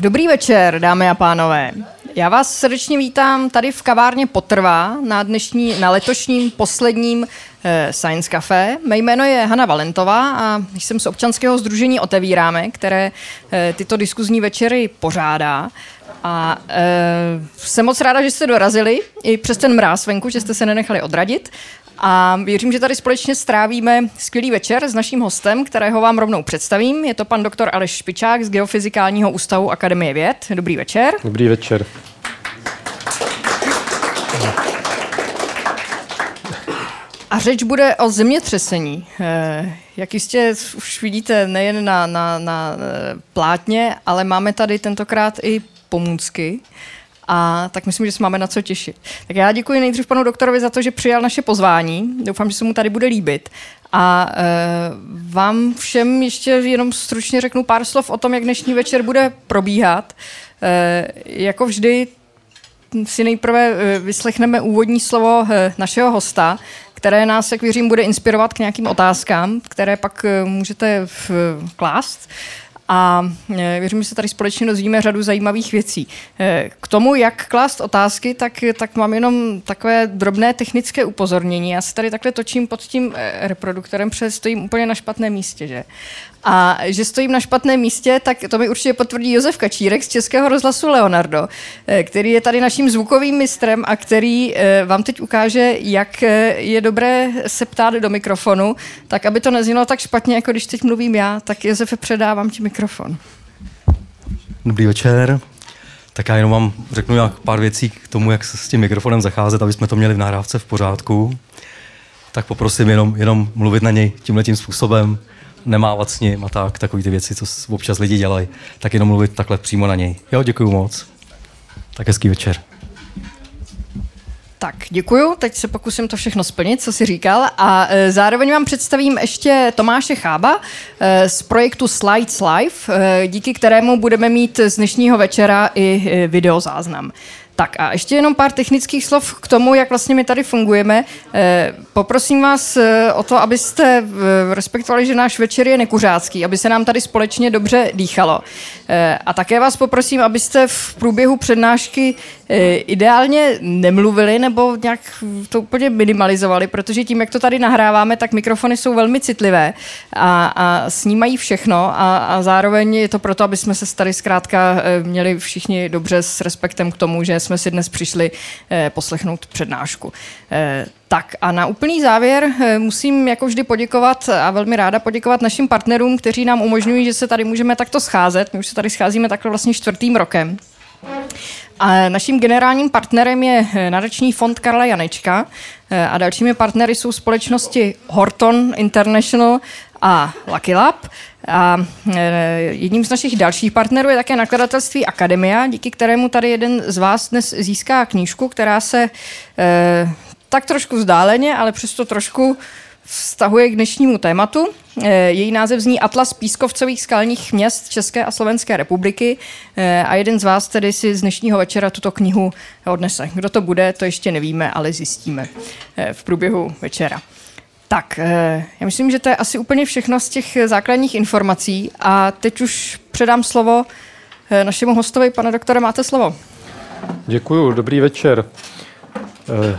dobrý večer, dámy a pánové. Já vás srdečně vítám tady v kavárně Potrvá na, dnešní, na letošním posledním eh, Science Café. Mé jméno je Hanna Valentová a jsem z občanského združení Otevíráme, které eh, tyto diskuzní večery pořádá. A e, jsem moc ráda, že jste dorazili, i přes ten mráz venku, že jste se nenechali odradit. A věřím, že tady společně strávíme skvělý večer s naším hostem, kterého vám rovnou představím. Je to pan doktor Aleš Špičák z Geofyzikálního ústavu Akademie věd. Dobrý večer. Dobrý večer. A řeč bude o zemětřesení. Eh, jak jistě už vidíte nejen na, na, na eh, plátně, ale máme tady tentokrát i pomůcky. A tak myslím, že se máme na co těšit. Tak já děkuji nejdřív panu doktorovi za to, že přijal naše pozvání. Doufám, že se mu tady bude líbit. A e, vám všem ještě jenom stručně řeknu pár slov o tom, jak dnešní večer bude probíhat. E, jako vždy si nejprve e, vyslechneme úvodní slovo našeho hosta, které nás, jak věřím, bude inspirovat k nějakým otázkám, které pak můžete klást a e, věřím, že se tady společně dozvíme řadu zajímavých věcí. E, k tomu, jak klást otázky, tak, tak mám jenom takové drobné technické upozornění. Já se tady takhle točím pod tím e, reproduktorem, protože stojím úplně na špatném místě. Že? A že stojím na špatném místě, tak to mi určitě potvrdí Josef Kačírek z Českého rozhlasu Leonardo, eh, který je tady naším zvukovým mistrem a který eh, vám teď ukáže, jak eh, je dobré se ptát do mikrofonu, tak aby to neznělo tak špatně, jako když teď mluvím já, tak Josefe předávám ti mikrofon. Dobrý večer. Tak já jenom vám řeknu jak pár věcí k tomu, jak se s tím mikrofonem zacházet, aby jsme to měli v nahrávce v pořádku. Tak poprosím jenom, jenom mluvit na něj tímhle tím způsobem nemávat s ním a tak, takový ty věci, co občas lidi dělají, tak jenom mluvit takhle přímo na něj. Jo, děkuji moc. Tak hezký večer. Tak, děkuju. Teď se pokusím to všechno splnit, co si říkal. A e, zároveň vám představím ještě Tomáše Chába e, z projektu Slides Live, e, díky kterému budeme mít z dnešního večera i e, videozáznam. Tak a ještě jenom pár technických slov k tomu, jak vlastně my tady fungujeme. Eh, poprosím vás eh, o to, abyste eh, respektovali, že náš večer je nekuřácký, aby se nám tady společně dobře dýchalo. A také vás poprosím, abyste v průběhu přednášky ideálně nemluvili nebo nějak to úplně minimalizovali, protože tím, jak to tady nahráváme, tak mikrofony jsou velmi citlivé a, a snímají všechno a, a zároveň je to proto, aby jsme se tady zkrátka měli všichni dobře s respektem k tomu, že jsme si dnes přišli eh, poslechnout přednášku. Eh, tak a na úplný závěr eh, musím jako vždy poděkovat a velmi ráda poděkovat našim partnerům, kteří nám umožňují, že se tady můžeme takto scházet. My už se tady scházíme takhle vlastně čtvrtým rokem. A naším generálním partnerem je nadační fond Karla Janečka a dalšími partnery jsou společnosti Horton International a Lucky Lab. A e, jedním z našich dalších partnerů je také nakladatelství Akademia, díky kterému tady jeden z vás dnes získá knížku, která se tak trošku vzdáleně, ale přesto trošku vztahuje k dnešnímu tématu. E, její název zní Atlas pískovcových skalních měst České a Slovenské republiky a jeden z vás tedy si z dnešního večera tuto knihu odnese. Kdo to bude, to ještě nevíme, ale zjistíme v průběhu večera. Tak, eh, já myslím, že to je asi úplně všechno z těch základních informací a teď už předám slovo eh, našemu hostovi. Pane doktore, máte slovo. Děkuji, dobrý večer. Eh,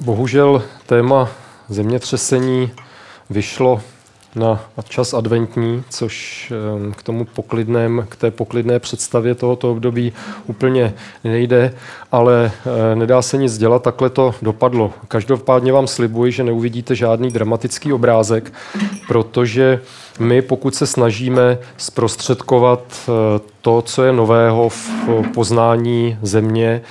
bohužel téma zemětřesení vyšlo na čas adventní, což k tomu poklidném, k té poklidné představě tohoto období úplně nejde, ale eh, nedá se nic dělat, takhle to dopadlo. Každopádně vám slibuji, že neuvidíte žádný dramatický obrázek, protože my, pokud se snažíme zprostředkovat eh, to, co je nového v poznání země,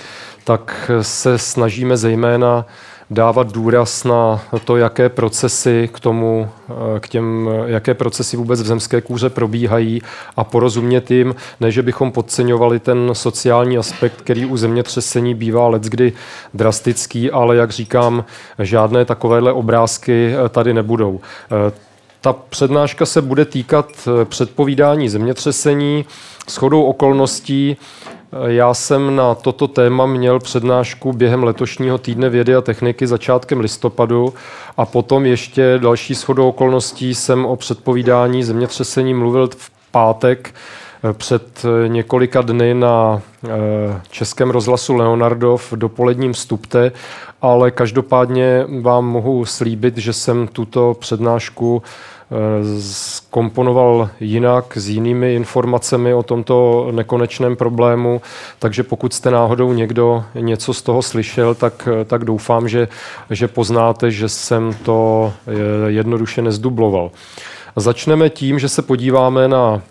tak se snažíme zejména dávat důraz na to, jaké procesy k tomu, eh, k těm, jaké procesy vůbec v zemské kůře probíhají a porozumět jim, ne, že bychom podceňovali ten sociální aspekt, který u zemětřesení bývá leckdy drastický, ale jak říkám, žádné takovéhle obrázky eh, tady nebudou. Eh, ta přednáška se bude týkat předpovídání zemětřesení. S chodou okolností já jsem na toto téma měl přednášku během letošního týdne vědy a techniky začátkem listopadu a potom ještě další shodou okolností jsem o předpovídání zemětřesení mluvil v pátek před několika dny na Českém rozhlasu Leonardo v dopoledním vstupte, ale každopádně vám mohu slíbit, že jsem tuto přednášku komponoval jinak, s jinými informacemi o tomto nekonečném problému, takže pokud jste náhodou někdo něco z toho slyšel, tak, tak doufám, že, že poznáte, že jsem to jednoduše nezdubloval. Začneme tím, že se podíváme na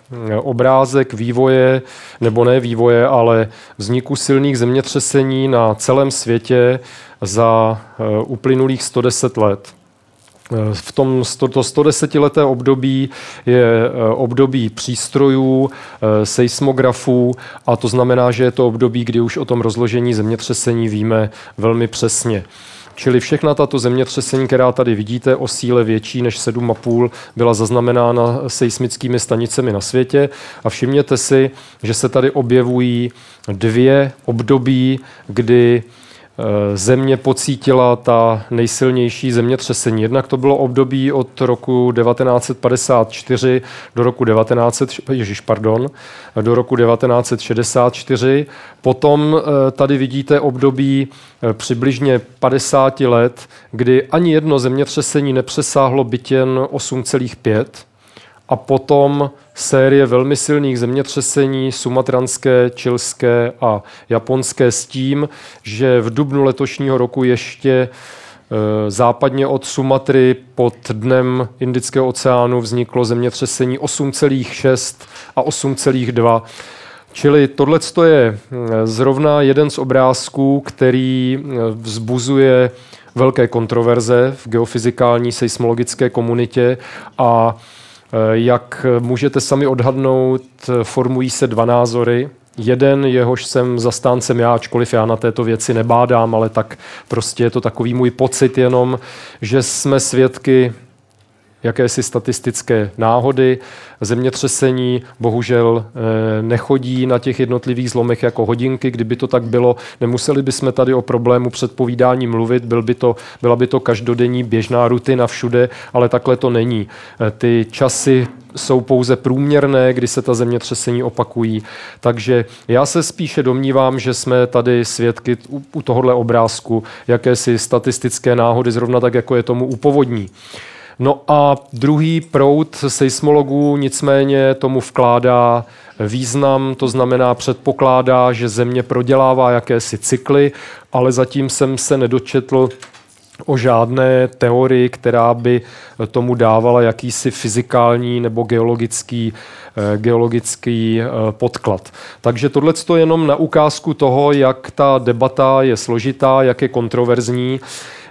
obrázek vývoje, nebo ne vývoje, ale vzniku silných zemětřesení na celém světě za uplynulých 110 let. V tom to 110 leté období je eh, období přístrojů, eh, seismografů a to znamená, že je to období, kdy už o tom rozložení zemětřesení víme velmi přesně. Čili všechna tato zemětřesení, která tady vidíte o síle větší než 7,5, byla zaznamenána seismickými stanicemi na světě. A všimněte si, že se tady objevují dvě období, kdy Eh, země pocítila ta nejsilnější zemětřesení. Jednak to bylo období od roku 1954 do roku 19, ježiš, pardon, do roku 1964. Potom eh, tady vidíte období eh, přibližně 50 let, kdy ani jedno zemětřesení nepřesáhlo bytěn 8,5 a potom série velmi silných zemětřesení sumatranské, čilské a japonské s tím, že v dubnu letošního roku ještě e, západně od Sumatry pod dnem Indického oceánu vzniklo zemětřesení 8,6 a 8,2. Čili tohle je e, zrovna jeden z obrázků, který e, vzbuzuje velké kontroverze v geofyzikální seismologické komunitě a jak můžete sami odhadnout, formují se dva názory. Jeden, jehož jsem zastáncem já, ačkoliv já na této věci nebádám, ale tak prostě je to takový můj pocit jenom, že jsme svědky jakési statistické náhody. Zemětřesení bohužel eh, nechodí na těch jednotlivých zlomech jako hodinky. Kdyby to tak bylo, nemuseli bychom tady o problému předpovídání mluvit, byl by to, byla by to každodenní běžná rutina všude, ale takhle to není. Eh, ty časy jsou pouze průměrné, kdy se ta zemětřesení opakují. Takže já se spíše domnívám, že jsme tady svědky u tohohle obrázku jakési statistické náhody, zrovna tak, jako je tomu u povodní. No a druhý proud seismologů nicméně tomu vkládá význam, to znamená předpokládá, že Země prodělává jakési cykly, ale zatím jsem se nedočetl o žádné teorii, která by tomu dávala jakýsi fyzikální nebo geologický, eh, geologický eh, podklad. Takže tohle je jenom na ukázku toho, jak ta debata je složitá, jak je kontroverzní.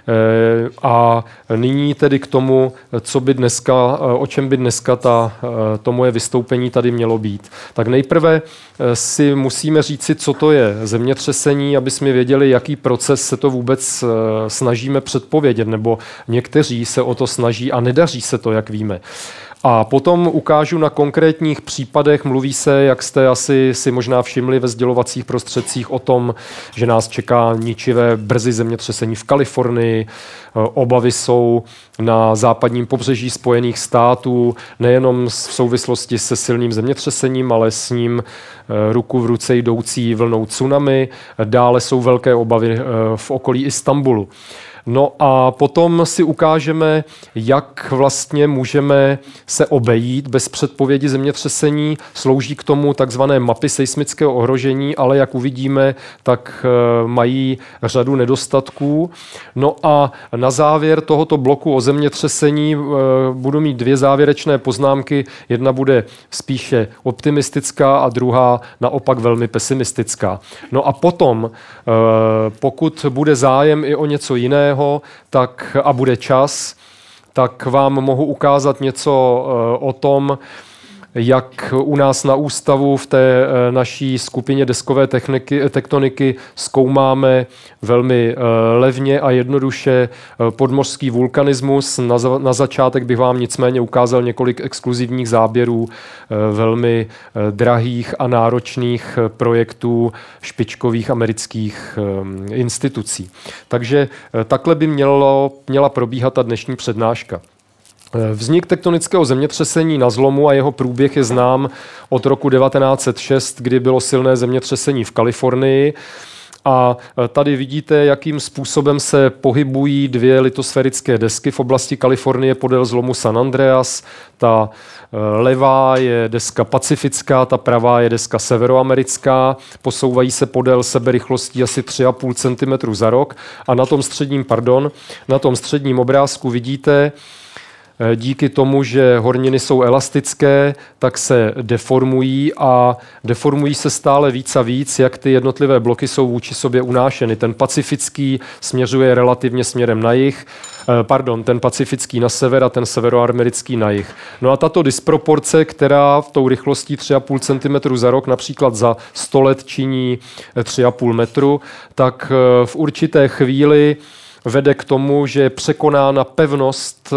Eh, a nyní tedy k tomu, co by dneska, eh, o čem by dneska ta, eh, to moje vystoupení tady mělo být. Tak nejprve si musíme říci, co to je zemětřesení, aby jsme věděli, jaký proces se to vůbec snažíme předpovědět, nebo někteří se o to snaží a nedaří se to, jak víme. A potom ukážu na konkrétních případech, mluví se, jak jste asi si možná všimli ve sdělovacích prostředcích o tom, že nás čeká ničivé brzy zemětřesení v Kalifornii. Obavy jsou na západním pobřeží Spojených států, nejenom v souvislosti se silným zemětřesením, ale s ním eh, ruku v ruce jdoucí vlnou tsunami. Dále jsou velké obavy eh, v okolí Istanbulu. No a potom si ukážeme, jak vlastně můžeme se obejít bez předpovědi zemětřesení. Slouží k tomu takzvané mapy seismického ohrožení, ale jak uvidíme, tak eh, mají řadu nedostatků. No a na závěr tohoto bloku o zemětřesení eh, budu mít dvě závěrečné poznámky. Jedna bude spíše optimistická a druhá naopak velmi pesimistická. No a potom, eh, pokud bude zájem i o něco jiného, jiného, tak a bude čas, tak vám mohu ukázat něco eh, o tom, jak u nás na ústavu v té eh, naší skupině deskové techniky, tektoniky zkoumáme velmi eh, levně a jednoduše eh, podmořský vulkanismus. Na, na začátek bych vám nicméně ukázal několik exkluzivních záběrů velmi drahých a náročných projektů špičkových amerických institucí. Takže takhle by mělo, měla probíhat ta dnešní přednáška. Vznik tektonického zemětřesení na zlomu a jeho průběh je znám od roku 1906, kdy bylo silné zemětřesení v Kalifornii. A e, tady vidíte, jakým způsobem se pohybují dvě litosférické desky v oblasti Kalifornie podél zlomu San Andreas. Ta e, levá je deska pacifická, ta pravá je deska severoamerická. Posouvají se podél sebe rychlostí asi 3,5 cm za rok. A na tom středním, pardon, na tom středním obrázku vidíte, díky tomu, že horniny jsou elastické, tak se deformují a deformují se stále víc a víc, jak ty jednotlivé bloky jsou vůči sobě unášeny. Ten pacifický směřuje relativně směrem na jih, eh, pardon, ten pacifický na sever a ten severoamerický na jih. No a tato disproporce, která v tou rychlostí 3,5 cm za rok například za 100 let činí 3,5 metru, tak eh, v určité chvíli vede k tomu, že je překonána pevnost eh,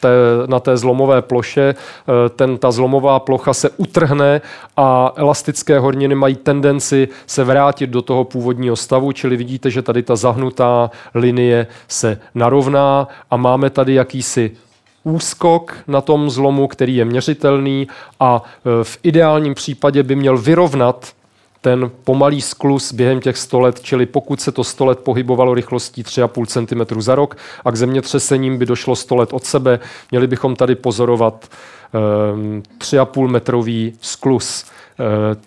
té, na té zlomové ploše. Eh, ten, ta zlomová plocha se utrhne a elastické horniny mají tendenci se vrátit do toho původního stavu, čili vidíte, že tady ta zahnutá linie se narovná a máme tady jakýsi úskok na tom zlomu, který je měřitelný a eh, v ideálním případě by měl vyrovnat ten pomalý sklus během těch 100 let, čili pokud se to 100 let pohybovalo rychlostí 3,5 cm za rok a k zemětřesením by došlo 100 let od sebe, měli bychom tady pozorovat um, 3,5 metrový sklus. Uh,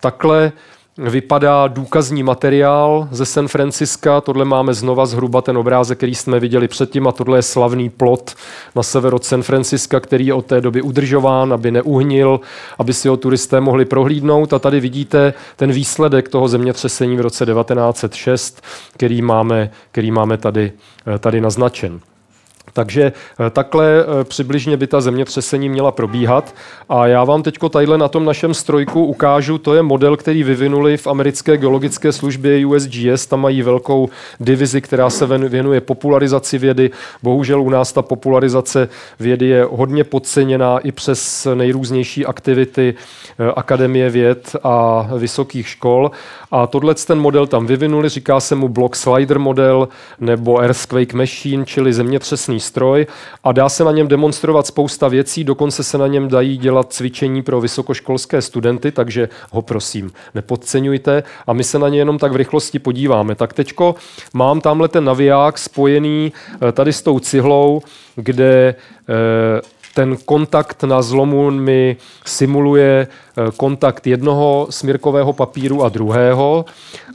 takhle vypadá důkazní materiál ze San Franciska. Tohle máme znova zhruba ten obrázek, který jsme viděli předtím a tohle je slavný plot na sever od San Franciska, který je od té doby udržován, aby neuhnil, aby si ho turisté mohli prohlídnout. A tady vidíte ten výsledek toho zemětřesení v roce 1906, který máme, který máme tady, tady naznačen. Takže eh, takhle eh, přibližně by ta zemětřesení měla probíhat. A já vám teď tadyhle na tom našem strojku ukážu, to je model, který vyvinuli v americké geologické službě USGS. Tam mají velkou divizi, která se věnuje popularizaci vědy. Bohužel u nás ta popularizace vědy je hodně podceněná i přes nejrůznější aktivity eh, Akademie věd a vysokých škol. A tohle ten model tam vyvinuli, říká se mu Block Slider model nebo Earthquake Machine, čili zemětřesný stroj a dá se na něm demonstrovat spousta věcí, dokonce se na něm dají dělat cvičení pro vysokoškolské studenty, takže ho prosím nepodceňujte a my se na ně jenom tak v rychlosti podíváme. Tak teďko mám tamhle ten naviják spojený eh, tady s tou cihlou, kde eh, ten kontakt na zlomu mi simuluje eh, kontakt jednoho smírkového papíru a druhého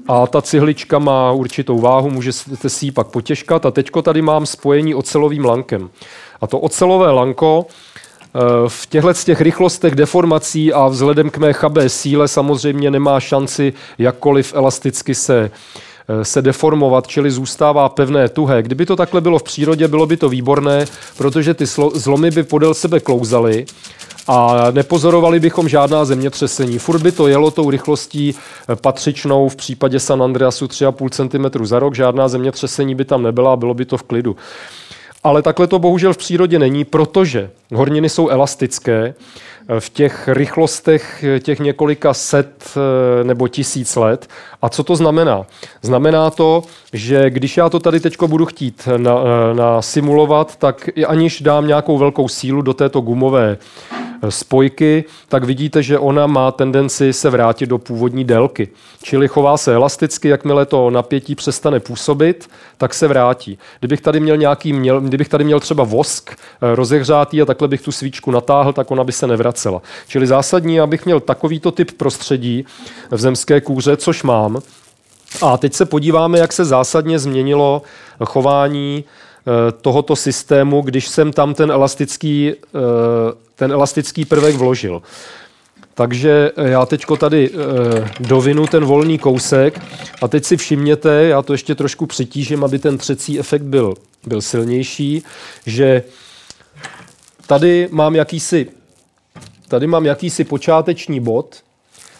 a ta cihlička má určitou váhu, můžete si ji pak potěžkat a teďko tady mám spojení ocelovým lankem. A to ocelové lanko eh, v těchto těch rychlostech deformací a vzhledem k mé chabé síle samozřejmě nemá šanci jakkoliv elasticky se Eh, se deformovat, čili zůstává pevné, tuhé. Kdyby to takhle bylo v přírodě, bylo by to výborné, protože ty zlomy by podél sebe klouzaly a nepozorovali bychom žádná zemětřesení. Furt by to jelo tou rychlostí eh, patřičnou v případě San Andreasu 3,5 cm za rok, žádná zemětřesení by tam nebyla a bylo by to v klidu. Ale takhle to bohužel v přírodě není, protože horniny jsou elastické v těch rychlostech těch několika set eh, nebo tisíc let. A co to znamená? Znamená to, že když já to tady teď budu chtít na, eh, na simulovat, tak aniž dám nějakou velkou sílu do této gumové spojky, tak vidíte, že ona má tendenci se vrátit do původní délky. Čili chová se elasticky, jakmile to napětí přestane působit, tak se vrátí. Kdybych tady měl nějaký, měl, kdybych tady měl třeba vosk eh, rozehřátý a takhle bych tu svíčku natáhl, tak ona by se nevracela. Čili zásadní, abych měl takovýto typ prostředí v zemské kůře, což mám. A teď se podíváme, jak se zásadně změnilo chování Eh, tohoto systému, když jsem tam ten elastický, eh, ten elastický prvek vložil. Takže eh, já teď tady dovinu ten volný kousek a teď si všimněte, já to ještě trošku přitížím, aby ten třecí efekt byl, byl silnější, že tady mám jakýsi, tady mám jakýsi počáteční bod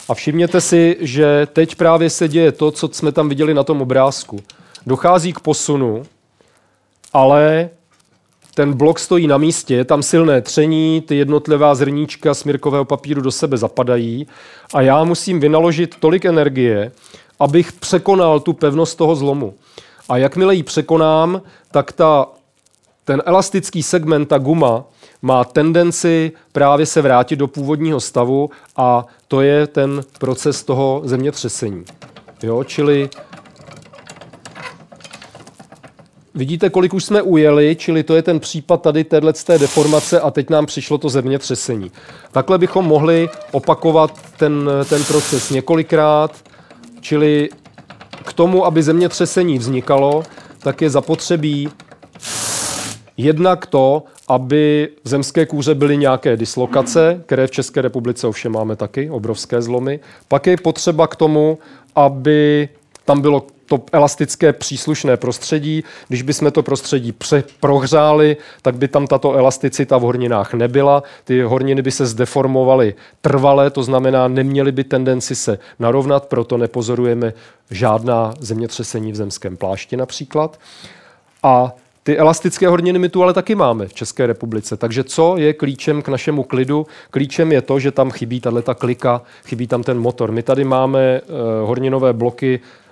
a všimněte si, že teď právě se děje to, co jsme tam viděli na tom obrázku. Dochází k posunu ale ten blok stojí na místě, je tam silné tření, ty jednotlivá zrníčka smírkového papíru do sebe zapadají a já musím vynaložit tolik energie, abych překonal tu pevnost toho zlomu. A jakmile ji překonám, tak ta ten elastický segment, ta guma, má tendenci právě se vrátit do původního stavu a to je ten proces toho zemětřesení. Jo, čili Vidíte, kolik už jsme ujeli, čili to je ten případ tady téhle deformace a teď nám přišlo to zemětřesení. Takhle bychom mohli opakovat ten, ten proces několikrát, čili k tomu, aby zemětřesení vznikalo, tak je zapotřebí jednak to, aby v zemské kůře byly nějaké dislokace, které v České republice ovšem máme taky, obrovské zlomy. Pak je potřeba k tomu, aby tam bylo to elastické příslušné prostředí. Když bychom to prostředí prohřáli, tak by tam tato elasticita v horninách nebyla. Ty horniny by se zdeformovaly trvale, to znamená, neměly by tendenci se narovnat, proto nepozorujeme žádná zemětřesení v zemském plášti například. A ty elastické horniny my tu ale taky máme v České republice. Takže co je klíčem k našemu klidu? Klíčem je to, že tam chybí tato klika, chybí tam ten motor. My tady máme uh, horninové bloky Eh,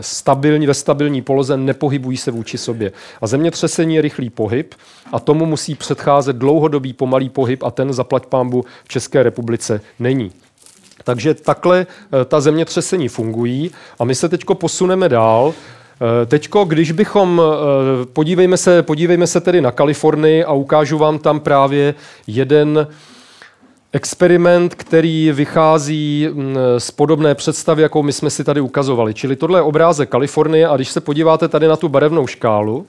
stabilní, ve stabilní poloze nepohybují se vůči sobě. A zemětřesení je rychlý pohyb a tomu musí předcházet dlouhodobý pomalý pohyb a ten zaplať pámbu v České republice není. Takže takhle eh, ta zemětřesení fungují a my se teď posuneme dál. Eh, teďko, když bychom, podívejme se, podívejme se tedy na Kalifornii a ukážu vám tam právě jeden experiment, který vychází mm, z podobné představy, jakou my jsme si tady ukazovali. Čili tohle je obrázek Kalifornie a když se podíváte tady na tu barevnou škálu,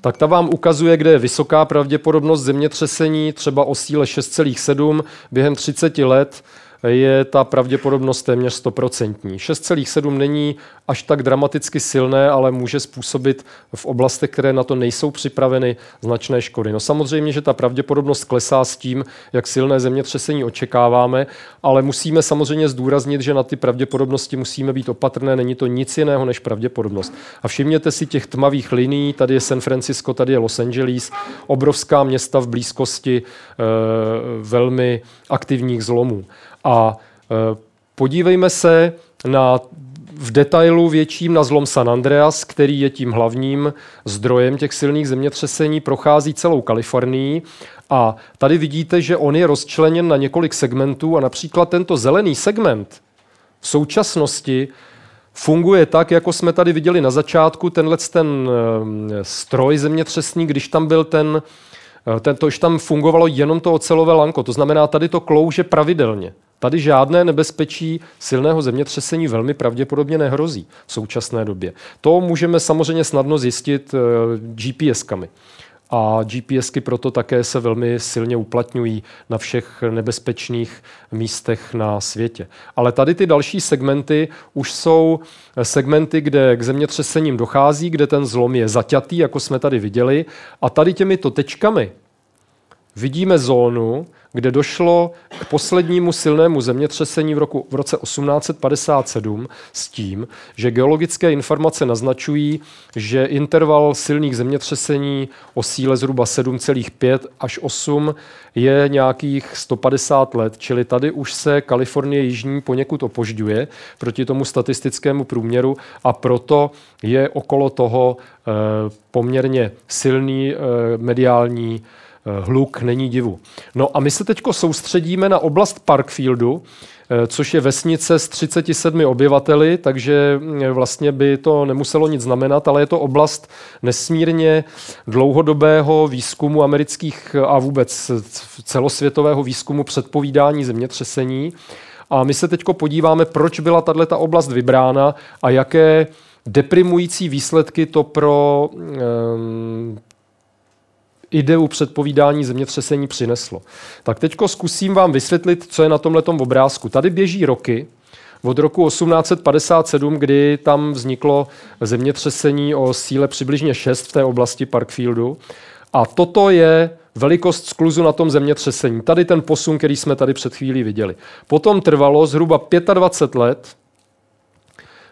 tak ta vám ukazuje, kde je vysoká pravděpodobnost zemětřesení, třeba o síle 6,7 během 30 let je ta pravděpodobnost téměř 100%. 6,7 není až tak dramaticky silné, ale může způsobit v oblastech, které na to nejsou připraveny, značné škody. No samozřejmě, že ta pravděpodobnost klesá s tím, jak silné zemětřesení očekáváme, ale musíme samozřejmě zdůraznit, že na ty pravděpodobnosti musíme být opatrné, není to nic jiného než pravděpodobnost. A všimněte si těch tmavých linií, tady je San Francisco, tady je Los Angeles, obrovská města v blízkosti e, velmi aktivních zlomů. A e, podívejme se na v detailu větším na zlom San Andreas, který je tím hlavním zdrojem těch silných zemětřesení, prochází celou Kalifornii. A tady vidíte, že on je rozčleněn na několik segmentů a například tento zelený segment v současnosti funguje tak, jako jsme tady viděli na začátku, tenhle ten e, stroj zemětřesný, když tam byl ten, e, ten to tam fungovalo jenom to ocelové lanko, to znamená, tady to klouže pravidelně. Tady žádné nebezpečí silného zemětřesení velmi pravděpodobně nehrozí v současné době. To můžeme samozřejmě snadno zjistit eh, GPS-kami. A GPSky proto také se velmi silně uplatňují na všech nebezpečných místech na světě. Ale tady ty další segmenty už jsou segmenty, kde k zemětřesením dochází, kde ten zlom je zaťatý, jako jsme tady viděli. A tady těmito tečkami vidíme zónu, kde došlo k poslednímu silnému zemětřesení v, roku, v roce 1857 s tím, že geologické informace naznačují, že interval silných zemětřesení o síle zhruba 7,5 až 8 je nějakých 150 let, čili tady už se Kalifornie jižní poněkud opožďuje proti tomu statistickému průměru a proto je okolo toho e, poměrně silný e, mediální Eh, hluk, není divu. No a my se teď soustředíme na oblast Parkfieldu, eh, což je vesnice s 37 obyvateli, takže eh, vlastně by to nemuselo nic znamenat, ale je to oblast nesmírně dlouhodobého výzkumu amerických a vůbec celosvětového výzkumu předpovídání zemětřesení. A my se teď podíváme, proč byla tato oblast vybrána a jaké deprimující výsledky to pro um, ideu předpovídání zemětřesení přineslo. Tak teď zkusím vám vysvětlit, co je na tomhle obrázku. Tady běží roky, od roku 1857, kdy tam vzniklo zemětřesení o síle přibližně 6 v té oblasti Parkfieldu. A toto je velikost skluzu na tom zemětřesení. Tady ten posun, který jsme tady před chvílí viděli. Potom trvalo zhruba 25 let,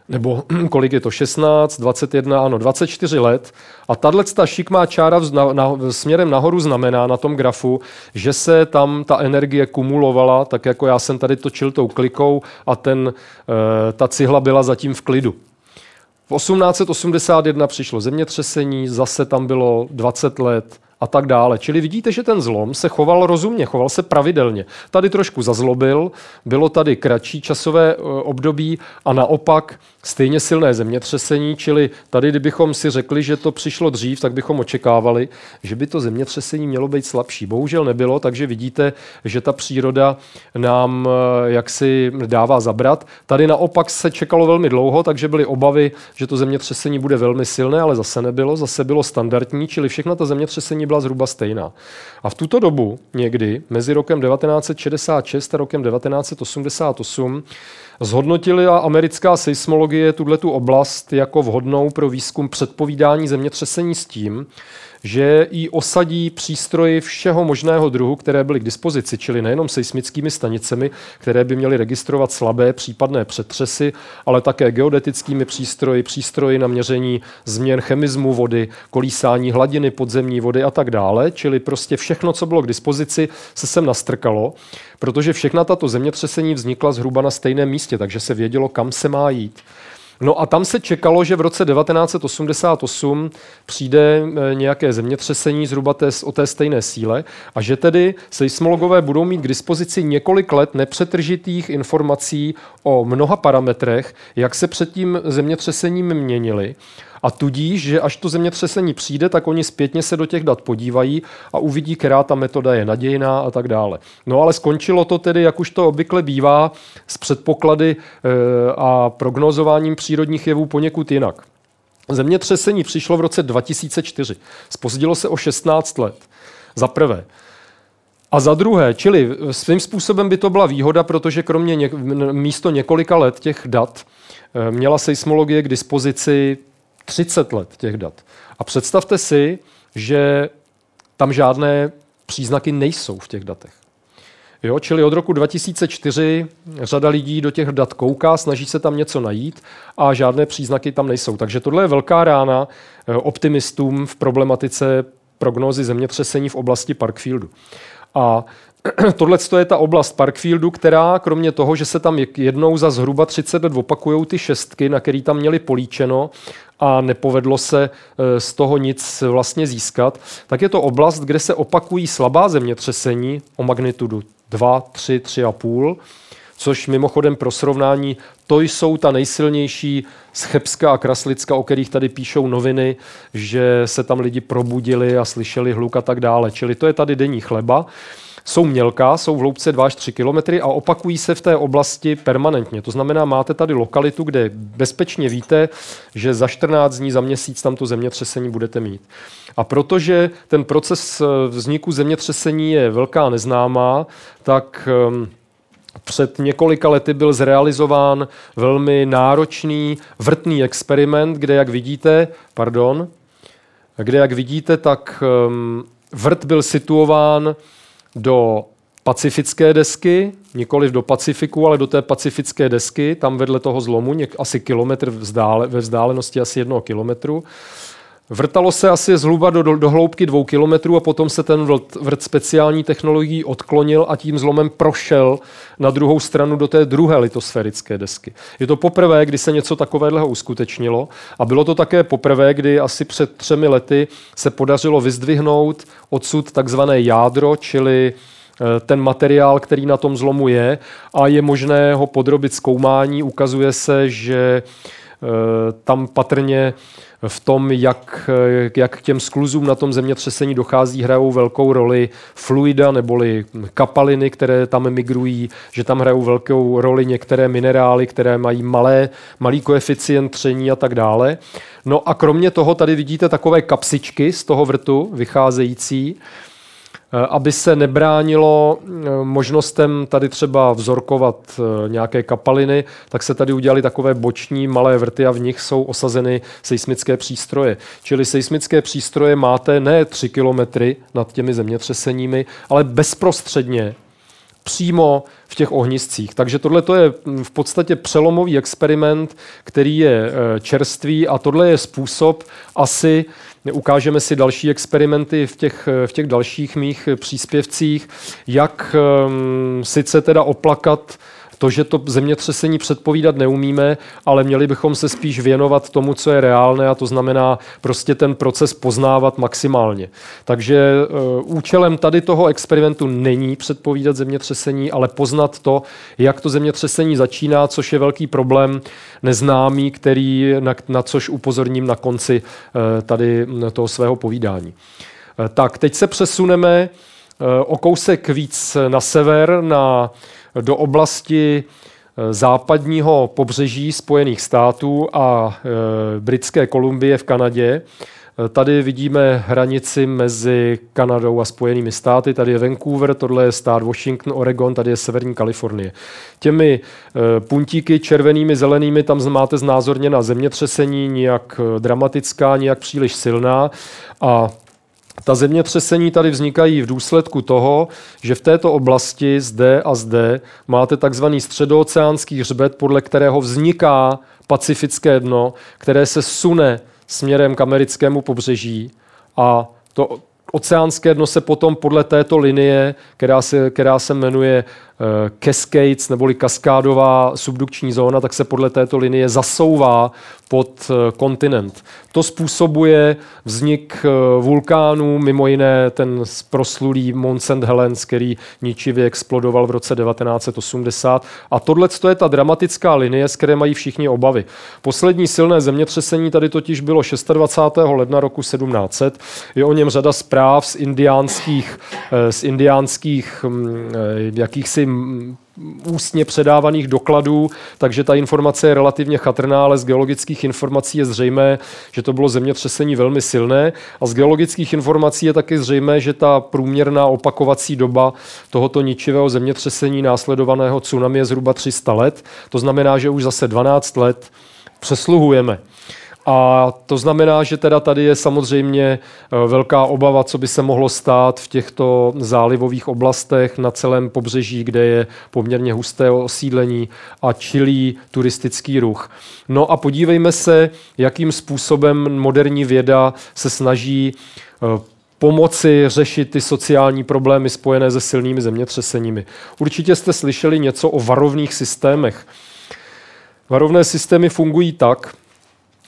nebo kolik je to, 16, 21, ano, 24 let. A tahle ta šikmá čára na, na, směrem nahoru znamená na tom grafu, že se tam ta energie kumulovala, tak jako já jsem tady točil tou klikou a ten, e, ta cihla byla zatím v klidu. V 1881 přišlo zemětřesení, zase tam bylo 20 let, a tak dále. Čili vidíte, že ten zlom se choval rozumně, choval se pravidelně. Tady trošku zazlobil, bylo tady kratší časové e, období a naopak stejně silné zemětřesení, čili tady, kdybychom si řekli, že to přišlo dřív, tak bychom očekávali, že by to zemětřesení mělo být slabší. Bohužel nebylo, takže vidíte, že ta příroda nám e, jaksi dává zabrat. Tady naopak se čekalo velmi dlouho, takže byly obavy, že to zemětřesení bude velmi silné, ale zase nebylo, zase bylo standardní, čili všechna ta zemětřesení byla zhruba stejná. A v tuto dobu někdy, mezi rokem 1966 a rokem 1988, Zhodnotila americká seismologie tuto oblast jako vhodnou pro výzkum předpovídání zemětřesení s tím, že ji osadí přístroji všeho možného druhu, které byly k dispozici, čili nejenom seismickými stanicemi, které by měly registrovat slabé případné přetřesy, ale také geodetickými přístroji, přístroji na měření změn chemismu vody, kolísání hladiny podzemní vody a tak dále. Čili prostě všechno, co bylo k dispozici, se sem nastrkalo, protože všechna tato zemětřesení vznikla zhruba na stejném místě, takže se vědělo, kam se má jít. No a tam se čekalo, že v roce 1988 přijde eh, nějaké zemětřesení zhruba té, o té stejné síle a že tedy seismologové budou mít k dispozici několik let nepřetržitých informací o mnoha parametrech, jak se před tím zemětřesením měnily a tudíž, že až to zemětřesení přijde, tak oni zpětně se do těch dat podívají a uvidí, která ta metoda je nadějná a tak dále. No ale skončilo to tedy, jak už to obvykle bývá, s předpoklady e, a prognozováním přírodních jevů poněkud jinak. Zemětřesení přišlo v roce 2004. Spozdilo se o 16 let. Za prvé. A za druhé, čili svým způsobem by to byla výhoda, protože kromě něk- místo několika let těch dat e, měla seismologie k dispozici 30 let těch dat. A představte si, že tam žádné příznaky nejsou v těch datech. Jo, čili od roku 2004 řada lidí do těch dat kouká, snaží se tam něco najít a žádné příznaky tam nejsou. Takže tohle je velká rána eh, optimistům v problematice prognózy zemětřesení v oblasti Parkfieldu. A tohle je ta oblast Parkfieldu, která kromě toho, že se tam jednou za zhruba 30 let opakují ty šestky, na který tam měli políčeno a nepovedlo se e, z toho nic vlastně získat, tak je to oblast, kde se opakují slabá zemětřesení o magnitudu 2, 3, 3,5, což mimochodem pro srovnání, to jsou ta nejsilnější z Chebska a Kraslicka, o kterých tady píšou noviny, že se tam lidi probudili a slyšeli hluk a tak dále. Čili to je tady denní chleba jsou mělká, jsou v hloubce 2 až 3 kilometry a opakují se v té oblasti permanentně. To znamená, máte tady lokalitu, kde bezpečně víte, že za 14 dní, za měsíc tam to zemětřesení budete mít. A protože ten proces eh, vzniku zemětřesení je velká neznámá, tak ehm, před několika lety byl zrealizován velmi náročný vrtný experiment, kde, jak vidíte, pardon, kde, jak vidíte, tak um, vrt byl situován do pacifické desky, nikoli do Pacifiku, ale do té pacifické desky, tam vedle toho zlomu, něk, asi kilometr vzdále, ve vzdálenosti asi jednoho kilometru. Vrtalo se asi zhruba do, do, do hloubky dvou kilometrů a potom se ten vrt, vrt speciální technologií odklonil a tím zlomem prošel na druhou stranu do té druhé litosférické desky. Je to poprvé, kdy se něco takového uskutečnilo a bylo to také poprvé, kdy asi před třemi lety se podařilo vyzdvihnout odsud takzvané jádro, čili eh, ten materiál, který na tom zlomu je a je možné ho podrobit zkoumání. Ukazuje se, že eh, tam patrně v tom, jak, jak k těm skluzům na tom zemětřesení dochází, hrajou velkou roli fluida neboli kapaliny, které tam migrují, že tam hrajou velkou roli některé minerály, které mají malé, malý koeficient tření a tak dále. No a kromě toho tady vidíte takové kapsičky z toho vrtu vycházející, aby se nebránilo eh, možnostem tady třeba vzorkovat eh, nějaké kapaliny, tak se tady udělali takové boční malé vrty a v nich jsou osazeny seismické přístroje. Čili seismické přístroje máte ne 3 kilometry nad těmi zemětřeseními, ale bezprostředně přímo v těch ohniscích. Takže tohle je hm, v podstatě přelomový experiment, který je čerstvý a tohle je způsob asi, Ukážeme si další experimenty v těch, v těch dalších mých příspěvcích, jak um, sice teda oplakat to, že to zemětřesení předpovídat neumíme, ale měli bychom se spíš věnovat tomu, co je reálné a to znamená prostě ten proces poznávat maximálně. Takže uh, účelem tady toho experimentu není předpovídat zemětřesení, ale poznat to, jak to zemětřesení začíná, což je velký problém neznámý, který, na, na což upozorním na konci uh, tady toho svého povídání. Uh, tak, teď se přesuneme o kousek víc na sever, na, do oblasti západního pobřeží Spojených států a Britské Kolumbie v Kanadě. Tady vidíme hranici mezi Kanadou a Spojenými státy. Tady je Vancouver, tohle je stát Washington, Oregon, tady je severní Kalifornie. Těmi puntíky červenými, zelenými tam máte znázorněna zemětřesení, nijak dramatická, nijak příliš silná. A ta zemětřesení tady vznikají v důsledku toho, že v této oblasti zde a zde máte takzvaný středooceánský hřbet, podle kterého vzniká pacifické dno, které se sune směrem k americkému pobřeží. A to oceánské dno se potom podle této linie, která se, která se jmenuje cascades neboli kaskádová subdukční zóna, tak se podle této linie zasouvá pod eh, kontinent. To způsobuje vznik eh, vulkánů, mimo jiné ten proslulý Mount St. Helens, který ničivě explodoval v roce 1980. A tohle je ta dramatická linie, z které mají všichni obavy. Poslední silné zemětřesení tady totiž bylo 26. ledna roku 1700. Je o něm řada zpráv z indiánských, z indiánských hm, ústně předávaných dokladů, takže ta informace je relativně chatrná, ale z geologických informací je zřejmé, že to bylo zemětřesení velmi silné a z geologických informací je taky zřejmé, že ta průměrná opakovací doba tohoto ničivého zemětřesení následovaného tsunami je zhruba 300 let. To znamená, že už zase 12 let přesluhujeme. A to znamená, že teda tady je samozřejmě eh, velká obava, co by se mohlo stát v těchto zálivových oblastech na celém pobřeží, kde je poměrně husté osídlení a čilý turistický ruch. No a podívejme se, jakým způsobem moderní věda se snaží eh, pomoci řešit ty sociální problémy spojené se silnými zemětřeseními. Určitě jste slyšeli něco o varovných systémech. Varovné systémy fungují tak,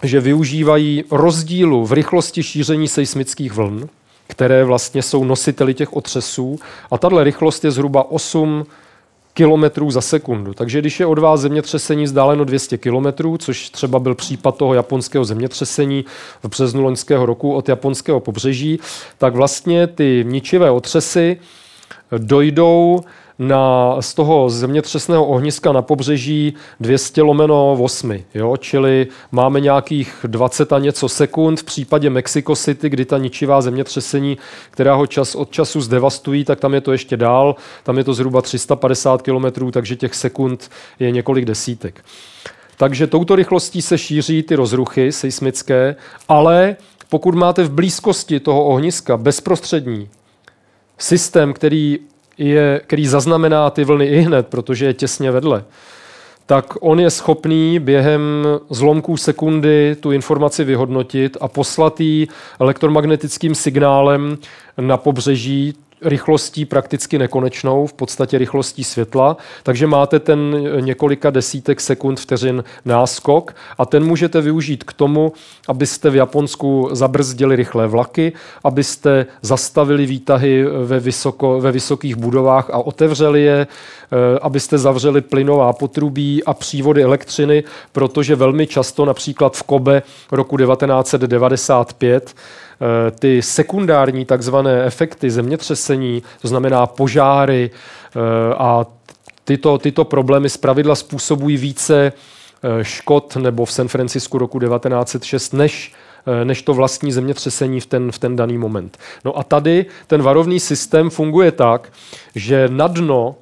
že využívají rozdílu v rychlosti šíření seismických vln, které vlastně jsou nositeli těch otřesů. A tahle rychlost je zhruba 8 kilometrů za sekundu. Takže když je od vás zemětřesení vzdáleno 200 kilometrů, což třeba byl případ toho japonského zemětřesení v březnu loňského roku od japonského pobřeží, tak vlastně ty ničivé otřesy dojdou na, z toho zemětřesného ohniska na pobřeží 200 lomeno 8, jo? čili máme nějakých 20 a něco sekund. V případě Mexico City, kdy ta ničivá zemětřesení, která ho čas od času zdevastují, tak tam je to ještě dál, tam je to zhruba 350 km, takže těch sekund je několik desítek. Takže touto rychlostí se šíří ty rozruchy seismické, ale pokud máte v blízkosti toho ohniska bezprostřední systém, který je, který zaznamená ty vlny i hned, protože je těsně vedle, tak on je schopný během zlomků sekundy tu informaci vyhodnotit a poslat ji elektromagnetickým signálem na pobřeží rychlostí prakticky nekonečnou, v podstatě rychlostí světla, takže máte ten několika desítek sekund vteřin náskok a ten můžete využít k tomu, abyste v Japonsku zabrzdili rychlé vlaky, abyste zastavili výtahy ve, vysoko, ve vysokých budovách a otevřeli je, eh, abyste zavřeli plynová potrubí a přívody elektřiny, protože velmi často například v Kobe roku 1995 Eh, ty sekundární takzvané efekty zemětřesení, to znamená požáry eh, a tyto, tyto problémy zpravidla způsobují více eh, škod nebo v San Francisku roku 1906 než než to vlastní zemětřesení v ten, v ten daný moment. No a tady ten varovný systém funguje tak, že na dno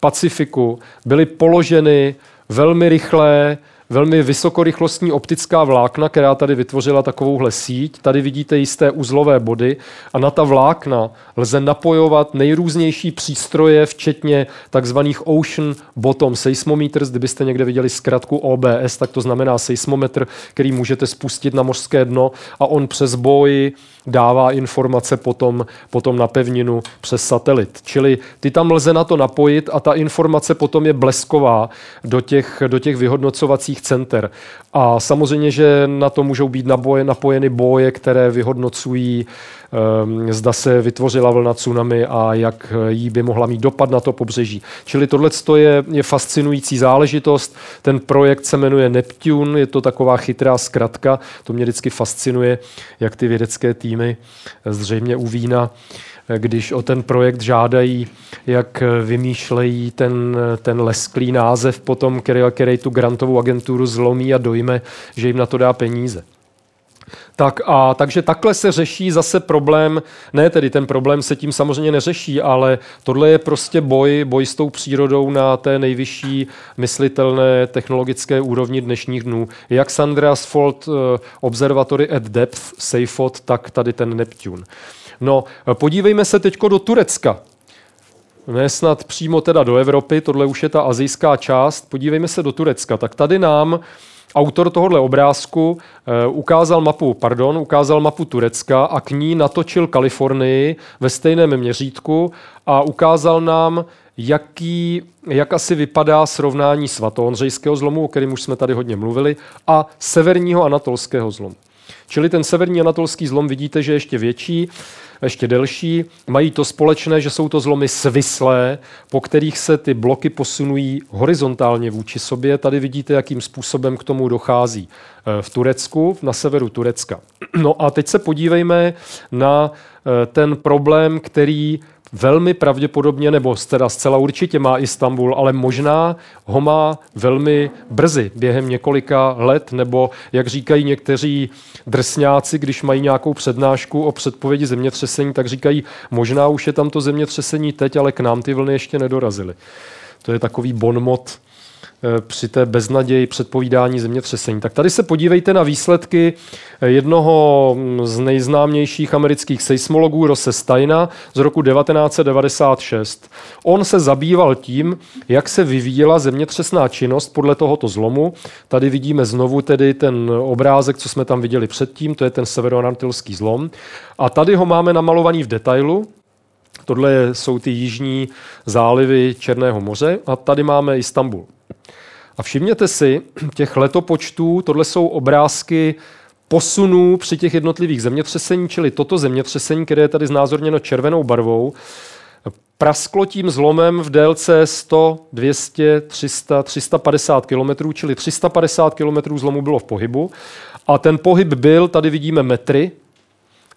Pacifiku byly položeny velmi rychlé velmi vysokorychlostní optická vlákna, která tady vytvořila takovouhle síť. Tady vidíte jisté uzlové body a na ta vlákna lze napojovat nejrůznější přístroje, včetně takzvaných Ocean Bottom Seismometers. Kdybyste někde viděli zkratku OBS, tak to znamená seismometr, který můžete spustit na mořské dno a on přes boji dává informace potom, potom na pevninu přes satelit. Čili ty tam lze na to napojit a ta informace potom je blesková do těch, do těch vyhodnocovacích center. A samozřejmě, že na to můžou být naboje, napojeny boje, které vyhodnocují, zda se vytvořila vlna tsunami a jak jí by mohla mít dopad na to pobřeží. Čili tohle je, je fascinující záležitost. Ten projekt se jmenuje Neptune, je to taková chytrá zkratka. To mě vždycky fascinuje, jak ty vědecké týmy zřejmě u Vína když o ten projekt žádají, jak vymýšlejí ten, ten lesklý název potom, který, který tu grantovou agenturu zlomí a dojme, že jim na to dá peníze. Tak a takže takhle se řeší zase problém, ne tedy ten problém se tím samozřejmě neřeší, ale tohle je prostě boj, boj s tou přírodou na té nejvyšší myslitelné technologické úrovni dnešních dnů. Jak Sandras Fault eh, Observatory at Depth, SAFOT, tak tady ten Neptune. No, podívejme se teď do Turecka. Ne snad přímo teda do Evropy, tohle už je ta azijská část. Podívejme se do Turecka. Tak tady nám autor tohohle obrázku uh, ukázal mapu, pardon, ukázal mapu Turecka a k ní natočil Kalifornii ve stejném měřítku a ukázal nám, jaký, jak asi vypadá srovnání svatohondřejského zlomu, o kterém už jsme tady hodně mluvili, a severního anatolského zlomu. Čili ten severní anatolský zlom vidíte, že je ještě větší ještě delší. Mají to společné, že jsou to zlomy svislé, po kterých se ty bloky posunují horizontálně vůči sobě. Tady vidíte, jakým způsobem k tomu dochází eh, v Turecku, na severu Turecka. No a teď se podívejme na eh, ten problém, který velmi pravděpodobně, nebo teda zcela určitě má Istanbul, ale možná ho má velmi brzy, během několika let, nebo jak říkají někteří drsňáci, když mají nějakou přednášku o předpovědi zemětřesení, tak říkají, možná už je tam to zemětřesení teď, ale k nám ty vlny ještě nedorazily. To je takový bonmot při té beznaději předpovídání zemětřesení. Tak tady se podívejte na výsledky eh, jednoho mm, z nejznámějších amerických seismologů Rose Steina z roku 1996. On se zabýval tím, jak se vyvíjela zemětřesná činnost podle tohoto zlomu. Tady vidíme znovu tedy ten obrázek, co jsme tam viděli předtím, to je ten severoantilský zlom. A tady ho máme namalovaný v detailu, Tohle jsou ty jižní zálivy Černého moře a tady máme Istanbul. A všimněte si těch letopočtů, tohle jsou obrázky posunů při těch jednotlivých zemětřesení, čili toto zemětřesení, které je tady znázorněno červenou barvou, prasklo tím zlomem v délce 100, 200, 300, 350 km, čili 350 km zlomu bylo v pohybu. A ten pohyb byl, tady vidíme metry,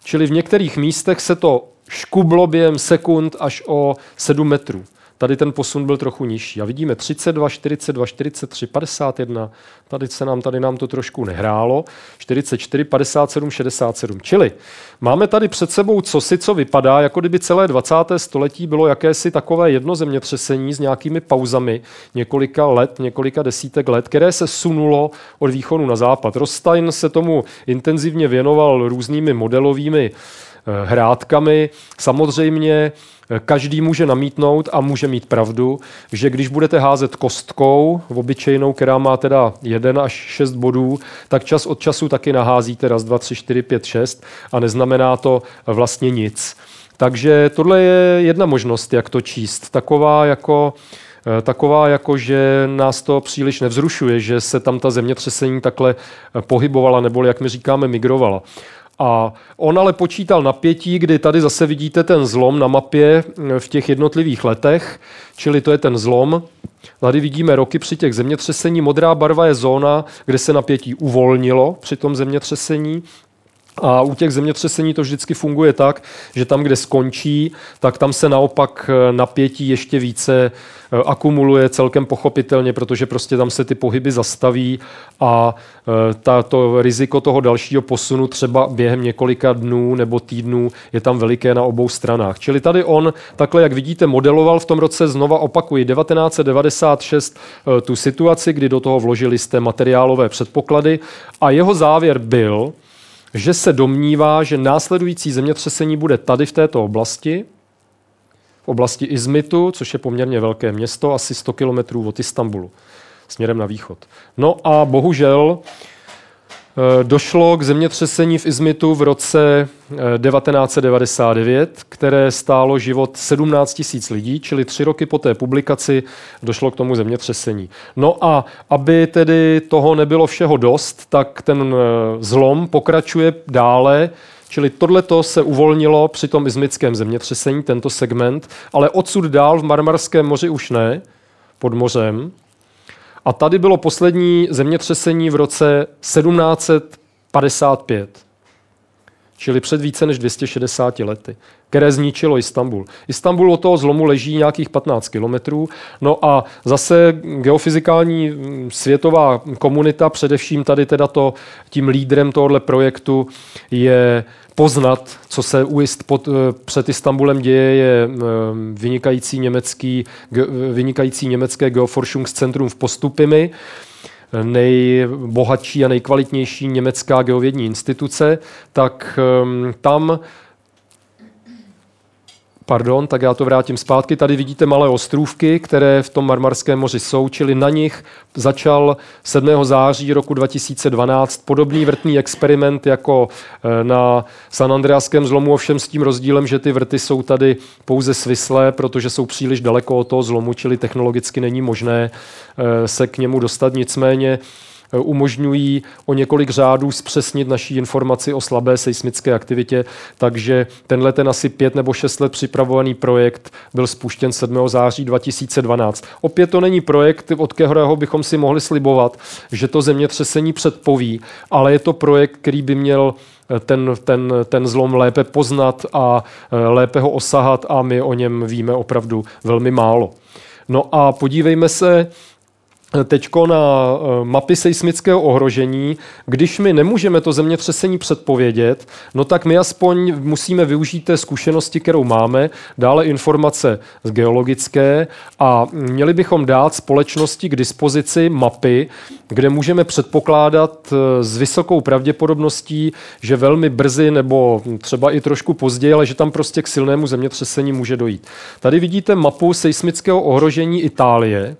čili v některých místech se to škublo během sekund až o 7 metrů. Tady ten posun byl trochu nižší. A vidíme 32, 42, 43, 51. Tady se nám, tady nám to trošku nehrálo. 44, 57, 67. Čili máme tady před sebou cosi, co vypadá, jako kdyby celé 20. století bylo jakési takové jedno zemětřesení s nějakými pauzami několika let, několika desítek let, které se sunulo od východu na západ. Rostein se tomu intenzivně věnoval různými modelovými eh, hrádkami. Samozřejmě Každý může namítnout a může mít pravdu, že když budete házet kostkou, obyčejnou, která má teda 1 až 6 bodů, tak čas od času taky naházíte raz, dva, tři, čtyři, pět, šest a neznamená to vlastně nic. Takže tohle je jedna možnost, jak to číst. Taková jako eh, taková, jako že nás to příliš nevzrušuje, že se tam ta zemětřesení takhle eh, pohybovala, nebo jak my říkáme, migrovala. A on ale počítal napětí, kdy tady zase vidíte ten zlom na mapě eh, v těch jednotlivých letech, čili to je ten zlom. Tady vidíme roky při těch zemětřesení. Modrá barva je zóna, kde se napětí uvolnilo při tom zemětřesení. A u těch zemětřesení to vždycky funguje tak, že tam, kde skončí, tak tam se naopak eh, napětí ještě více eh, akumuluje celkem pochopitelně, protože prostě tam se ty pohyby zastaví a eh, to riziko toho dalšího posunu třeba během několika dnů nebo týdnů je tam veliké na obou stranách. Čili tady on takhle, jak vidíte, modeloval v tom roce, znova opakuji, 1996 tu situaci, kdy do toho vložili jste materiálové předpoklady a jeho závěr byl, že se domnívá, že následující zemětřesení bude tady v této oblasti, v oblasti Izmitu, což je poměrně velké město, asi 100 kilometrů od Istanbulu, směrem na východ. No a bohužel došlo k zemětřesení v Izmitu v roce 1999, eh, které stálo život 17 tisíc lidí, čili tři roky po té publikaci došlo k tomu zemětřesení. No a aby tedy toho nebylo všeho dost, tak ten eh, zlom pokračuje dále, Čili tohleto se uvolnilo při tom izmickém zemětřesení, tento segment, ale odsud dál v Marmarském moři už ne, pod mořem. A tady bylo poslední zemětřesení v roce 1755, čili před více než 260 lety, které zničilo Istanbul. Istanbul od toho zlomu leží nějakých 15 kilometrů, no a zase geofyzikální mm, světová komunita, především tady teda to, tím lídrem tohoto projektu je poznat, co se u Ist pod, eh, před Istanbulem děje, je eh, vynikající, německý, vynikající německé Geoforschungscentrum v Postupimi, nejbohatší a nejkvalitnější německá geovědní instituce, tak ehm, tam Pardon, tak já to vrátím zpátky. Tady vidíte malé ostrůvky, které v tom Marmarském moři jsou, čili na nich začal 7. září roku 2012 podobný vrtný experiment jako eh, na San Andreaském zlomu, ovšem s tím rozdílem, že ty vrty jsou tady pouze svislé, protože jsou příliš daleko od toho zlomu, čili technologicky není možné eh, se k němu dostat. Nicméně umožňují o několik řádů zpřesnit naší informaci o slabé seismické aktivitě, takže tenhle ten asi pět nebo šest let připravovaný projekt byl spuštěn 7. září 2012. Opět to není projekt, od kterého bychom si mohli slibovat, že to zemětřesení předpoví, ale je to projekt, který by měl eh, ten, ten, ten zlom lépe poznat a eh, lépe ho osahat a my o něm víme opravdu velmi málo. No a podívejme se teďko na eh, mapy seismického ohrožení, když my nemůžeme to zemětřesení předpovědět, no tak my aspoň musíme využít té zkušenosti, kterou máme, dále informace z geologické a měli bychom dát společnosti k dispozici mapy, kde můžeme předpokládat eh, s vysokou pravděpodobností, že velmi brzy nebo třeba i trošku později, ale že tam prostě k silnému zemětřesení může dojít. Tady vidíte mapu seismického ohrožení Itálie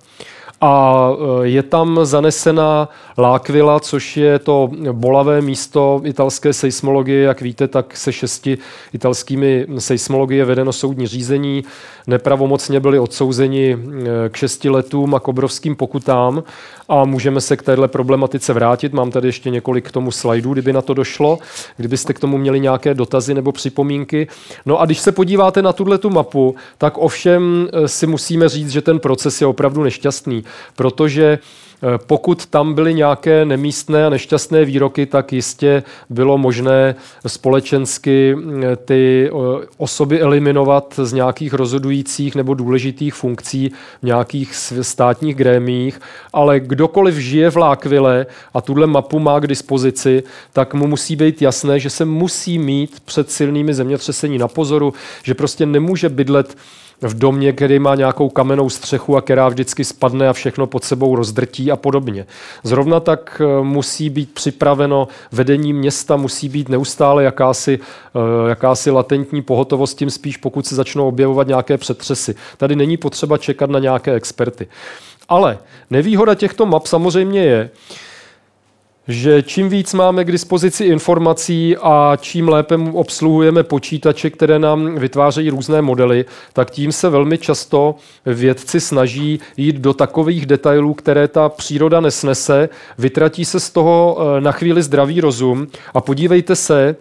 a e, je tam zanesena Lákvila, což je to bolavé místo italské seismologie. Jak víte, tak se šesti italskými seismologie vedeno soudní řízení. Nepravomocně byli odsouzeni e, k šesti letům a k obrovským pokutám a můžeme se k téhle problematice vrátit. Mám tady ještě několik k tomu slajdů, kdyby na to došlo, kdybyste k tomu měli nějaké dotazy nebo připomínky. No a když se podíváte na tuhle tu mapu, tak ovšem e, si musíme říct, že ten proces je opravdu nešťastný protože pokud tam byly nějaké nemístné a nešťastné výroky, tak jistě bylo možné společensky eh, ty eh, osoby eliminovat z nějakých rozhodujících nebo důležitých funkcí v nějakých státních grémích, ale kdokoliv žije v Lákvile a tuhle mapu má k dispozici, tak mu musí být jasné, že se musí mít před silnými zemětřesení na pozoru, že prostě nemůže bydlet v domě, který má nějakou kamennou střechu a která vždycky spadne a všechno pod sebou rozdrtí a podobně. Zrovna tak eh, musí být připraveno vedení města, musí být neustále jakási, eh, jakási latentní pohotovost, tím spíš pokud se začnou objevovat nějaké přetřesy. Tady není potřeba čekat na nějaké experty. Ale nevýhoda těchto map samozřejmě je, že čím víc máme k dispozici informací a čím lépe obsluhujeme počítače, které nám vytvářejí různé modely, tak tím se velmi často vědci snaží jít do takových detailů, které ta příroda nesnese, vytratí se z toho eh, na chvíli zdravý rozum a podívejte se,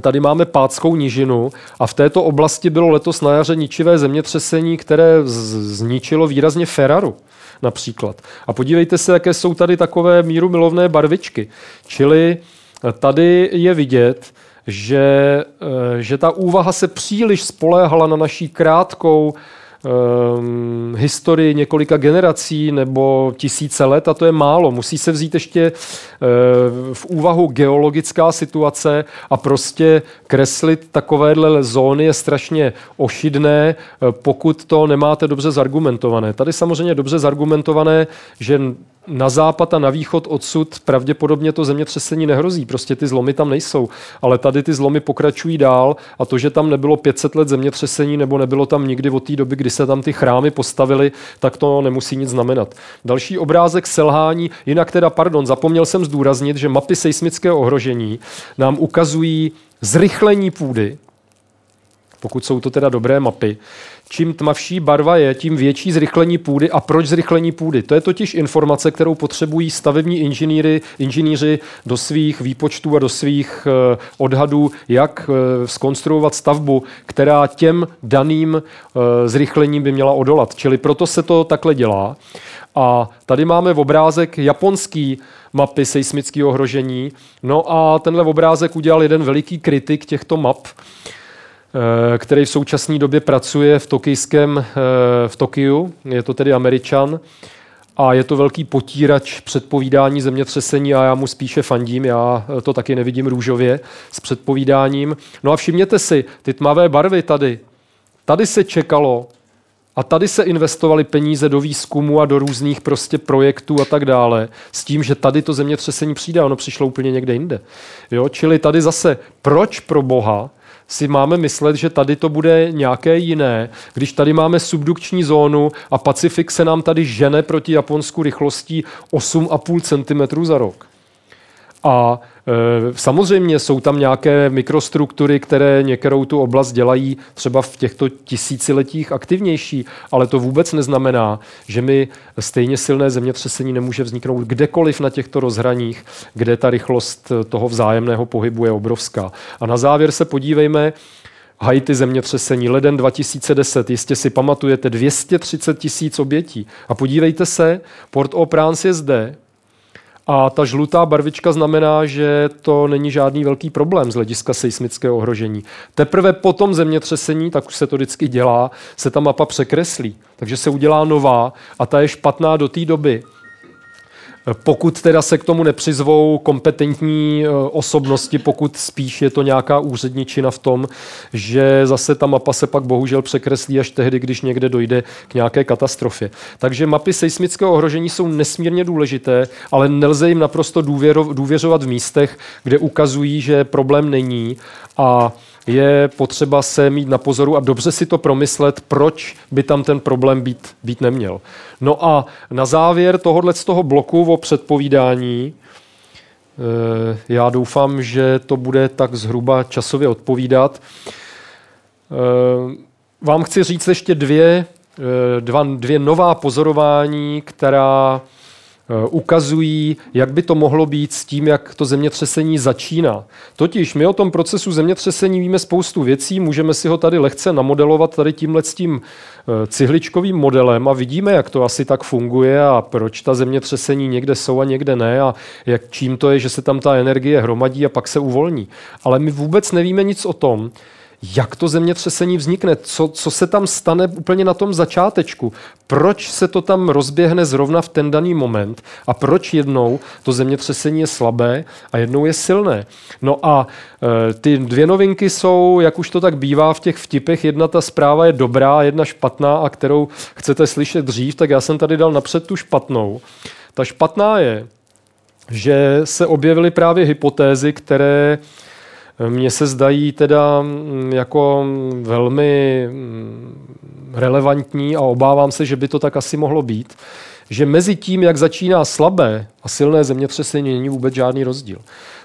Tady máme Pátskou nížinu a v této oblasti bylo letos na jaře ničivé zemětřesení, které zničilo výrazně Ferraru například. A podívejte se, jaké jsou tady takové míru milovné barvičky. Čili tady je vidět, že, že ta úvaha se příliš spoléhala na naší krátkou um, historii několika generací nebo tisíce let a to je málo. Musí se vzít ještě uh, v úvahu geologická situace a prostě kreslit takovéhle zóny je strašně ošidné, uh, pokud to nemáte dobře zargumentované. Tady samozřejmě dobře zargumentované, že na západ a na východ odsud pravděpodobně to zemětřesení nehrozí, prostě ty zlomy tam nejsou, ale tady ty zlomy pokračují dál a to, že tam nebylo 500 let zemětřesení nebo nebylo tam nikdy od té doby, kdy se tam ty chrámy postavily, tak to nemusí nic znamenat. Další obrázek selhání, jinak teda, pardon, zapomněl jsem zdůraznit, že mapy seismického ohrožení nám ukazují zrychlení půdy, pokud jsou to teda dobré mapy, čím tmavší barva je, tím větší zrychlení půdy. A proč zrychlení půdy? To je totiž informace, kterou potřebují stavební inženýry, inženýři do svých výpočtů a do svých uh, odhadů, jak skonstruovat stavbu, která těm daným uh, zrychlením by měla odolat. Čili proto se to takhle dělá. A tady máme obrázek japonský mapy seismického ohrožení. No a tenhle obrázek udělal jeden veliký kritik těchto map. Eh, který v současné době pracuje v tokijském, eh, v Tokiu, je to tedy američan, a je to velký potírač předpovídání zemětřesení a já mu spíše fandím, já to taky nevidím růžově s předpovídáním. No a všimněte si, ty tmavé barvy tady, tady se čekalo a tady se investovaly peníze do výzkumu a do různých prostě projektů a tak dále, s tím, že tady to zemětřesení přijde, ono přišlo úplně někde jinde. Jo? Čili tady zase, proč pro Boha si máme myslet, že tady to bude nějaké jiné, když tady máme subdukční zónu a Pacifik se nám tady žene proti Japonsku rychlostí 8,5 cm za rok. A e, samozřejmě jsou tam nějaké mikrostruktury, které některou tu oblast dělají třeba v těchto tisíciletích aktivnější, ale to vůbec neznamená, že mi stejně silné zemětřesení nemůže vzniknout kdekoliv na těchto rozhraních, kde ta rychlost toho vzájemného pohybu je obrovská. A na závěr se podívejme, Haiti zemětřesení, leden 2010, jistě si pamatujete, 230 tisíc obětí. A podívejte se, Port-au-Prince je zde, a ta žlutá barvička znamená, že to není žádný velký problém z hlediska seismického ohrožení. Teprve po tom zemětřesení, tak už se to vždycky dělá, se ta mapa překreslí. Takže se udělá nová a ta je špatná do té doby. Pokud teda se k tomu nepřizvou kompetentní e, osobnosti, pokud spíš je to nějaká úředničina v tom, že zase ta mapa se pak bohužel překreslí až tehdy, když někde dojde k nějaké katastrofě. Takže mapy seismického ohrožení jsou nesmírně důležité, ale nelze jim naprosto důvěřovat v místech, kde ukazují, že problém není a je potřeba se mít na pozoru a dobře si to promyslet, proč by tam ten problém být, být neměl. No a na závěr tohohle z toho bloku o předpovídání, eh, já doufám, že to bude tak zhruba časově odpovídat. Eh, vám chci říct ještě dvě, eh, dva, dvě nová pozorování, která ukazují, jak by to mohlo být s tím, jak to zemětřesení začíná. Totiž my o tom procesu zemětřesení víme spoustu věcí, můžeme si ho tady lehce namodelovat tady tímhle s tím eh, cihličkovým modelem a vidíme, jak to asi tak funguje a proč ta zemětřesení někde jsou a někde ne a jak, čím to je, že se tam ta energie hromadí a pak se uvolní. Ale my vůbec nevíme nic o tom, jak to zemětřesení vznikne, co, co se tam stane úplně na tom začátečku, proč se to tam rozběhne zrovna v ten daný moment a proč jednou to zemětřesení je slabé a jednou je silné. No a e, ty dvě novinky jsou, jak už to tak bývá v těch vtipech, jedna ta zpráva je dobrá, jedna špatná a kterou chcete slyšet dřív, tak já jsem tady dal napřed tu špatnou. Ta špatná je, že se objevily právě hypotézy, které mně se zdají teda mm, jako velmi mm, relevantní a obávám se, že by to tak asi mohlo být, že mezi tím, jak začíná slabé a silné zemětřesení, není vůbec žádný rozdíl.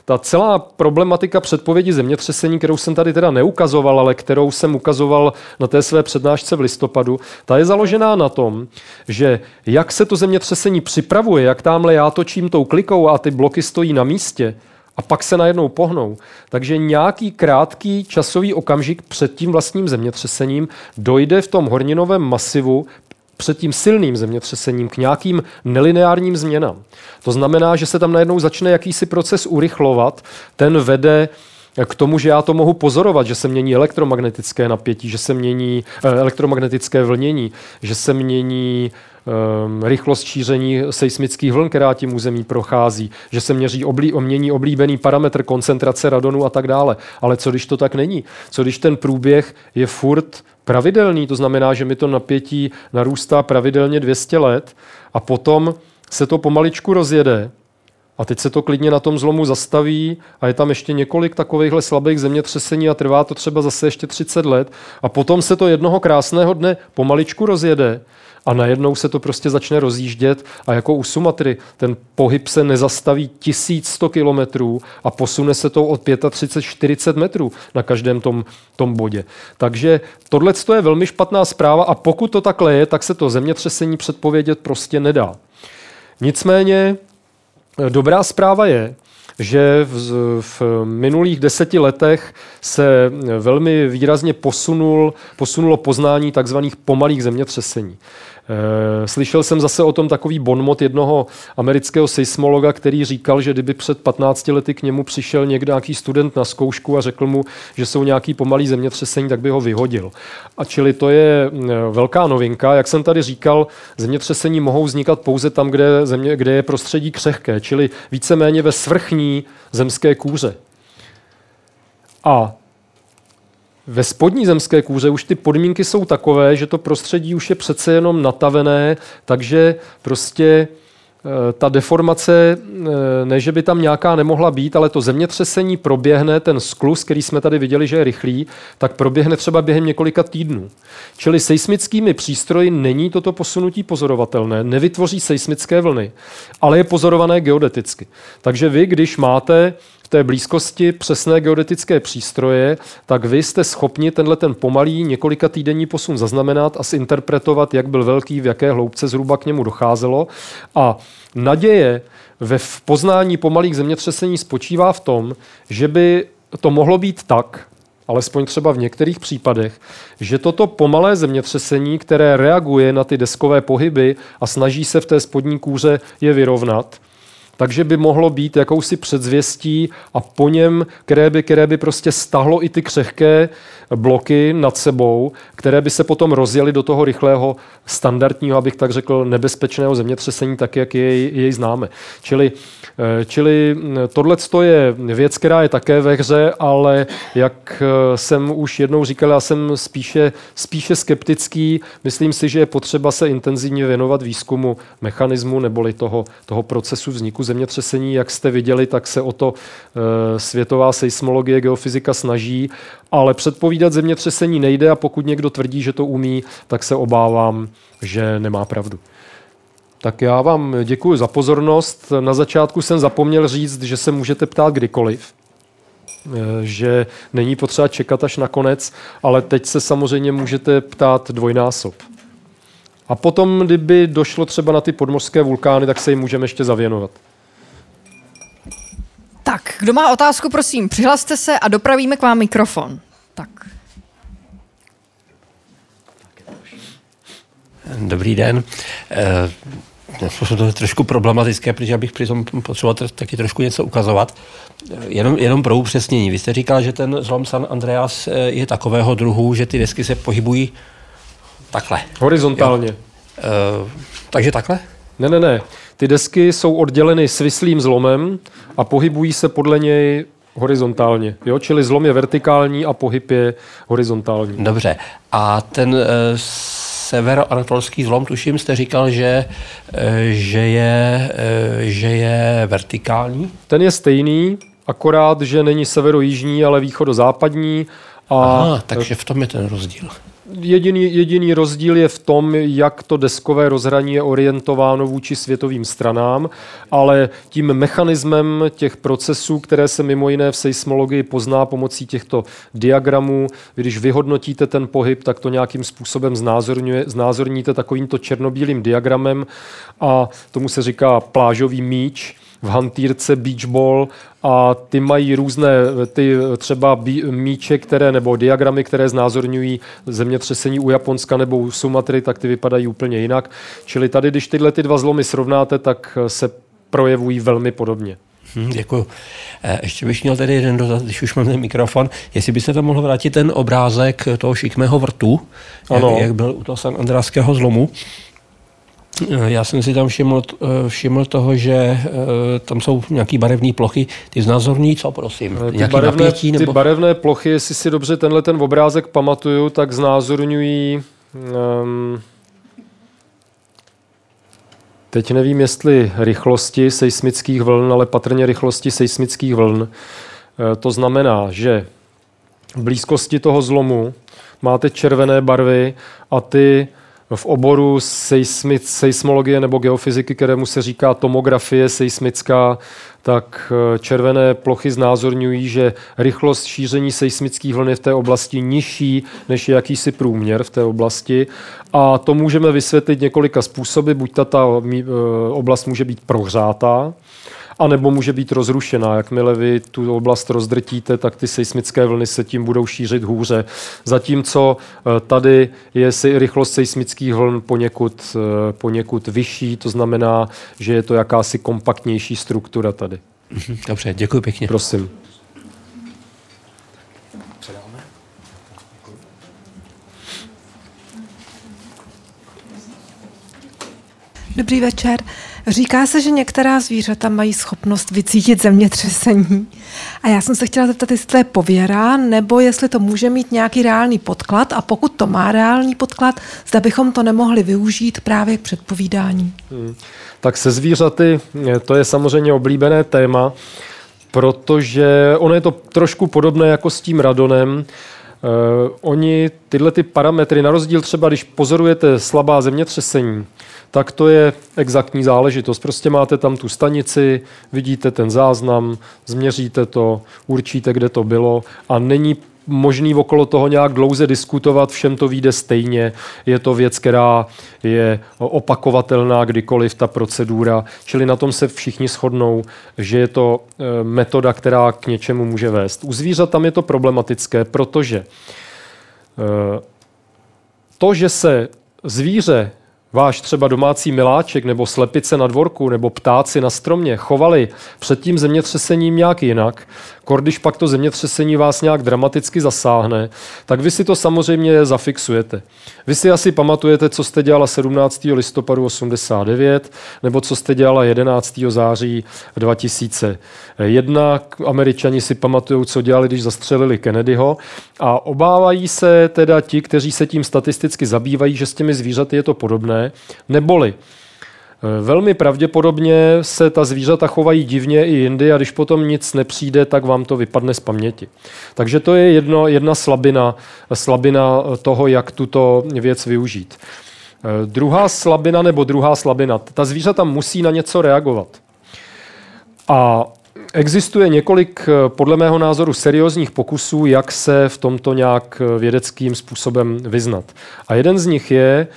Ta celá problematika předpovědi zemětřesení, kterou jsem tady teda neukazoval, ale kterou jsem ukazoval na té své přednášce v listopadu, ta je založená na tom, že jak se to zemětřesení připravuje, jak tamhle já točím tou klikou a ty bloky stojí na místě, a pak se najednou pohnou. Takže nějaký krátký časový okamžik před tím vlastním zemětřesením dojde v tom horninovém masivu před tím silným zemětřesením k nějakým nelineárním změnám. To znamená, že se tam najednou začne jakýsi proces urychlovat, ten vede k tomu, že já to mohu pozorovat, že se mění elektromagnetické napětí, že se mění eh, elektromagnetické vlnění, že se mění rychlost šíření seismických vln, která tím území prochází, že se měří oblí, mění oblíbený parametr koncentrace radonu a tak dále. Ale co když to tak není? Co když ten průběh je furt pravidelný, to znamená, že mi to napětí narůstá pravidelně 200 let a potom se to pomaličku rozjede a teď se to klidně na tom zlomu zastaví a je tam ještě několik takovýchhle slabých zemětřesení a trvá to třeba zase ještě 30 let a potom se to jednoho krásného dne pomaličku rozjede a najednou se to prostě začne rozjíždět a jako u Sumatry ten pohyb se nezastaví 1100 kilometrů a posune se to od 35-40 metrů na každém tom, tom bodě. Takže tohle je velmi špatná zpráva a pokud to takhle je, tak se to zemětřesení předpovědět prostě nedá. Nicméně dobrá zpráva je, že v, v minulých deseti letech se velmi výrazně posunul, posunulo poznání takzvaných pomalých zemětřesení. Eh, slyšel jsem zase o tom takový bonmot jednoho amerického seismologa, který říkal, že kdyby před 15 lety k němu přišel někdo nějaký student na zkoušku a řekl mu, že jsou nějaký pomalý zemětřesení, tak by ho vyhodil. A čili to je eh, velká novinka. Jak jsem tady říkal, zemětřesení mohou vznikat pouze tam, kde, země, kde je prostředí křehké, čili víceméně ve svrchní zemské kůře. A ve spodní zemské kůře už ty podmínky jsou takové, že to prostředí už je přece jenom natavené, takže prostě eh, ta deformace, eh, ne, že by tam nějaká nemohla být, ale to zemětřesení proběhne, ten sklus, který jsme tady viděli, že je rychlý, tak proběhne třeba během několika týdnů. Čili seismickými přístroji není toto posunutí pozorovatelné, nevytvoří seismické vlny, ale je pozorované geodeticky. Takže vy, když máte té blízkosti přesné geodetické přístroje, tak vy jste schopni tenhle ten pomalý několika týdenní posun zaznamenat a zinterpretovat, jak byl velký, v jaké hloubce zhruba k němu docházelo. A naděje ve poznání pomalých zemětřesení spočívá v tom, že by to mohlo být tak, alespoň třeba v některých případech, že toto pomalé zemětřesení, které reaguje na ty deskové pohyby a snaží se v té spodní kůře je vyrovnat, takže by mohlo být jakousi předzvěstí a po něm, které by, které by prostě stahlo i ty křehké bloky nad sebou, které by se potom rozjeli do toho rychlého standardního, abych tak řekl, nebezpečného zemětřesení, tak jak jej, jej známe. Čili, eh, čili eh, tohle je věc, která je také ve hře, ale jak eh, jsem už jednou říkal, já jsem spíše, spíše skeptický. Myslím si, že je potřeba se intenzivně věnovat výzkumu mechanismu neboli toho, toho procesu vzniku zemětřesení. Jak jste viděli, tak se o to světová seismologie, geofyzika snaží, ale předpovídat zemětřesení nejde a pokud někdo tvrdí, že to umí, tak se obávám, že nemá pravdu. Tak já vám děkuji za pozornost. Na začátku jsem zapomněl říct, že se můžete ptát kdykoliv že není potřeba čekat až na konec, ale teď se samozřejmě můžete ptát dvojnásob. A potom, kdyby došlo třeba na ty podmořské vulkány, tak se jim můžeme ještě zavěnovat. Tak, kdo má otázku, prosím, přihlaste se a dopravíme k vám mikrofon. Tak. Dobrý den. Eh, to je trošku problematické, protože bych při tom potřeboval taky trošku něco ukazovat. Jenom, jenom pro upřesnění. Vy jste říkal, že ten zlom San Andreas eh, je takového druhu, že ty desky se pohybují takhle. Horizontálně. Jo. E, takže takhle? Ne, ne, ne. Ty desky jsou odděleny svislým zlomem a pohybují se podle něj horizontálně. Jo? Čili zlom je vertikální a pohyb je horizontální. Dobře. A ten e, severoanatolský zlom, tuším, jste říkal, že, e, že, je, e, že je vertikální? Ten je stejný, akorát, že není severo-jižní, ale východo-západní. A Aha, takže v tom je ten rozdíl. Jediný, jediný rozdíl je v tom, jak to deskové rozhraní je orientováno vůči světovým stranám, ale tím mechanismem těch procesů, které se mimo jiné v seismologii pozná pomocí těchto diagramů, když vyhodnotíte ten pohyb, tak to nějakým způsobem znázorníte takovýmto černobílým diagramem a tomu se říká plážový míč v hantýrce beach ball a ty mají různé ty třeba míče, které nebo diagramy, které znázorňují zemětřesení u Japonska nebo u Sumatry, tak ty vypadají úplně jinak. Čili tady, když tyhle ty dva zlomy srovnáte, tak se projevují velmi podobně. Hmm, děkuji. Eh, ještě bych měl tady jeden dotaz, když už mám ten mikrofon. Jestli byste tam mohl vrátit ten obrázek toho šikmého vrtu, ano. Jak, jak byl u toho San Andráského zlomu. Eh, já jsem si tam všiml, eh, všiml toho, že tam jsou nějaké barevné plochy. Ty znázorní co, prosím? Ty barevné, napětí, nebo... ty barevné plochy, jestli si dobře tenhle ten obrázek pamatuju, tak znázorňují um, Teď nevím, jestli rychlosti seismických vln, ale patrně rychlosti seismických vln. To znamená, že v blízkosti toho zlomu máte červené barvy a ty v oboru seismi, seismologie nebo geofyziky, kterému se říká tomografie seismická, tak eh, červené plochy znázorňují, že rychlost šíření seismických vln je v té oblasti nižší než je jakýsi průměr v té oblasti. A to můžeme vysvětlit několika způsoby. Buď ta, ta eh, oblast může být prohřátá, anebo může být rozrušená. Jakmile vy tu oblast rozdrtíte, tak ty seismické vlny se tím budou šířit hůře. Zatímco eh, tady je si rychlost seismických vln poněkud, eh, poněkud vyšší, to znamená, že je to jakási kompaktnější struktura tady. Mhm, dobře, děkuji pěkně. Prosím. Dobrý večer. Říká se, že některá zvířata mají schopnost vycítit zemětřesení. A já jsem se chtěla zeptat, jestli to je pověra, nebo jestli to může mít nějaký reálný podklad. A pokud to má reálný podklad, zda bychom to nemohli využít právě k předpovídání. Hmm. Tak se zvířaty, eh, to je samozřejmě oblíbené téma, protože ono je to trošku podobné jako s tím radonem. Uh, oni tyhle ty parametry, na rozdíl třeba, když pozorujete slabá zemětřesení, tak to je exaktní záležitost. Prostě máte tam tu stanici, vidíte ten záznam, změříte to, určíte, kde to bylo a není možný okolo toho nějak dlouze diskutovat, všem to vyjde stejně. Je to věc, která je opakovatelná kdykoliv ta procedura, čili na tom se všichni shodnou, že je to eh, metoda, která k něčemu může vést. U zvířat tam je to problematické, protože eh, to, že se zvíře váš třeba domácí miláček nebo slepice na dvorku nebo ptáci na stromě chovali před tím zemětřesením nějak jinak, kor když pak to zemětřesení vás nějak dramaticky zasáhne, tak vy si to samozřejmě zafixujete. Vy si asi pamatujete, co jste dělala 17. listopadu 89 nebo co jste dělala 11. září 2001. Američani si pamatují, co dělali, když zastřelili Kennedyho a obávají se teda ti, kteří se tím statisticky zabývají, že s těmi zvířaty je to podobné, neboli Velmi pravděpodobně se ta zvířata chovají divně i jindy a když potom nic nepřijde, tak vám to vypadne z paměti. Takže to je jedno, jedna slabina, slabina toho, jak tuto věc využít. Eh, druhá slabina nebo druhá slabina, ta zvířata musí na něco reagovat. A existuje několik, eh, podle mého názoru, seriózních pokusů, jak se v tomto nějak vědeckým způsobem vyznat. A jeden z nich je,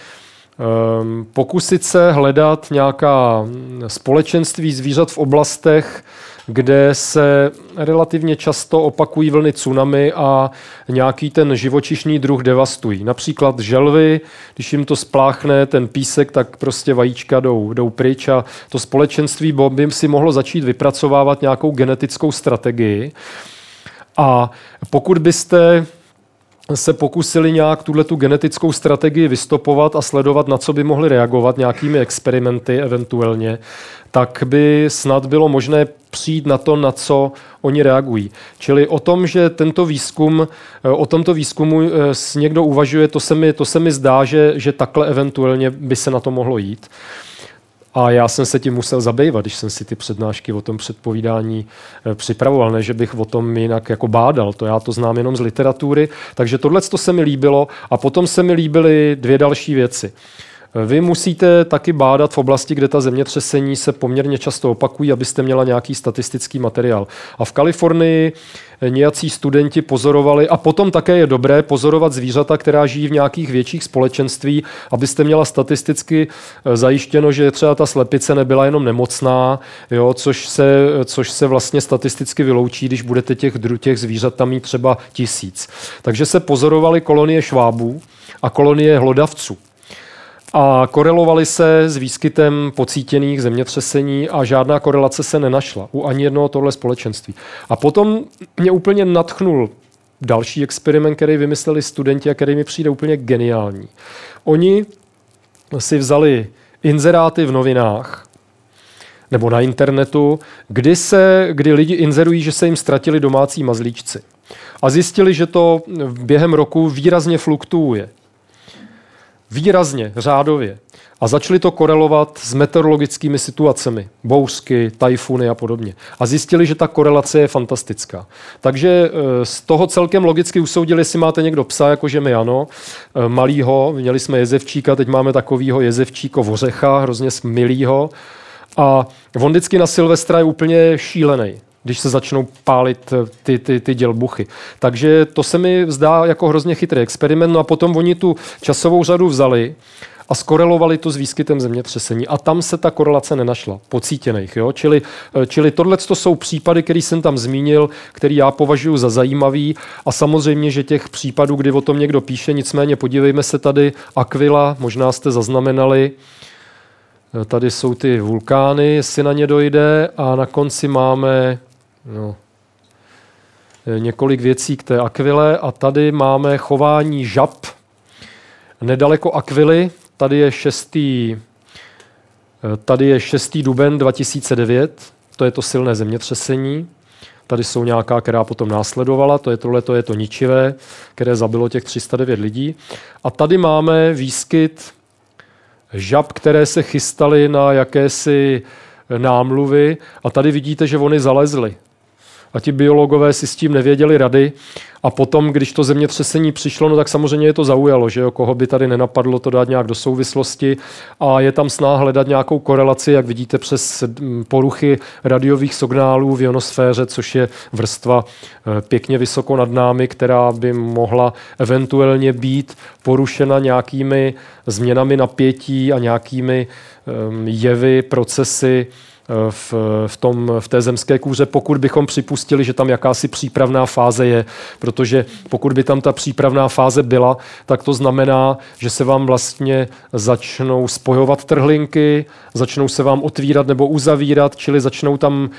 pokusit se hledat nějaká společenství zvířat v oblastech, kde se relativně často opakují vlny tsunami a nějaký ten živočišný druh devastují. Například želvy, když jim to spláchne ten písek, tak prostě vajíčka jdou, jdou pryč a to společenství by si mohlo začít vypracovávat nějakou genetickou strategii. A pokud byste se pokusili nějak tuhle tu genetickou strategii vystopovat a sledovat, na co by mohli reagovat nějakými experimenty eventuálně, tak by snad bylo možné přijít na to, na co oni reagují. Čili o tom, že tento výzkum, o tomto výzkumu eh, někdo uvažuje, to se mi, to se mi zdá, že, že takhle eventuálně by se na to mohlo jít. A já jsem se tím musel zabývat, když jsem si ty přednášky o tom předpovídání eh, připravoval, ne, že bych o tom jinak jako bádal, to já to znám jenom z literatury. Takže tohle to se mi líbilo a potom se mi líbily dvě další věci. Vy musíte taky bádat v oblasti, kde ta zemětřesení se poměrně často opakují, abyste měla nějaký statistický materiál. A v Kalifornii nějací studenti pozorovali, a potom také je dobré pozorovat zvířata, která žijí v nějakých větších společenství, abyste měla statisticky eh, zajištěno, že třeba ta slepice nebyla jenom nemocná, jo, což, se, což se vlastně statisticky vyloučí, když budete těch, těch zvířat tam mít třeba tisíc. Takže se pozorovaly kolonie švábů a kolonie hlodavců a korelovali se s výskytem pocítěných zemětřesení a žádná korelace se nenašla u ani jednoho tohle společenství. A potom mě úplně natchnul další experiment, který vymysleli studenti a který mi přijde úplně geniální. Oni si vzali inzeráty v novinách nebo na internetu, kdy, se, kdy lidi inzerují, že se jim ztratili domácí mazlíčci. A zjistili, že to během roku výrazně fluktuuje. Výrazně, řádově. A začali to korelovat s meteorologickými situacemi, bouřky, tajfuny a podobně. A zjistili, že ta korelace je fantastická. Takže e, z toho celkem logicky usoudili, jestli máte někdo psa, jakože my ano, e, malýho, měli jsme jezevčíka, teď máme takovýho jezevčíko vořecha, hrozně milýho. A on vždycky na Silvestra je úplně šílený když se začnou pálit eh, ty, ty, ty dělbuchy. Takže to se mi zdá jako hrozně chytrý experiment. No a potom oni tu časovou řadu vzali a skorelovali to s výskytem zemětřesení. A tam se ta korelace nenašla, pocítěných. Jo? Čili, eh, čili tohle to jsou případy, které jsem tam zmínil, který já považuji za zajímavý. A samozřejmě, že těch případů, kdy o tom někdo píše, nicméně podívejme se tady, Aquila, možná jste zaznamenali, eh, Tady jsou ty vulkány, jestli na ně dojde, a na konci máme No. Několik věcí k té akvile a tady máme chování žab nedaleko akvily. Tady je 6. Tady je 6. duben 2009, to je to silné zemětřesení. Tady jsou nějaká, která potom následovala, to je tohle, to je to ničivé, které zabilo těch 309 lidí. A tady máme výskyt žab, které se chystaly na jakési námluvy a tady vidíte, že oni zalezly a ti biologové si s tím nevěděli rady. A potom, když to zemětřesení přišlo, no tak samozřejmě je to zaujalo, že jo, koho by tady nenapadlo to dát nějak do souvislosti a je tam snaha hledat nějakou korelaci, jak vidíte, přes poruchy radiových signálů v ionosféře, což je vrstva eh, pěkně vysoko nad námi, která by mohla eventuálně být porušena nějakými změnami napětí a nějakými ehm, jevy, procesy, v, v, tom, v té zemské kůře, pokud bychom připustili, že tam jakási přípravná fáze je, protože pokud by tam ta přípravná fáze byla, tak to znamená, že se vám vlastně začnou spojovat trhlinky, začnou se vám otvírat nebo uzavírat, čili začnou tam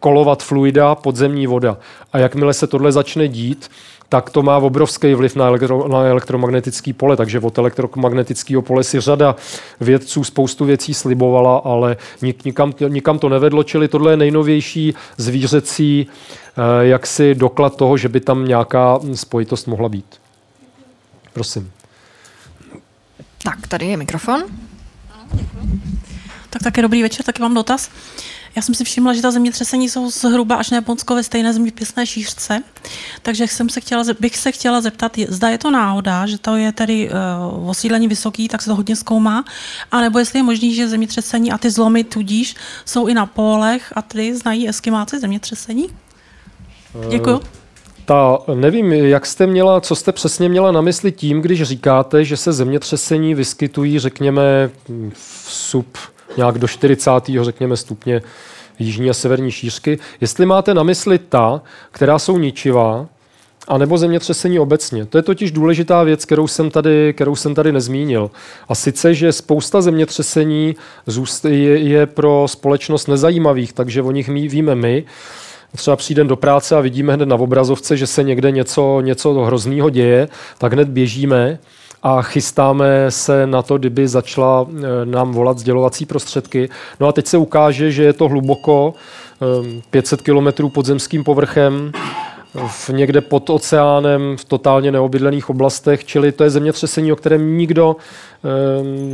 kolovat fluida, podzemní voda. A jakmile se tohle začne dít, tak to má obrovský vliv na, elektro, na elektromagnetický pole. Takže od elektromagnetického pole si řada vědců spoustu věcí slibovala, ale nik, nikam, nikam to nevedlo, čili tohle je nejnovější zvířecí eh, jaksi doklad toho, že by tam nějaká spojitost mohla být. Prosím. Tak, tady je mikrofon. Tak také dobrý večer, taky mám dotaz. Já jsem si všimla, že ta zemětřesení jsou zhruba až na Japonsko ve stejné zeměpisné šířce, takže jsem se chtěla, bych se chtěla zeptat, zda je to náhoda, že to je tedy uh, osídlení vysoký, tak se to hodně zkoumá, anebo jestli je možný, že zemětřesení a ty zlomy tudíž jsou i na polech a tedy znají eskimáci zemětřesení? Děkuji. Uh ta, nevím, jak jste měla, co jste přesně měla na mysli tím, když říkáte, že se zemětřesení vyskytují, řekněme, v sub nějak do 40. řekněme stupně jižní a severní šířky. Jestli máte na mysli ta, která jsou ničivá, a nebo zemětřesení obecně. To je totiž důležitá věc, kterou jsem tady, kterou jsem tady nezmínil. A sice, že spousta zemětřesení je, je pro společnost nezajímavých, takže o nich my, víme my. Třeba přijdeme do práce a vidíme hned na obrazovce, že se někde něco, něco hrozného děje, tak hned běžíme a chystáme se na to, kdyby začala eh, nám volat sdělovací prostředky. No a teď se ukáže, že je to hluboko, 500 eh, kilometrů pod zemským povrchem v někde pod oceánem, v totálně neobydlených oblastech, čili to je zemětřesení, o kterém nikdo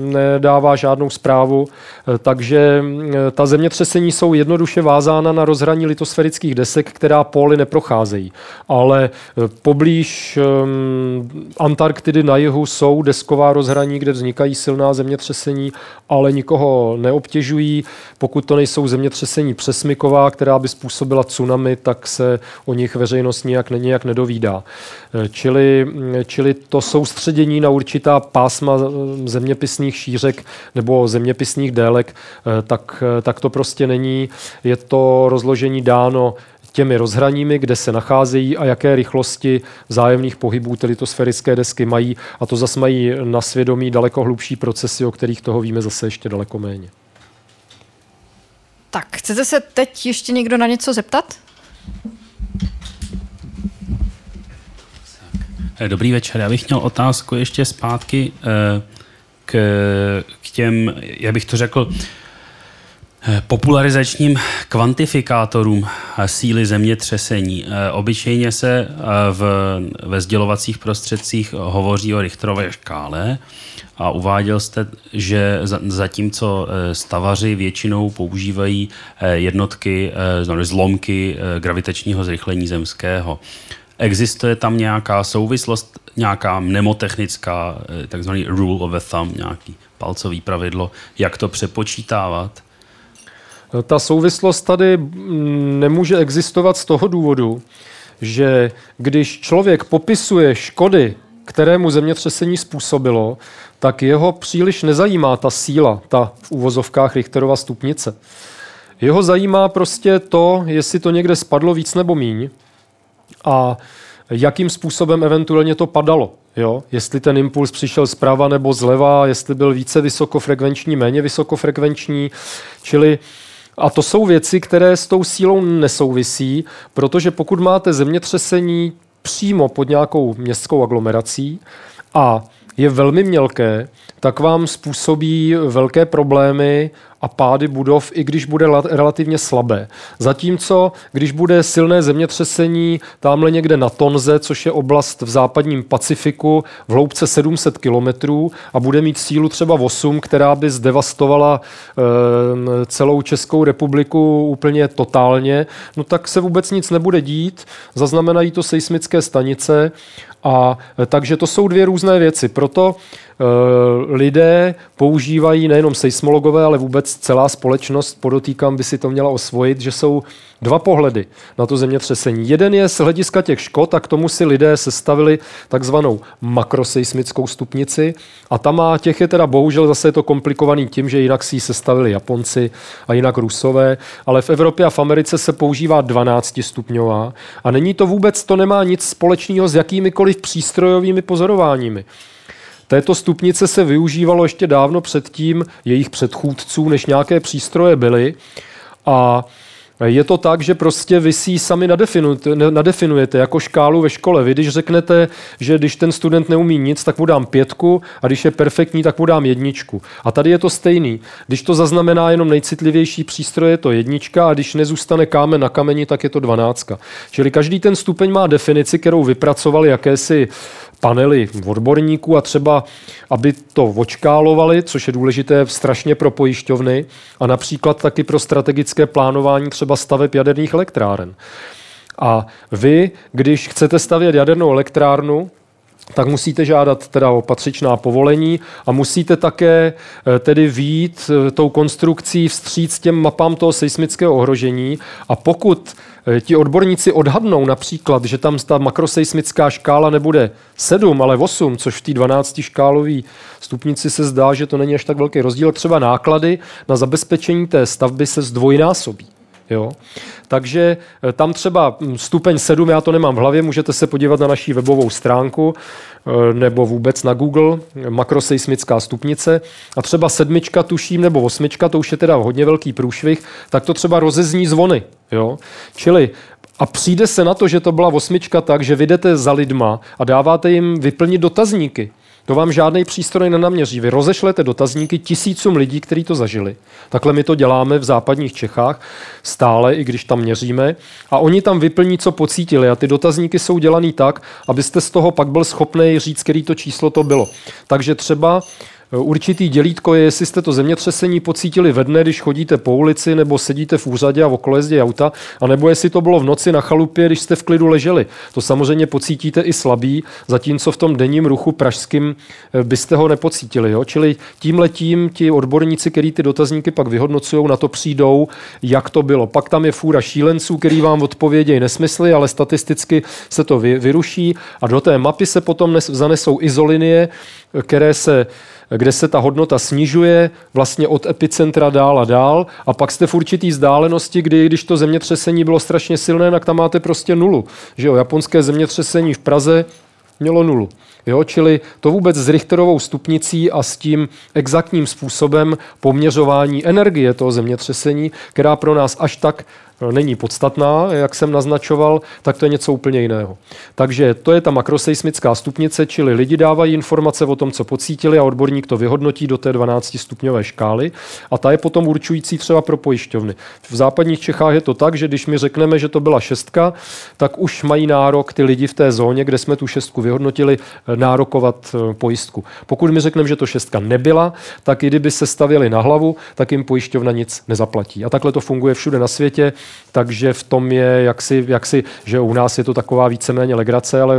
nedává žádnou zprávu, eh, takže eh, ta zemětřesení jsou jednoduše vázána na rozhraní litosférických desek, která póly neprocházejí. Ale eh, poblíž ehm, Antarktidy na jihu jsou desková rozhraní, kde vznikají silná zemětřesení, ale nikoho neobtěžují. Pokud to nejsou zemětřesení přesmyková, která by způsobila tsunami, tak se o nich veřejnost nijak, nijak nedovídá. Čili, čili to soustředění na určitá pásma zeměpisných šířek nebo zeměpisných délek, eh, tak, eh, tak to prostě není. Je to rozložení dáno těmi rozhraními, kde se nacházejí a jaké rychlosti vzájemných pohybů ty litosférické desky mají. A to zase mají na svědomí daleko hlubší procesy, o kterých toho víme zase ještě daleko méně. Tak, chcete se teď ještě někdo na něco zeptat? Dobrý večer, já bych měl otázku ještě zpátky. Eh, k, k těm, jak bych to řekl, popularizačním kvantifikátorům síly zemětřesení. Obyčejně se v, ve sdělovacích prostředcích hovoří o Richterové škále a uváděl jste, že zatímco stavaři většinou používají jednotky, zlomky gravitačního zrychlení zemského. Existuje tam nějaká souvislost, nějaká mnemotechnická, eh, takzvaný rule of a thumb, nějaký palcový pravidlo, jak to přepočítávat? No, ta souvislost tady nemůže existovat z toho důvodu, že když člověk popisuje škody, které mu zemětřesení způsobilo, tak jeho příliš nezajímá ta síla, ta v úvozovkách Richterova stupnice. Jeho zajímá prostě to, jestli to někde spadlo víc nebo míň a jakým způsobem eventuálně to padalo. Jo? Jestli ten impuls přišel zprava nebo zleva, jestli byl více vysokofrekvenční, méně vysokofrekvenční, čili a to jsou věci, které s tou sílou nesouvisí, protože pokud máte zemětřesení přímo pod nějakou městskou aglomerací a je velmi mělké, tak vám způsobí velké problémy a pády budov, i když bude relativně slabé. Zatímco, když bude silné zemětřesení tamhle někde na Tonze, což je oblast v západním Pacifiku v hloubce 700 kilometrů a bude mít sílu třeba 8, která by zdevastovala e, celou Českou republiku úplně totálně, no tak se vůbec nic nebude dít. Zaznamenají to seismické stanice a e, takže to jsou dvě různé věci. Proto e, lidé používají nejenom seismologové, ale vůbec celá společnost, podotýkám, by si to měla osvojit, že jsou dva pohledy na to zemětřesení. Jeden je z hlediska těch škod a k tomu si lidé sestavili takzvanou makroseismickou stupnici a tam má těch je teda bohužel zase je to komplikovaný tím, že jinak si ji sestavili Japonci a jinak Rusové, ale v Evropě a v Americe se používá 12 stupňová a není to vůbec, to nemá nic společného s jakýmikoliv přístrojovými pozorováními. Této stupnice se využívalo ještě dávno předtím jejich předchůdců, než nějaké přístroje byly. A je to tak, že prostě vy si ji sami nadefinujete, jako škálu ve škole. Vy když řeknete, že když ten student neumí nic, tak mu dám pětku a když je perfektní, tak mu dám jedničku. A tady je to stejný. Když to zaznamená jenom nejcitlivější přístroj, je to jednička a když nezůstane kámen na kameni, tak je to dvanáctka. Čili každý ten stupeň má definici, kterou vypracovali jakési panely odborníků a třeba, aby to očkálovali, což je důležité strašně pro pojišťovny a například taky pro strategické plánování třeba staveb jaderných elektráren. A vy, když chcete stavět jadernou elektrárnu, tak musíte žádat teda o patřičná povolení a musíte také eh, tedy výjít eh, tou konstrukcí vstříc těm mapám toho seismického ohrožení a pokud eh, ti odborníci odhadnou například, že tam ta makroseismická škála nebude 7, ale 8, což v té 12 škálové stupnici se zdá, že to není až tak velký rozdíl, třeba náklady na zabezpečení té stavby se zdvojnásobí. Jo? Takže eh, tam třeba hm, stupeň 7, já to nemám v hlavě, můžete se podívat na naší webovou stránku eh, nebo vůbec na Google, makroseismická stupnice. A třeba sedmička, tuším, nebo osmička, to už je teda hodně velký průšvih, tak to třeba rozezní zvony. Jo? Čili a přijde se na to, že to byla osmička tak, že vydete za lidma a dáváte jim vyplnit dotazníky. To vám žádný přístroj nenaměří. Vy rozešlete dotazníky tisícům lidí, kteří to zažili. Takhle my to děláme v západních Čechách stále, i když tam měříme. A oni tam vyplní, co pocítili. A ty dotazníky jsou dělaný tak, abyste z toho pak byl schopný říct, který to číslo to bylo. Takže třeba Určitý dělítko je, jestli jste to zemětřesení pocítili ve dne, když chodíte po ulici nebo sedíte v úřadě a okolo jezdí auta, anebo jestli to bylo v noci na chalupě, když jste v klidu leželi. To samozřejmě pocítíte i slabý, zatímco v tom denním ruchu pražským eh, byste ho nepocítili. Jo? Čili tím letím ti odborníci, který ty dotazníky pak vyhodnocují, na to přijdou, jak to bylo. Pak tam je fůra šílenců, který vám odpovědějí nesmysly, ale statisticky se to vyruší a do té mapy se potom zanesou izolinie, které se kde se ta hodnota snižuje vlastně od epicentra dál a dál a pak jste v určitý vzdálenosti, kdy když to zemětřesení bylo strašně silné, tak tam máte prostě nulu. Že jo, japonské zemětřesení v Praze mělo nulu. Jo, čili to vůbec s Richterovou stupnicí a s tím exaktním způsobem poměřování energie toho zemětřesení, která pro nás až tak není podstatná, jak jsem naznačoval, tak to je něco úplně jiného. Takže to je ta makroseismická stupnice, čili lidi dávají informace o tom, co pocítili a odborník to vyhodnotí do té 12 stupňové škály a ta je potom určující třeba pro pojišťovny. V západních Čechách je to tak, že když mi řekneme, že to byla šestka, tak už mají nárok ty lidi v té zóně, kde jsme tu šestku vyhodnotili, nárokovat eh, pojistku. Pokud mi řekneme, že to šestka nebyla, tak i kdyby se stavili na hlavu, tak jim pojišťovna nic nezaplatí. A takhle to funguje všude na světě takže v tom je jaksi, jaksi, že u nás je to taková víceméně legrace, ale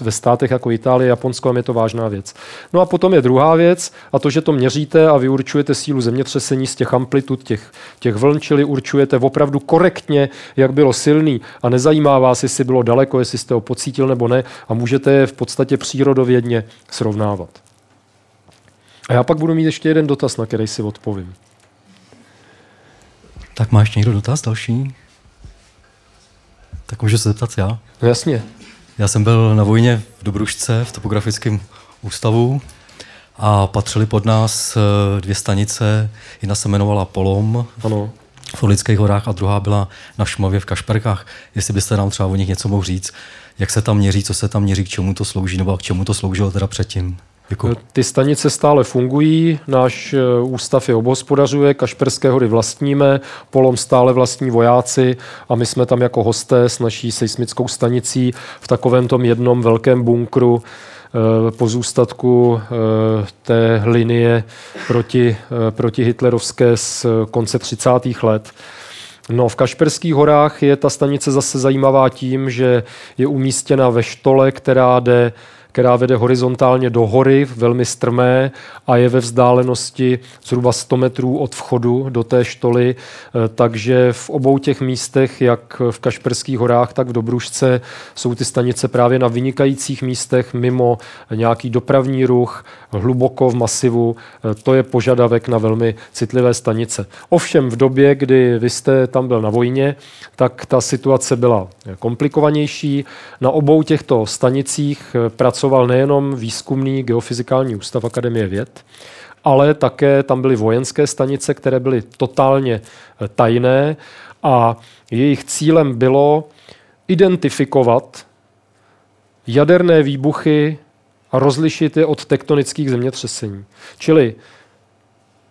ve státech jako Itálie, Japonsko je to vážná věc. No a potom je druhá věc a to, že to měříte a vy určujete sílu zemětřesení z těch amplitud, těch, těch vln, čili určujete opravdu korektně, jak bylo silný a nezajímá vás, jestli bylo daleko, jestli jste ho pocítil nebo ne a můžete je v podstatě přírodovědně srovnávat. A já pak budu mít ještě jeden dotaz, na který si odpovím. Tak má ještě někdo dotaz další? Tak můžu se zeptat já? No jasně. Já jsem byl na vojně v Dobrušce, v topografickém ústavu a patřili pod nás eh, dvě stanice. Jedna se jmenovala Polom ano. v Orlických horách a druhá byla na Šmavě v Kašperkách. Jestli byste nám třeba o nich něco mohl říct, jak se tam měří, co se tam měří, k čemu to slouží, nebo k čemu to sloužilo teda předtím. Děkuji. Eh, ty stanice stále fungují, náš eh, ústav je obhospodařuje, Kašperské hory vlastníme, Polom stále vlastní vojáci a my jsme tam jako hosté s naší seismickou stanicí v takovém tom jednom velkém bunkru eh, pozůstatku té linie proti, proti hitlerovské z konce 30. let. No, v Kašperských horách je ta stanice zase zajímavá tím, že je umístěna ve štole, která jde která vede horizontálně do hory, velmi strmé a je ve vzdálenosti zhruba 100 metrů od vchodu do té štoly. Eh, takže v obou těch místech, jak v Kašperských horách, tak v Dobrušce, jsou ty stanice právě na vynikajících místech mimo nějaký dopravní ruch, hluboko v masivu. Eh, to je požadavek na velmi citlivé stanice. Ovšem v době, kdy vy jste tam byl na vojně, tak ta situace byla komplikovanější. Na obou těchto stanicích eh, pracoval nejenom výzkumný geofyzikální ústav Akademie věd, ale také tam byly vojenské stanice, které byly totálně eh, tajné a jejich cílem bylo identifikovat jaderné výbuchy a rozlišit je od tektonických zemětřesení. Čili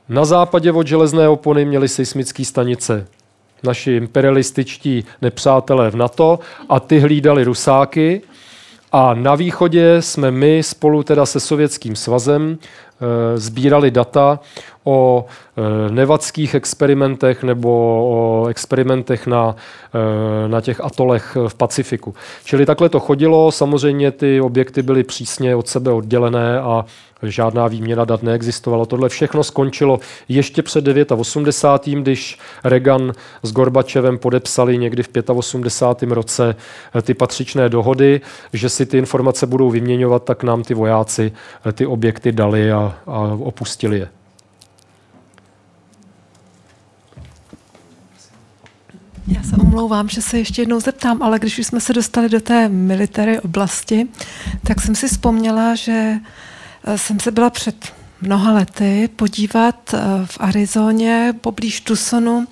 na západě od železné opony měly seismické stanice naši imperialističtí nepřátelé v NATO a ty hlídali Rusáky. A na východě jsme my spolu teda se Sovětským svazem sbírali data o e, nevadských experimentech nebo o experimentech na, e, na těch atolech v Pacifiku. Čili takhle to chodilo, samozřejmě ty objekty byly přísně od sebe oddělené a žádná výměna dat neexistovala. Tohle všechno skončilo ještě před 89. když Reagan s Gorbačevem podepsali někdy v 85. roce ty patřičné dohody, že si ty informace budou vyměňovat, tak nám ty vojáci ty objekty dali a, a opustili je. Já se omlouvám, že se ještě jednou zeptám, ale když už jsme se dostali do té military oblasti, tak jsem si vzpomněla, že eh, jsem se byla před mnoha lety podívat eh, v Arizoně poblíž Tucsonu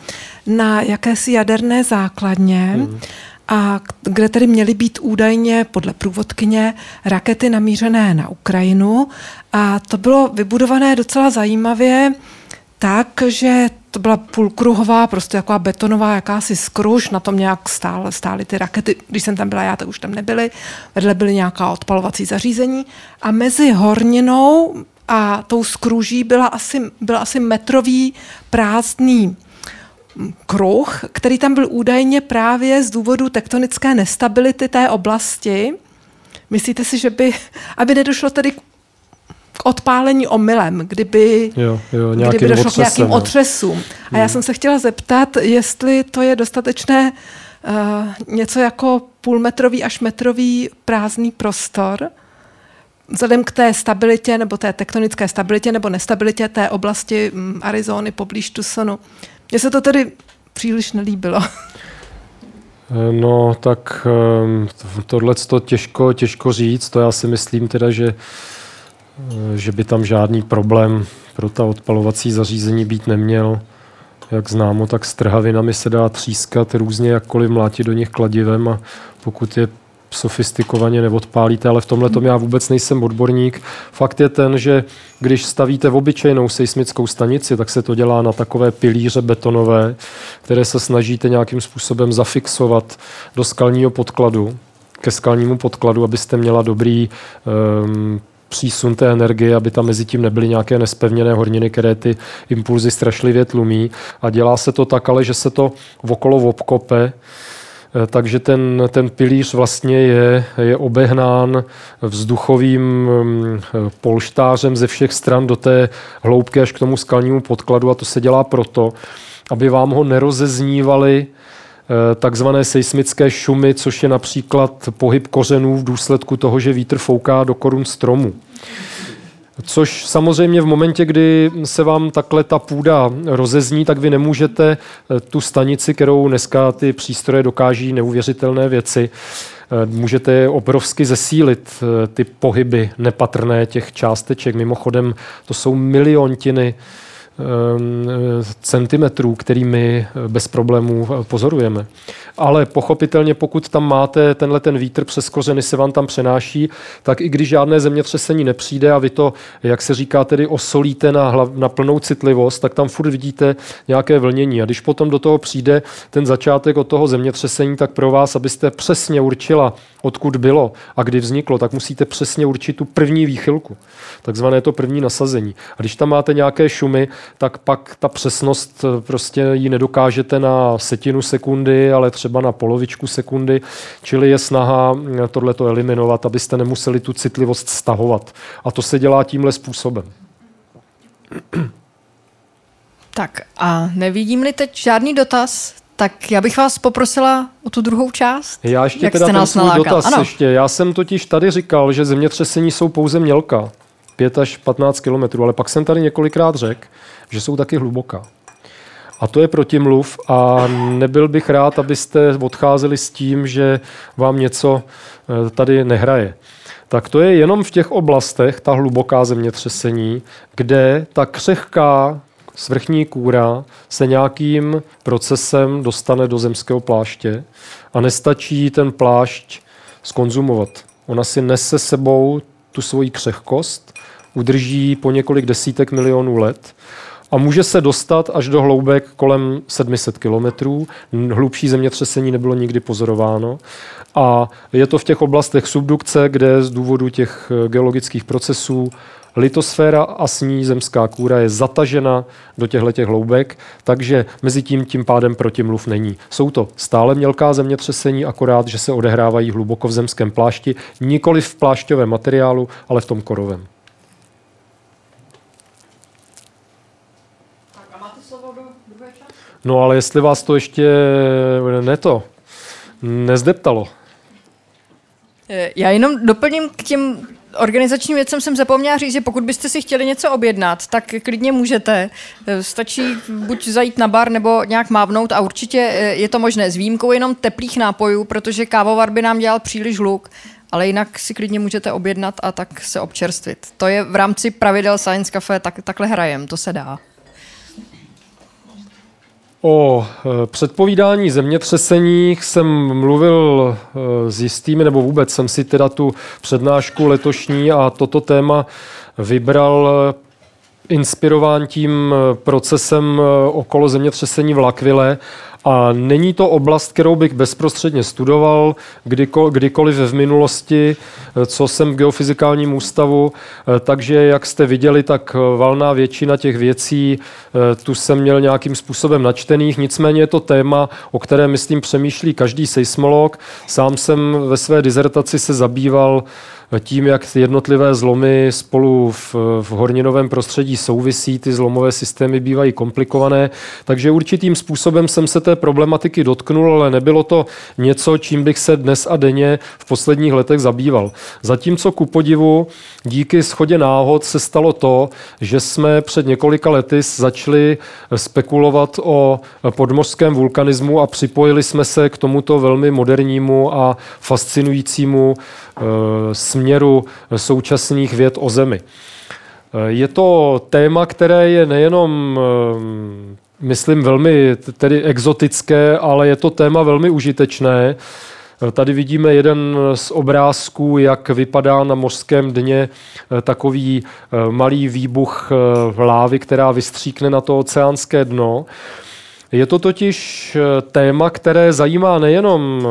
na jakési jaderné základně. Mm. A kde tedy měly být údajně podle průvodkyně rakety namířené na Ukrajinu. A to bylo vybudované docela zajímavě tak, že to byla půlkruhová, prostě taková betonová jakási skruž, na tom nějak stál, stály ty rakety, když jsem tam byla já, tak už tam nebyly, vedle byly nějaká odpalovací zařízení. A mezi horninou a tou skruží byla asi, byl asi metrový prázdný kruh, který tam byl údajně právě z důvodu tektonické nestability té oblasti. Myslíte si, že by, aby nedošlo tedy k odpálení omylem, kdyby, jo, jo, kdyby došlo k nějakým jo. otřesům. A já hmm. jsem se chtěla zeptat, jestli to je dostatečné uh, něco jako půlmetrový až metrový prázdný prostor, vzhledem k té stabilitě nebo té tektonické stabilitě nebo nestabilitě té oblasti um, Arizony poblíž Tucsonu. Mně se to tedy příliš nelíbilo. Eh, no, tak ehm, tohle to těžko, těžko říct. To já si myslím teda, že Eh, že by tam žádný problém pro ta odpalovací zařízení být neměl. Jak známo, tak s trhavinami se dá třískat různě, jakkoliv mlátit do nich kladivem a pokud je sofistikovaně neodpálíte, ale v tomhle tom já vůbec nejsem odborník. Fakt je ten, že když stavíte v obyčejnou seismickou stanici, tak se to dělá na takové pilíře betonové, které se snažíte nějakým způsobem zafixovat do skalního podkladu, ke skalnímu podkladu, abyste měla dobrý um, přísun té energie, aby tam mezi tím nebyly nějaké nespevněné horniny, které ty impulzy strašlivě tlumí. A dělá se to tak, ale že se to okolo obkope, takže ten, ten pilíř vlastně je, je obehnán vzduchovým mm, polštářem ze všech stran do té hloubky až k tomu skalnímu podkladu a to se dělá proto, aby vám ho nerozeznívali Eh, takzvané seismické šumy, což je například pohyb kořenů v důsledku toho, že vítr fouká do korun stromu. Což samozřejmě v momentě, kdy se vám takhle ta půda rozezní, tak vy nemůžete eh, tu stanici, kterou dneska ty přístroje dokáží neuvěřitelné věci, eh, můžete obrovsky zesílit ty pohyby nepatrné těch částeček. Mimochodem, to jsou miliontiny Ehm, centimetrů, kterými bez problémů pozorujeme. Ale pochopitelně, pokud tam máte tenhle ten vítr přes kořeny se vám tam přenáší, tak i když žádné zemětřesení nepřijde a vy to, jak se říká, tedy osolíte na, hlav, na plnou citlivost, tak tam furt vidíte nějaké vlnění. A když potom do toho přijde ten začátek od toho zemětřesení, tak pro vás, abyste přesně určila, odkud bylo a kdy vzniklo, tak musíte přesně určit tu první výchylku, takzvané to první nasazení. A když tam máte nějaké šumy, tak pak ta přesnost eh, prostě ji nedokážete na setinu sekundy, ale třeba na polovičku sekundy, čili je snaha eh, tohleto eliminovat, abyste nemuseli tu citlivost stahovat. A to se dělá tímhle způsobem. Tak a nevidím-li teď žádný dotaz, tak já bych vás poprosila o tu druhou část. Já ještě Jak teda ten svůj dotaz ano. ještě. Já jsem totiž tady říkal, že zemětřesení jsou pouze mělka. 5 až 15 kilometrů, ale pak jsem tady několikrát řekl, že jsou taky hluboká. A to je protimluv a nebyl bych rád, abyste odcházeli s tím, že vám něco eh, tady nehraje. Tak to je jenom v těch oblastech, ta hluboká zemětřesení, kde ta křehká svrchní kůra se nějakým procesem dostane do zemského pláště a nestačí ten plášť skonzumovat. Ona si nese sebou tu svoji křehkost, udrží po několik desítek milionů let a může se dostat až do hloubek kolem 700 kilometrů. Hlubší zemětřesení nebylo nikdy pozorováno. A je to v těch oblastech subdukce, kde z důvodu těch eh, geologických procesů litosféra a s ní zemská kůra je zatažena do těchto hloubek, takže mezi tím tím pádem protimluv není. Jsou to stále mělká zemětřesení, akorát, že se odehrávají hluboko v zemském plášti, nikoli v plášťovém materiálu, ale v tom korovém. No ale jestli vás to ještě ne to, nezdeptalo. Eh, já jenom doplním k těm organizačním věcem jsem zapomněla říct, že pokud byste si chtěli něco objednat, tak klidně můžete. Eh, stačí buď zajít na bar nebo nějak mávnout a určitě eh, je to možné s výjimkou jenom teplých nápojů, protože kávovar by nám dělal příliš hluk, ale jinak si klidně můžete objednat a tak se občerstvit. To je v rámci pravidel Science Cafe, tak, takhle hrajem, to se dá. O eh, předpovídání zemětřesení jsem mluvil eh, s jistými, nebo vůbec jsem si teda tu přednášku letošní a toto téma vybral inspirován tím procesem okolo zemětřesení v Lakvile. A není to oblast, kterou bych bezprostředně studoval kdykoliv v minulosti, co jsem v geofyzikálním ústavu, takže jak jste viděli, tak valná většina těch věcí tu jsem měl nějakým způsobem načtených, nicméně je to téma, o kterém, myslím, přemýšlí každý seismolog. Sám jsem ve své dizertaci se zabýval tím, jak jednotlivé zlomy spolu v, v horninovém prostředí souvisí, ty zlomové systémy bývají komplikované, takže určitým způsobem jsem se té problematiky dotknul, ale nebylo to něco, čím bych se dnes a denně v posledních letech zabýval. Zatímco ku podivu díky schodě náhod se stalo to, že jsme před několika lety začali spekulovat o podmořském vulkanismu a připojili jsme se k tomuto velmi modernímu a fascinujícímu směru současných věd o Zemi. Eh, je to téma, které je nejenom eh, myslím, velmi tedy exotické, ale je to téma velmi užitečné. Tady vidíme jeden z obrázků, jak vypadá na mořském dně takový malý výbuch lávy, která vystříkne na to oceánské dno. Je to totiž téma, které zajímá nejenom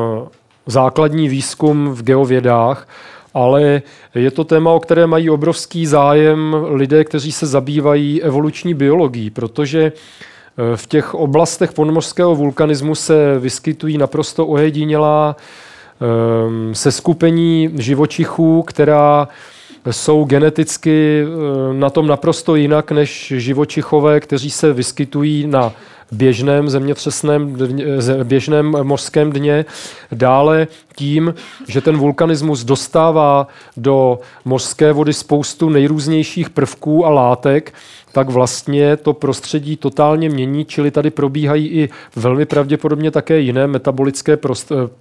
základní výzkum v geovědách, ale je to téma, o které mají obrovský zájem lidé, kteří se zabývají evoluční biologií, protože eh, v těch oblastech podmořského vulkanismu se vyskytují naprosto ojedinělá ehm, seskupení živočichů, která jsou geneticky eh, na tom naprosto jinak než živočichové, kteří se vyskytují na běžném zemětřesném, běžném mořském dně. Dále tím, že ten vulkanismus dostává do mořské vody spoustu nejrůznějších prvků a látek, tak vlastně to prostředí totálně mění, čili tady probíhají i velmi pravděpodobně také jiné metabolické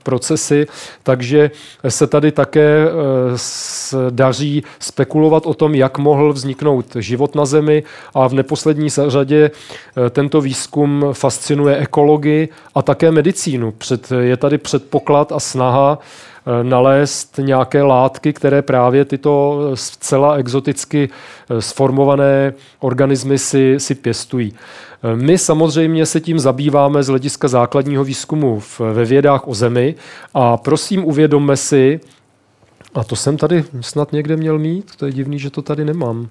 procesy, takže se tady také eh, daří spekulovat o tom, jak mohl vzniknout život na Zemi a v neposlední řadě eh, tento výzkum fascinuje ekologii a také medicínu. Před, je tady předpoklad a snaha Eh, nalézt nějaké látky, které právě tyto eh, zcela exoticky eh, sformované organismy si, si pěstují. My samozřejmě se tím zabýváme z hlediska základního výzkumu ve vědách o Zemi a prosím uvědomme si, a to jsem tady snad někde měl mít, to je divný, že to tady nemám.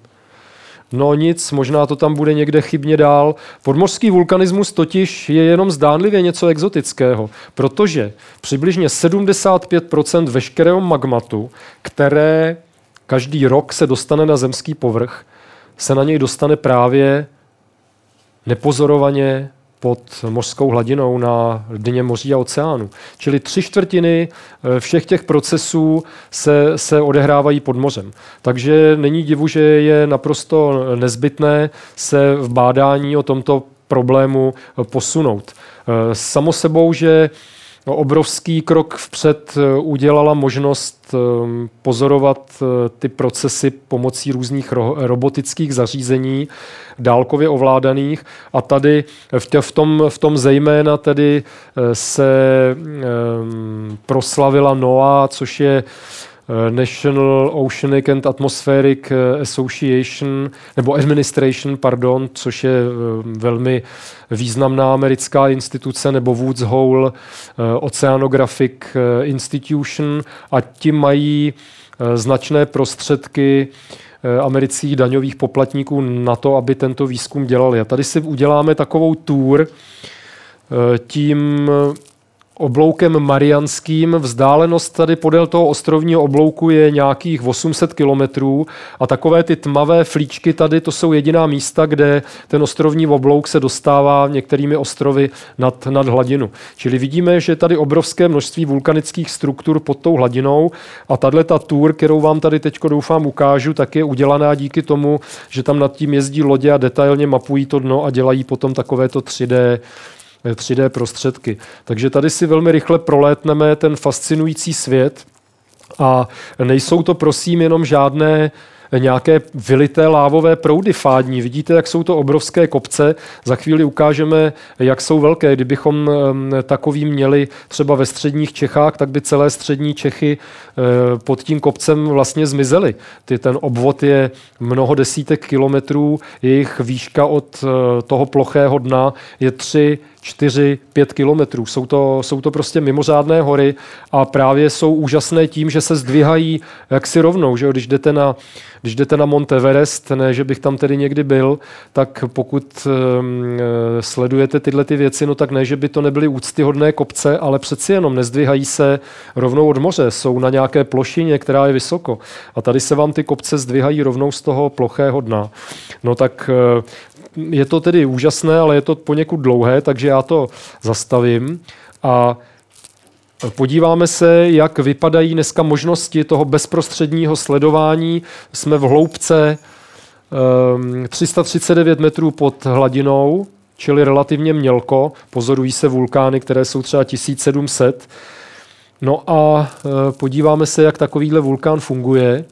No nic, možná to tam bude někde chybně dál. Podmořský vulkanismus totiž je jenom zdánlivě něco exotického, protože přibližně 75% veškerého magmatu, které každý rok se dostane na zemský povrch, se na něj dostane právě nepozorovaně pod mořskou hladinou na dně moří a oceánu. Čili tři čtvrtiny eh, všech těch procesů se, se odehrávají pod mořem. Takže není divu, že je naprosto nezbytné se v bádání o tomto problému posunout. Eh, samo sebou, že No, obrovský krok vpřed eh, udělala možnost ehm, pozorovat eh, ty procesy pomocí různých robotických zařízení, dálkově ovládaných. A tady v tom, v tom zejména tedy eh, se ehm, proslavila NOAA, což je Eh, National Oceanic and Atmospheric eh, Association, nebo Administration, pardon, což je eh, velmi významná americká instituce, nebo Woods Hole Oceanographic Institution a ti mají značné prostředky amerických daňových poplatníků na to, aby tento výzkum dělali. A tady si uděláme takovou tour tím obloukem marianským. Vzdálenost tady podél toho ostrovního oblouku je nějakých 800 kilometrů a takové ty tmavé flíčky tady, to jsou jediná místa, kde ten ostrovní oblouk se dostává některými ostrovy nad, nad hladinu. Čili vidíme, že tady obrovské množství vulkanických struktur pod tou hladinou a tahle ta tour, kterou vám tady teď doufám ukážu, tak je udělaná díky tomu, že tam nad tím jezdí lodě a detailně mapují to dno a dělají potom takovéto 3D 3D prostředky. Takže tady si velmi rychle prolétneme ten fascinující svět a nejsou to prosím jenom žádné nějaké vylité lávové proudy fádní. Vidíte, jak jsou to obrovské kopce. Za chvíli ukážeme, jak jsou velké. Kdybychom takový měli třeba ve středních Čechách, tak by celé střední Čechy eh, pod tím kopcem vlastně zmizely. Ty, ten obvod je mnoho desítek kilometrů, jejich výška od eh, toho plochého dna je 3, 4, 5 kilometrů. Jsou to, jsou to prostě mimořádné hory a právě jsou úžasné tím, že se zdvihají jaksi rovnou. Že Když, jdete na, když jdete na Mount Everest, ne, že bych tam tedy někdy byl, tak pokud um, sledujete tyhle ty věci, no tak ne, že by to nebyly úctyhodné kopce, ale přeci jenom nezdvihají se rovnou od moře. Jsou na nějaké plošině, která je vysoko. A tady se vám ty kopce zdvihají rovnou z toho plochého dna. No tak uh, je to tedy úžasné, ale je to poněkud dlouhé, takže já to zastavím a Podíváme se, jak vypadají dneska možnosti toho bezprostředního sledování. Jsme v hloubce 339 ehm, metrů pod hladinou, čili relativně mělko. Pozorují se vulkány, které jsou třeba 1700. No a e, podíváme se, jak takovýhle vulkán funguje.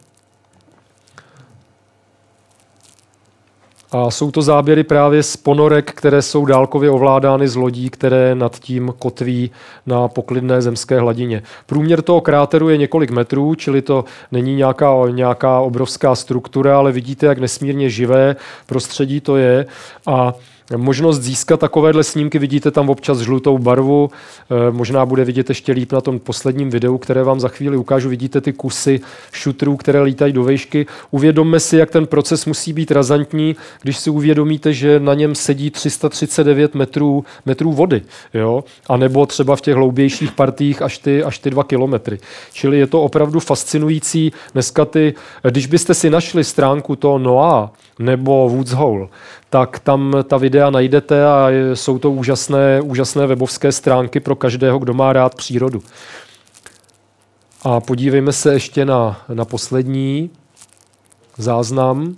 A jsou to záběry právě z ponorek, které jsou dálkově ovládány z lodí, které nad tím kotví na poklidné zemské hladině. Průměr toho kráteru je několik metrů, čili to není nějaká, nějaká obrovská struktura, ale vidíte, jak nesmírně živé prostředí to je. A možnost získat takovéhle snímky. Vidíte tam občas žlutou barvu, eh, možná bude vidět ještě líp na tom posledním videu, které vám za chvíli ukážu. Vidíte ty kusy šutrů, které lítají do vejšky. Uvědomme si, jak ten proces musí být razantní, když si uvědomíte, že na něm sedí 339 metrů, metrů vody, jo? a nebo třeba v těch hloubějších partích až ty, až ty dva kilometry. Čili je to opravdu fascinující. Dneska ty, když byste si našli stránku to Noah nebo Woods Hole, tak tam ta videa najdete a jsou to úžasné, úžasné webovské stránky pro každého, kdo má rád přírodu. A podívejme se ještě na, na poslední záznam.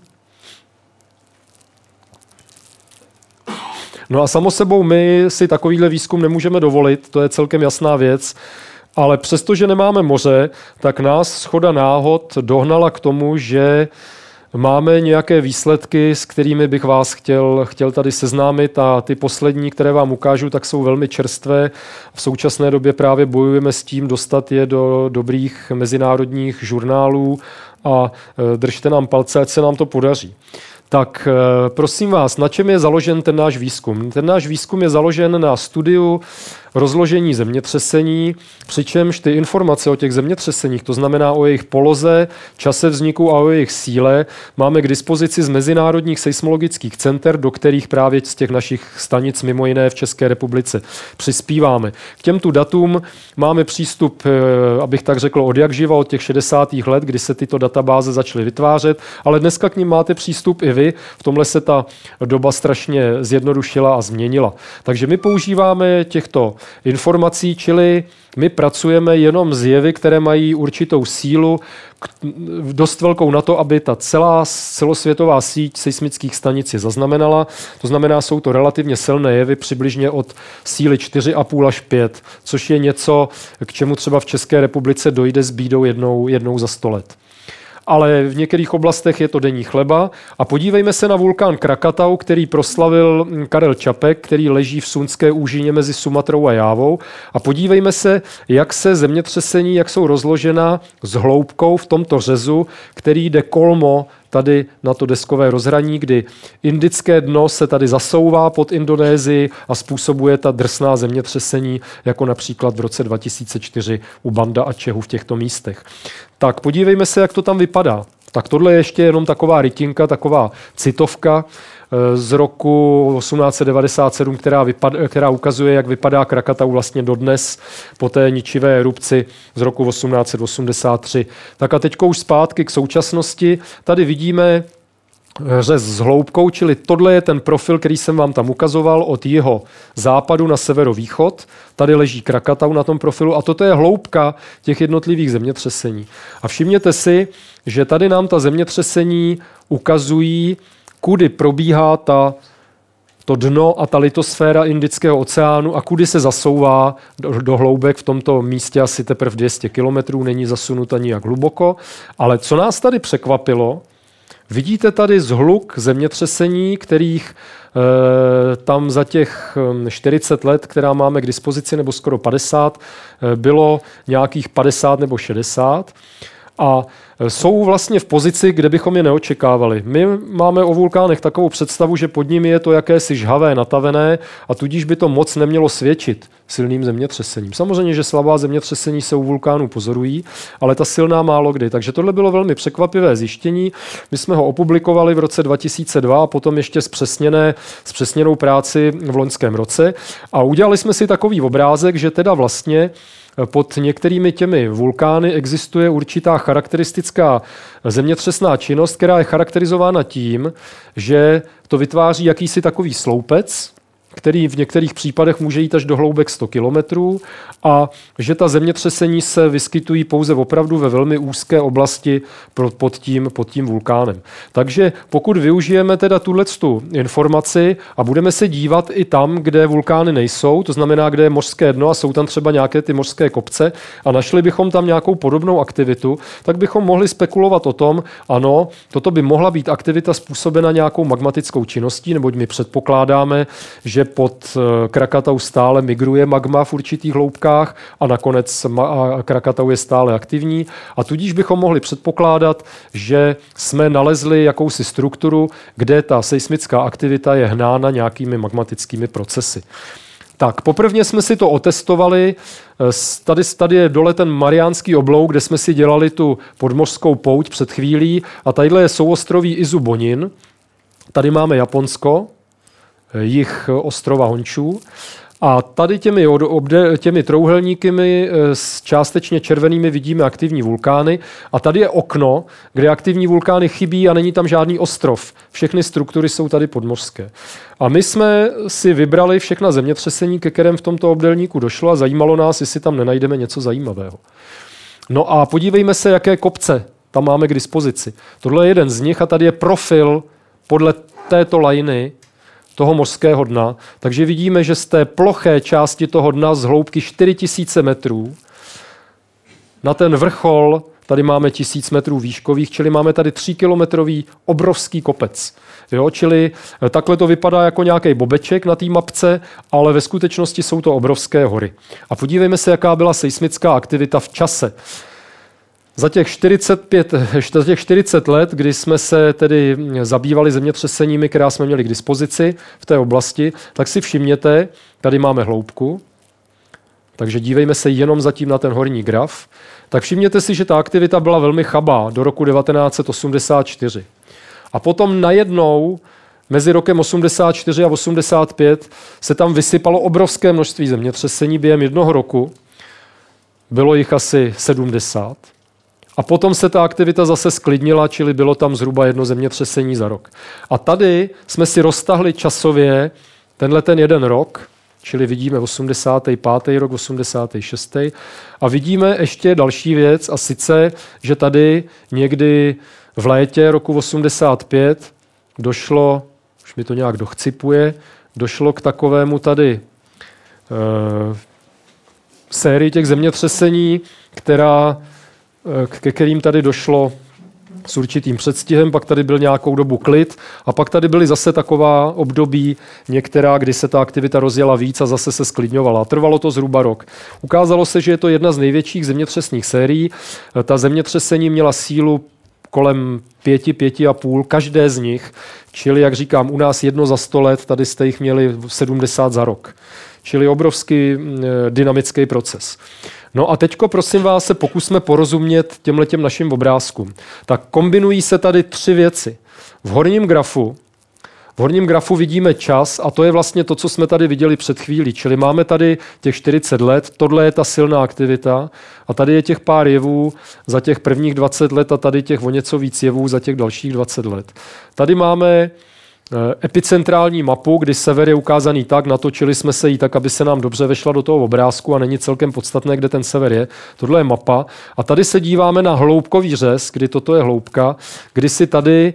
No a samo sebou my si takovýhle výzkum nemůžeme dovolit, to je celkem jasná věc, ale přestože nemáme moře, tak nás schoda náhod dohnala k tomu, že Máme nějaké výsledky, s kterými bych vás chtěl, chtěl tady seznámit a ty poslední, které vám ukážu, tak jsou velmi čerstvé. V současné době právě bojujeme s tím dostat je do dobrých mezinárodních žurnálů a e, držte nám palce, ať se nám to podaří. Tak e, prosím vás, na čem je založen ten náš výzkum? Ten náš výzkum je založen na studiu rozložení zemětřesení, přičemž ty informace o těch zemětřeseních, to znamená o jejich poloze, čase vzniku a o jejich síle, máme k dispozici z mezinárodních seismologických center, do kterých právě z těch našich stanic mimo jiné v České republice přispíváme. K těmto datům máme přístup, eh, abych tak řekl, od jak živa, od těch 60. let, kdy se tyto databáze začaly vytvářet, ale dneska k ním máte přístup i vy. V tomhle se ta doba strašně zjednodušila a změnila. Takže my používáme těchto informací, čili my pracujeme jenom s jevy, které mají určitou sílu, dost velkou na to, aby ta celá celosvětová síť seismických stanic je zaznamenala. To znamená, jsou to relativně silné jevy, přibližně od síly 4,5 až 5, což je něco, k čemu třeba v České republice dojde s bídou jednou, jednou za 100 let ale v některých oblastech je to denní chleba. A podívejme se na vulkán Krakatau, který proslavil Karel Čapek, který leží v Sunské úžině mezi Sumatrou a Jávou. A podívejme se, jak se zemětřesení, jak jsou rozložena s hloubkou v tomto řezu, který jde kolmo tady na to deskové rozhraní, kdy indické dno se tady zasouvá pod Indonésii a způsobuje ta drsná zemětřesení, jako například v roce 2004 u Banda a Čehu v těchto místech. Tak podívejme se, jak to tam vypadá. Tak tohle je ještě jenom taková rytinka, taková citovka z roku 1897, která, vypad, která ukazuje, jak vypadá Krakatau vlastně dodnes po té ničivé erupci z roku 1883. Tak a teďko už zpátky k současnosti. Tady vidíme řez s hloubkou, čili tohle je ten profil, který jsem vám tam ukazoval od jeho západu na severovýchod. Tady leží Krakatau na tom profilu a toto je hloubka těch jednotlivých zemětřesení. A všimněte si, že tady nám ta zemětřesení ukazují, kudy probíhá ta to dno a ta litosféra Indického oceánu a kudy se zasouvá do, do hloubek v tomto místě asi teprve 200 kilometrů, není zasunuta nijak hluboko. Ale co nás tady překvapilo, Vidíte tady zhluk zemětřesení, kterých e, tam za těch 40 let, která máme k dispozici, nebo skoro 50, e, bylo nějakých 50 nebo 60. A jsou vlastně v pozici, kde bychom je neočekávali. My máme o vulkánech takovou představu, že pod nimi je to jakési žhavé, natavené a tudíž by to moc nemělo svědčit silným zemětřesením. Samozřejmě, že slabá zemětřesení se u vulkánů pozorují, ale ta silná málo kdy. Takže tohle bylo velmi překvapivé zjištění. My jsme ho opublikovali v roce 2002 a potom ještě zpřesněné, zpřesněnou práci v loňském roce. A udělali jsme si takový obrázek, že teda vlastně pod některými těmi vulkány existuje určitá charakteristická zemětřesná činnost, která je charakterizována tím, že to vytváří jakýsi takový sloupec, který v některých případech může jít až do hloubek 100 kilometrů a že ta zemětřesení se vyskytují pouze opravdu ve velmi úzké oblasti pod tím, pod tím vulkánem. Takže pokud využijeme teda tuhle informaci a budeme se dívat i tam, kde vulkány nejsou, to znamená, kde je mořské dno a jsou tam třeba nějaké ty mořské kopce a našli bychom tam nějakou podobnou aktivitu, tak bychom mohli spekulovat o tom, ano, toto by mohla být aktivita způsobena nějakou magmatickou činností, neboť my předpokládáme, že že pod eh, Krakatau stále migruje magma v určitých hloubkách a nakonec Krakatau je stále aktivní. A tudíž bychom mohli předpokládat, že jsme nalezli jakousi strukturu, kde ta seismická aktivita je hnána nějakými magmatickými procesy. Tak, poprvně jsme si to otestovali. Eh, tady, tady je dole ten Mariánský oblouk, kde jsme si dělali tu podmořskou pouť před chvílí. A tadyhle je souostroví Izu Bonin. Tady máme Japonsko, jich ostrova Hončů. A tady těmi, obde, těmi trouhelníky s částečně červenými vidíme aktivní vulkány. A tady je okno, kde aktivní vulkány chybí a není tam žádný ostrov. Všechny struktury jsou tady podmořské. A my jsme si vybrali všechna zemětřesení, ke kterém v tomto obdelníku došlo a zajímalo nás, jestli tam nenajdeme něco zajímavého. No a podívejme se, jaké kopce tam máme k dispozici. Tohle je jeden z nich a tady je profil podle této lajny toho mořského dna. Takže vidíme, že z té ploché části toho dna z hloubky 4000 metrů na ten vrchol tady máme 1000 metrů výškových, čili máme tady 3 kilometrový obrovský kopec. Jo, čili eh, takhle to vypadá jako nějaký bobeček na té mapce, ale ve skutečnosti jsou to obrovské hory. A podívejme se, jaká byla seismická aktivita v čase. Za těch, 45, za těch 40 let, kdy jsme se tedy zabývali zemětřeseními, která jsme měli k dispozici v té oblasti, tak si všimněte, tady máme hloubku, takže dívejme se jenom zatím na ten horní graf. Tak všimněte si, že ta aktivita byla velmi chabá do roku 1984. A potom najednou mezi rokem 84 a 85 se tam vysypalo obrovské množství zemětřesení během jednoho roku. Bylo jich asi 70. A potom se ta aktivita zase sklidnila, čili bylo tam zhruba jedno zemětřesení za rok. A tady jsme si roztahli časově tenhle ten jeden rok, čili vidíme 85. rok, 86. A vidíme ještě další věc, a sice, že tady někdy v létě roku 85 došlo, už mi to nějak dochcipuje, došlo k takovému tady e, sérii těch zemětřesení, která ke kterým tady došlo s určitým předstihem, pak tady byl nějakou dobu klid a pak tady byly zase taková období některá, kdy se ta aktivita rozjela víc a zase se sklidňovala. Trvalo to zhruba rok. Ukázalo se, že je to jedna z největších zemětřesných sérií. Ta zemětřesení měla sílu kolem pěti, pěti a půl, každé z nich. Čili, jak říkám, u nás jedno za sto let, tady jste jich měli 70 za rok. Čili obrovský mm, dynamický proces. No a teďko prosím vás se pokusme porozumět těmhle těm našim obrázkům. Tak kombinují se tady tři věci. V horním grafu v horním grafu vidíme čas a to je vlastně to, co jsme tady viděli před chvílí. Čili máme tady těch 40 let, tohle je ta silná aktivita a tady je těch pár jevů za těch prvních 20 let a tady těch o něco víc jevů za těch dalších 20 let. Tady máme Eh, epicentrální mapu, kdy sever je ukázaný tak, natočili jsme se jí tak, aby se nám dobře vešla do toho obrázku a není celkem podstatné, kde ten sever je. Tohle je mapa. A tady se díváme na hloubkový řez, kdy toto je hloubka, kdy si tady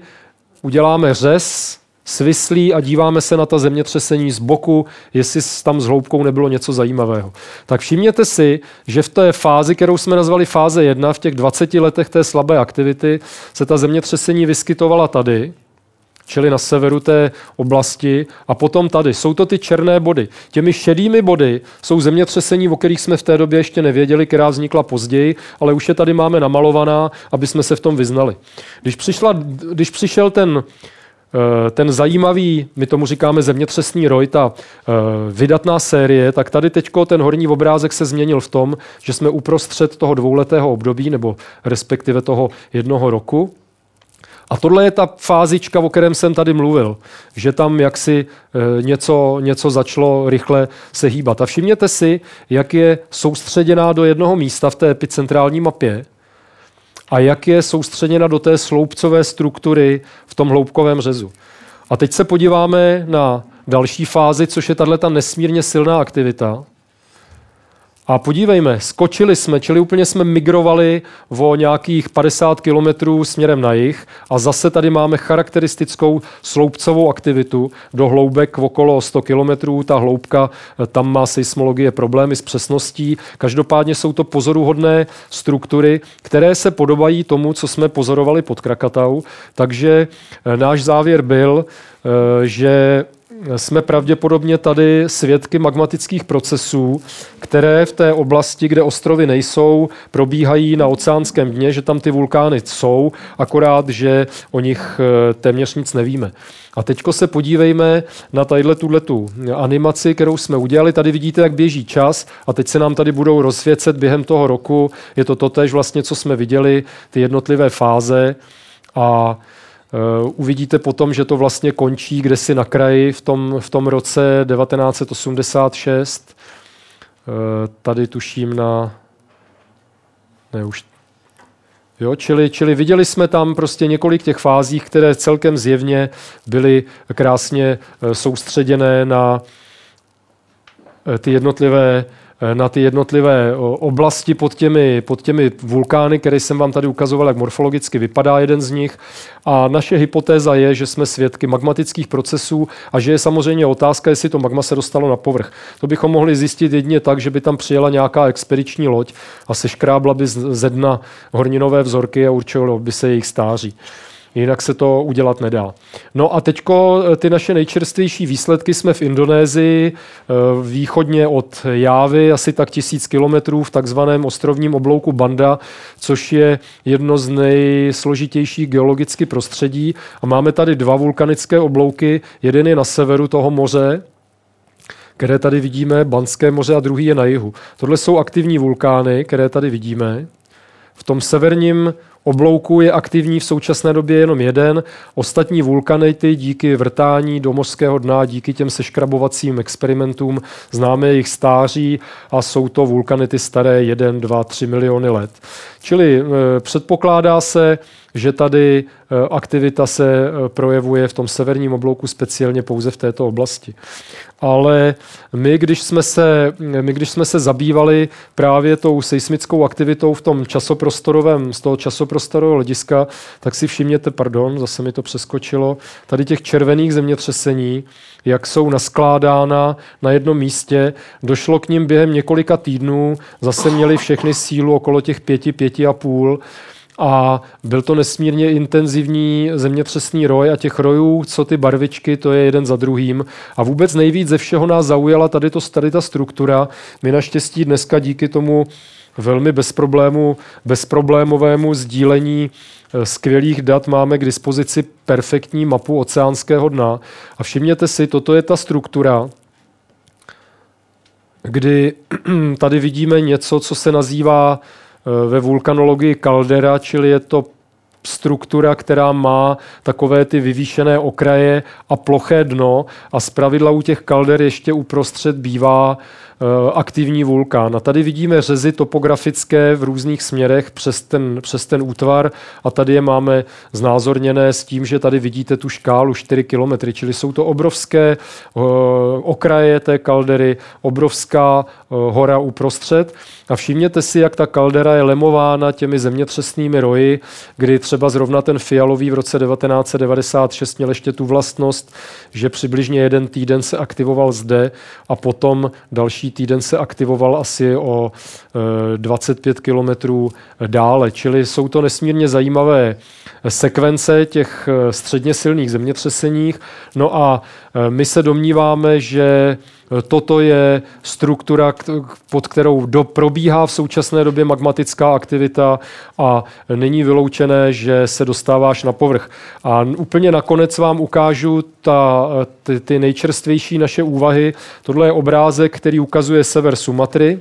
uděláme řez svislí a díváme se na ta zemětřesení z boku, jestli tam s hloubkou nebylo něco zajímavého. Tak všimněte si, že v té fázi, kterou jsme nazvali fáze 1, v těch 20 letech té slabé aktivity, se ta zemětřesení vyskytovala tady, čili na severu té oblasti, a potom tady. Jsou to ty černé body. Těmi šedými body jsou zemětřesení, o kterých jsme v té době ještě nevěděli, která vznikla později, ale už je tady máme namalovaná, aby jsme se v tom vyznali. Když, přišla, když přišel ten eh, ten zajímavý, my tomu říkáme zemětřesný roj, ta eh, vydatná série, tak tady teďko ten horní obrázek se změnil v tom, že jsme uprostřed toho dvouletého období, nebo respektive toho jednoho roku, a tohle je ta fázička, o kterém jsem tady mluvil, že tam jaksi e, něco, něco začalo rychle se hýbat. A všimněte si, jak je soustředěná do jednoho místa v té epicentrální mapě a jak je soustředěna do té sloupcové struktury v tom hloubkovém řezu. A teď se podíváme na další fázi, což je tahle nesmírně silná aktivita. A podívejme, skočili jsme, čili úplně jsme migrovali o nějakých 50 kilometrů směrem na jih a zase tady máme charakteristickou sloupcovou aktivitu do hloubek okolo 100 kilometrů. Ta hloubka, tam má seismologie problémy s přesností. Každopádně jsou to pozoruhodné struktury, které se podobají tomu, co jsme pozorovali pod Krakatau. Takže eh, náš závěr byl, eh, že jsme pravděpodobně tady svědky magmatických procesů, které v té oblasti, kde ostrovy nejsou, probíhají na oceánském dně, že tam ty vulkány jsou, akorát, že o nich eh, téměř nic nevíme. A teďko se podívejme na tadyhle tu animaci, kterou jsme udělali. Tady vidíte, jak běží čas a teď se nám tady budou rozsvěcet během toho roku. Je to totéž vlastně, co jsme viděli, ty jednotlivé fáze. A uvidíte potom, že to vlastně končí kde si na kraji v tom, v tom roce 1986. Uh, eh, tady tuším na... Ne, už... Jo, čili, čili viděli jsme tam prostě několik těch fází, které celkem zjevně byly krásně eh, soustředěné na ty jednotlivé Eh, na ty jednotlivé oblasti pod těmi, pod těmi vulkány, které jsem vám tady ukazoval, jak morfologicky vypadá jeden z nich. A naše hypotéza je, že jsme svědky magmatických procesů a že je samozřejmě otázka, jestli to magma se dostalo na povrch. To bychom mohli zjistit jedině tak, že by tam přijela nějaká expediční loď a seškrábla by ze dna horninové vzorky a určilo by se jejich stáří. Jinak se to udělat nedá. No a teďko eh, ty naše nejčerstvější výsledky jsme v Indonésii, eh, východně od Jávy, asi tak tisíc kilometrů v takzvaném ostrovním oblouku Banda, což je jedno z nejsložitějších geologicky prostředí. A máme tady dva vulkanické oblouky, jeden je na severu toho moře, které tady vidíme, Banské moře a druhý je na jihu. Tohle jsou aktivní vulkány, které tady vidíme. V tom severním oblouku je aktivní v současné době jenom jeden. Ostatní vulkanity díky vrtání do mořského dna, díky těm seškrabovacím experimentům známe jejich stáří a jsou to vulkanity staré 1, 2, 3 miliony let. Čili e, předpokládá se, že tady e, aktivita se e, projevuje v tom severním oblouku speciálně pouze v této oblasti. Ale my, když jsme se, my, když jsme se zabývali právě tou seismickou aktivitou v tom časoprostorovém, z toho časoprostorového hlediska, tak si všimněte, pardon, zase mi to přeskočilo, tady těch červených zemětřesení, jak jsou naskládána na jednom místě. Došlo k ním během několika týdnů, zase měli všechny sílu okolo těch pěti, pěti a půl a byl to nesmírně intenzivní zemětřesný roj a těch rojů, co ty barvičky, to je jeden za druhým. A vůbec nejvíc ze všeho nás zaujala tady, to, tady ta struktura. My naštěstí dneska díky tomu velmi bez problému, bezproblémovému sdílení eh, skvělých dat máme k dispozici perfektní mapu oceánského dna. A všimněte si, toto je ta struktura, kdy tady vidíme něco, co se nazývá Eh, ve vulkanologii kaldera, čili je to struktura, která má takové ty vyvýšené okraje a ploché dno a zpravidla u těch kalder ještě uprostřed bývá aktivní vulkán. A tady vidíme řezy topografické v různých směrech přes ten, přes ten útvar a tady je máme znázorněné s tím, že tady vidíte tu škálu 4 km, čili jsou to obrovské okraje té kaldery, obrovská hora uprostřed. A všimněte si, jak ta kaldera je lemována těmi zemětřesnými roji, kdy třeba zrovna ten fialový v roce 1996 měl ještě tu vlastnost, že přibližně jeden týden se aktivoval zde a potom další týden se aktivoval asi o 25 e, kilometrů dále. Čili jsou to nesmírně zajímavé sekvence těch e, středně silných zemětřeseních. No a e, my se domníváme, že Toto je struktura, pod kterou do, probíhá v současné době magmatická aktivita a není vyloučené, že se dostáváš na povrch. A úplně nakonec vám ukážu ta, ty, ty nejčerstvější naše úvahy. Tohle je obrázek, který ukazuje sever Sumatry,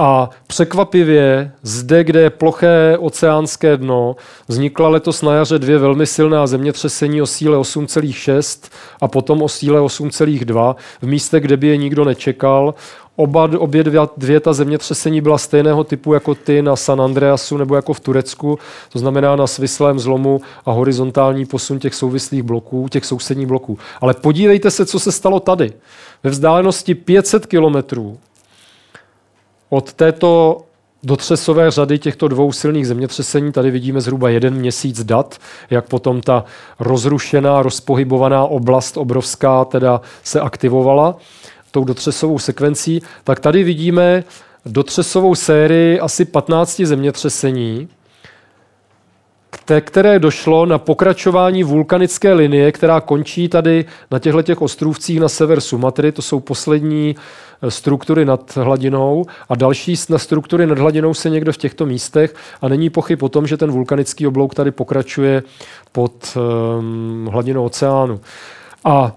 a překvapivě zde, kde je ploché oceánské dno, vznikla letos na jaře dvě velmi silná zemětřesení o síle 8,6 a potom o síle 8,2 v místě, kde by je nikdo nečekal. Oba, obě dvě, dvě ta zemětřesení byla stejného typu jako ty na San Andreasu nebo jako v Turecku, to znamená na svislém zlomu a horizontální posun těch souvislých bloků, těch sousedních bloků. Ale podívejte se, co se stalo tady. Ve vzdálenosti 500 kilometrů od této dotřesové řady těchto dvou silných zemětřesení tady vidíme zhruba jeden měsíc dat, jak potom ta rozrušená, rozpohybovaná oblast obrovská teda se aktivovala tou dotřesovou sekvencí, tak tady vidíme dotřesovou sérii asi 15 zemětřesení, které došlo na pokračování vulkanické linie, která končí tady na těchto těch ostrůvcích na sever Sumatry. To jsou poslední eh, struktury nad hladinou a další na struktury nad hladinou se někde v těchto místech a není pochyb o tom, že ten vulkanický oblouk tady pokračuje pod um, hladinou oceánu. A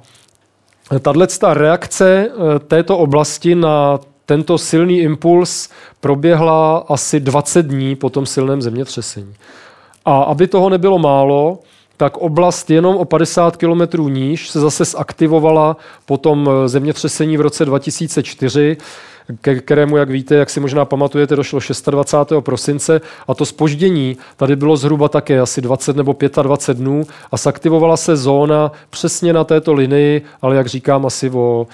tahle reakce eh, této oblasti na tento silný impuls proběhla asi 20 dní po tom silném zemětřesení. A aby toho nebylo málo, tak oblast jenom o 50 km níž se zase zaktivovala po tom eh, zemětřesení v roce 2004, ke kterému, jak víte, jak si možná pamatujete, došlo 26. prosince a to spoždění tady bylo zhruba také asi 20 nebo 25 dnů a zaktivovala se zóna přesně na této linii, ale jak říkám, asi o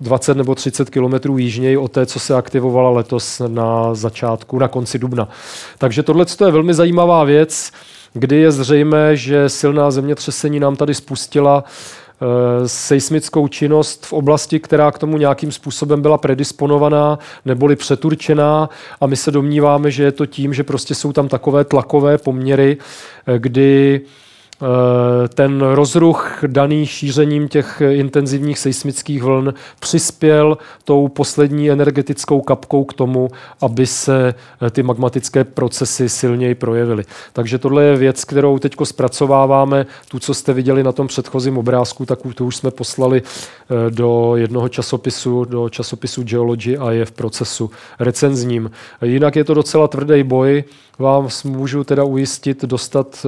20 eh, nebo 30 kilometrů jižněji od té, co se aktivovala letos na začátku, na konci dubna. Takže tohle je velmi zajímavá věc, kdy je zřejmé, že silná zemětřesení nám tady spustila Eh, seismickou činnost v oblasti, která k tomu nějakým způsobem byla predisponovaná neboli přeturčená a my se domníváme, že je to tím, že prostě jsou tam takové tlakové poměry, eh, kdy ten rozruch daný šířením těch intenzivních seismických vln přispěl tou poslední energetickou kapkou k tomu, aby se eh, ty magmatické procesy silněji projevily. Takže tohle je věc, kterou teď zpracováváme. Tu, co jste viděli na tom předchozím obrázku, tak tu už jsme poslali eh, do jednoho časopisu, do časopisu Geology a je v procesu recenzním. Jinak je to docela tvrdý boj, vám můžu teda ujistit dostat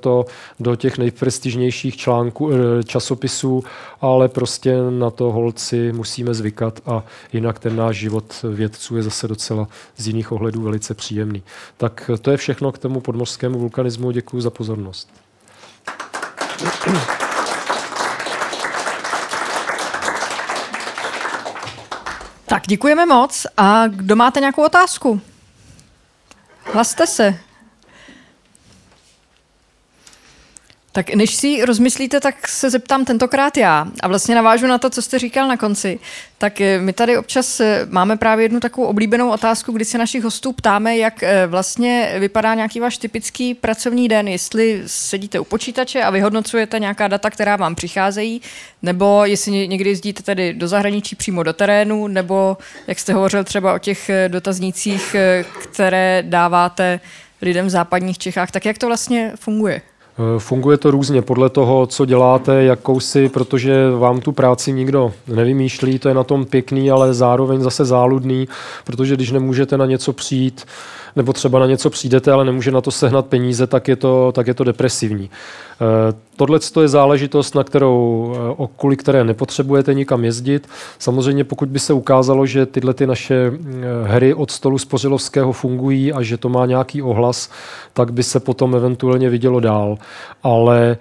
to do těch nejprestižnějších článků, eh, časopisů, ale prostě na to holci musíme zvykat a jinak ten náš život vědců je zase docela z jiných ohledů velice příjemný. Tak to je všechno k tomu podmořskému vulkanismu. Děkuji za pozornost. Tak děkujeme moc. A kdo máte nějakou otázku? Hlaste se. Tak než si rozmyslíte, tak se zeptám tentokrát já. A vlastně navážu na to, co jste říkal na konci. Tak eh, my tady občas eh, máme právě jednu takovou oblíbenou otázku, kdy se našich hostů ptáme, jak eh, vlastně vypadá nějaký váš typický pracovní den, jestli sedíte u počítače a vyhodnocujete nějaká data, která vám přicházejí, nebo jestli někdy jezdíte tedy do zahraničí přímo do terénu, nebo jak jste hovořil třeba o těch dotaznících, které dáváte lidem v západních Čechách, tak jak to vlastně funguje? Eh, funguje to různě podle toho, co děláte, jakou si, protože vám tu práci nikdo nevymýšlí, to je na tom pěkný, ale zároveň zase záludný, protože když nemůžete na něco přijít, nebo třeba na něco přijdete, ale nemůže na to sehnat peníze, tak je to, tak je to depresivní. Eh, tohle je záležitost, na kterou, kvůli které nepotřebujete nikam jezdit. Samozřejmě pokud by se ukázalo, že tyhle ty naše hry od stolu Spořilovského fungují a že to má nějaký ohlas, tak by se potom eventuálně vidělo dál. Ale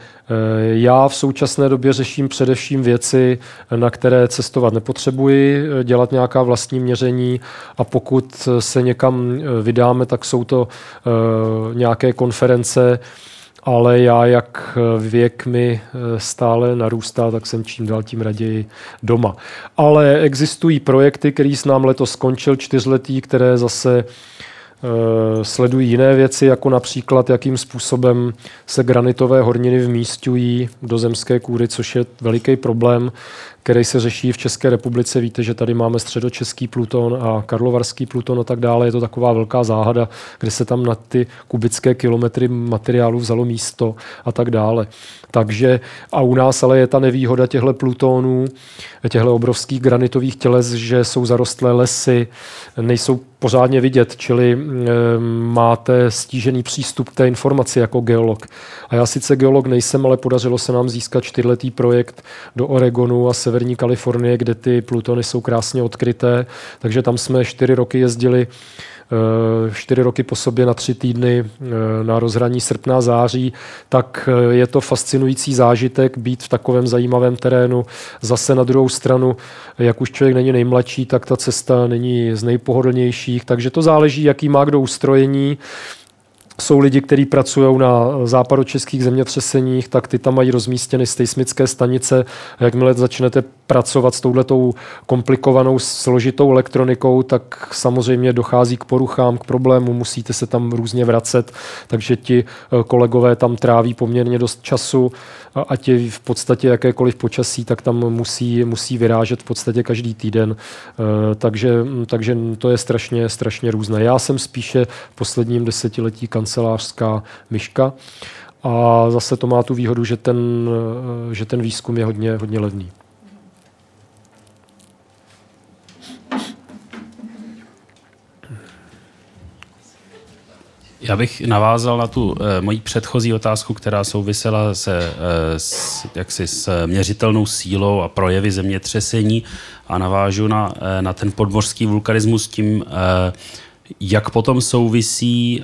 já v současné době řeším především věci, na které cestovat nepotřebuji, dělat nějaká vlastní měření a pokud se někam vydáme, tak jsou to nějaké konference, ale já, jak věk mi stále narůstá, tak jsem čím dál tím raději doma. Ale existují projekty, který s nám letos skončil čtyřletý, které zase Eh, sledují jiné věci, jako například, jakým způsobem se granitové horniny vmístují do zemské kůry, což je veliký problém, který se řeší v České republice. Víte, že tady máme středočeský pluton a karlovarský pluton a tak dále. Je to taková velká záhada, kde se tam na ty kubické kilometry materiálu vzalo místo a tak dále. Takže a u nás ale je ta nevýhoda těchto plutonů, těchto obrovských granitových těles, že jsou zarostlé lesy, nejsou pořádně vidět, čili e, máte stížený přístup k té informaci jako geolog. A já sice geolog nejsem, ale podařilo se nám získat čtyřletý projekt do Oregonu a severní Kalifornie, kde ty plutony jsou krásně odkryté, takže tam jsme čtyři roky jezdili Eh, čtyři roky po sobě na tři týdny eh, na rozhraní srpna září, tak eh, je to fascinující zážitek být v takovém zajímavém terénu. Zase na druhou stranu, jak už člověk není nejmladší, tak ta cesta není z nejpohodlnějších, takže to záleží, jaký má kdo ustrojení. Jsou lidi, kteří pracují na západočeských zemětřeseních, tak ty tam mají rozmístěny seismické stanice. Jakmile začnete pracovat s touhletou komplikovanou, složitou elektronikou, tak samozřejmě dochází k poruchám, k problému, musíte se tam různě vracet, takže ti eh, kolegové tam tráví poměrně dost času, ať je v podstatě jakékoliv počasí, tak tam musí, musí vyrážet v podstatě každý týden, eh, takže, takže to je strašně, strašně různé. Já jsem spíše v posledním desetiletí kancelářská myška, a zase to má tu výhodu, že ten, eh, že ten výzkum je hodně, hodně levný. Já bych navázal na tu e, moji předchozí otázku, která souvisela se, e, s, jaksi s měřitelnou sílou a projevy zemětřesení a navážu na, e, na ten podmořský vulkanismus tím, e, jak potom souvisí e,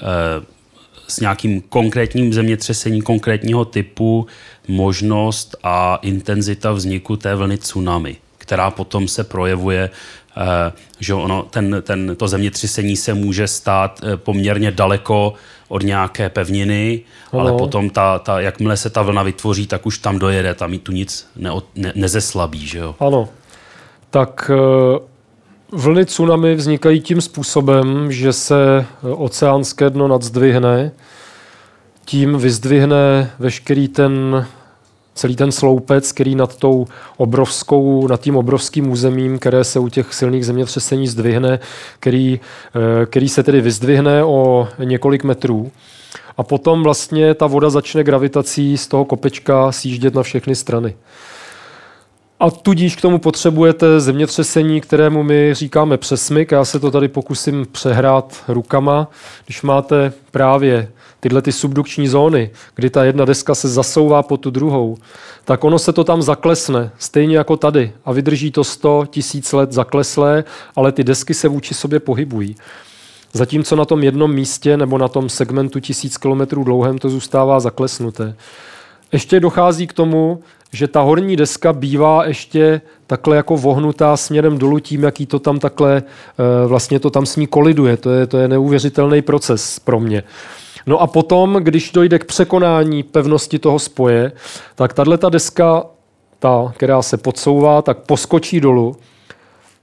s nějakým konkrétním zemětřesení konkrétního typu možnost a intenzita vzniku té vlny tsunami, která potom se projevuje Eh, že ono, ten, ten, to zemětřesení se může stát eh, poměrně daleko od nějaké pevniny, ano. ale potom, ta, ta, jakmile se ta vlna vytvoří, tak už tam dojede, tam tu nic ne, ne, nezeslabí. Že jo? Ano. Tak eh, vlny tsunami vznikají tím způsobem, že se oceánské dno nadzdvihne, tím vyzdvihne veškerý ten celý ten sloupec, který nad tou obrovskou, nad tím obrovským územím, které se u těch silných zemětřesení zdvihne, který, eh, který se tedy vyzdvihne o několik metrů. A potom vlastně ta voda začne gravitací z toho kopečka sjíždět na všechny strany. A tudíž k tomu potřebujete zemětřesení, kterému my říkáme přesmyk. Já se to tady pokusím přehrát rukama. Když máte právě tyhle ty subdukční zóny, kdy ta jedna deska se zasouvá po tu druhou, tak ono se to tam zaklesne, stejně jako tady. A vydrží to 100 tisíc let zakleslé, ale ty desky se vůči sobě pohybují. Zatímco na tom jednom místě nebo na tom segmentu tisíc kilometrů dlouhém to zůstává zaklesnuté. Ještě dochází k tomu, že ta horní deska bývá ještě takhle jako vohnutá směrem dolů tím, jaký to tam takhle, eh, vlastně to tam s ní koliduje. To je, to je neuvěřitelný proces pro mě. No a potom, když dojde k překonání pevnosti toho spoje, tak tahle ta deska, ta, která se podsouvá, tak poskočí dolů.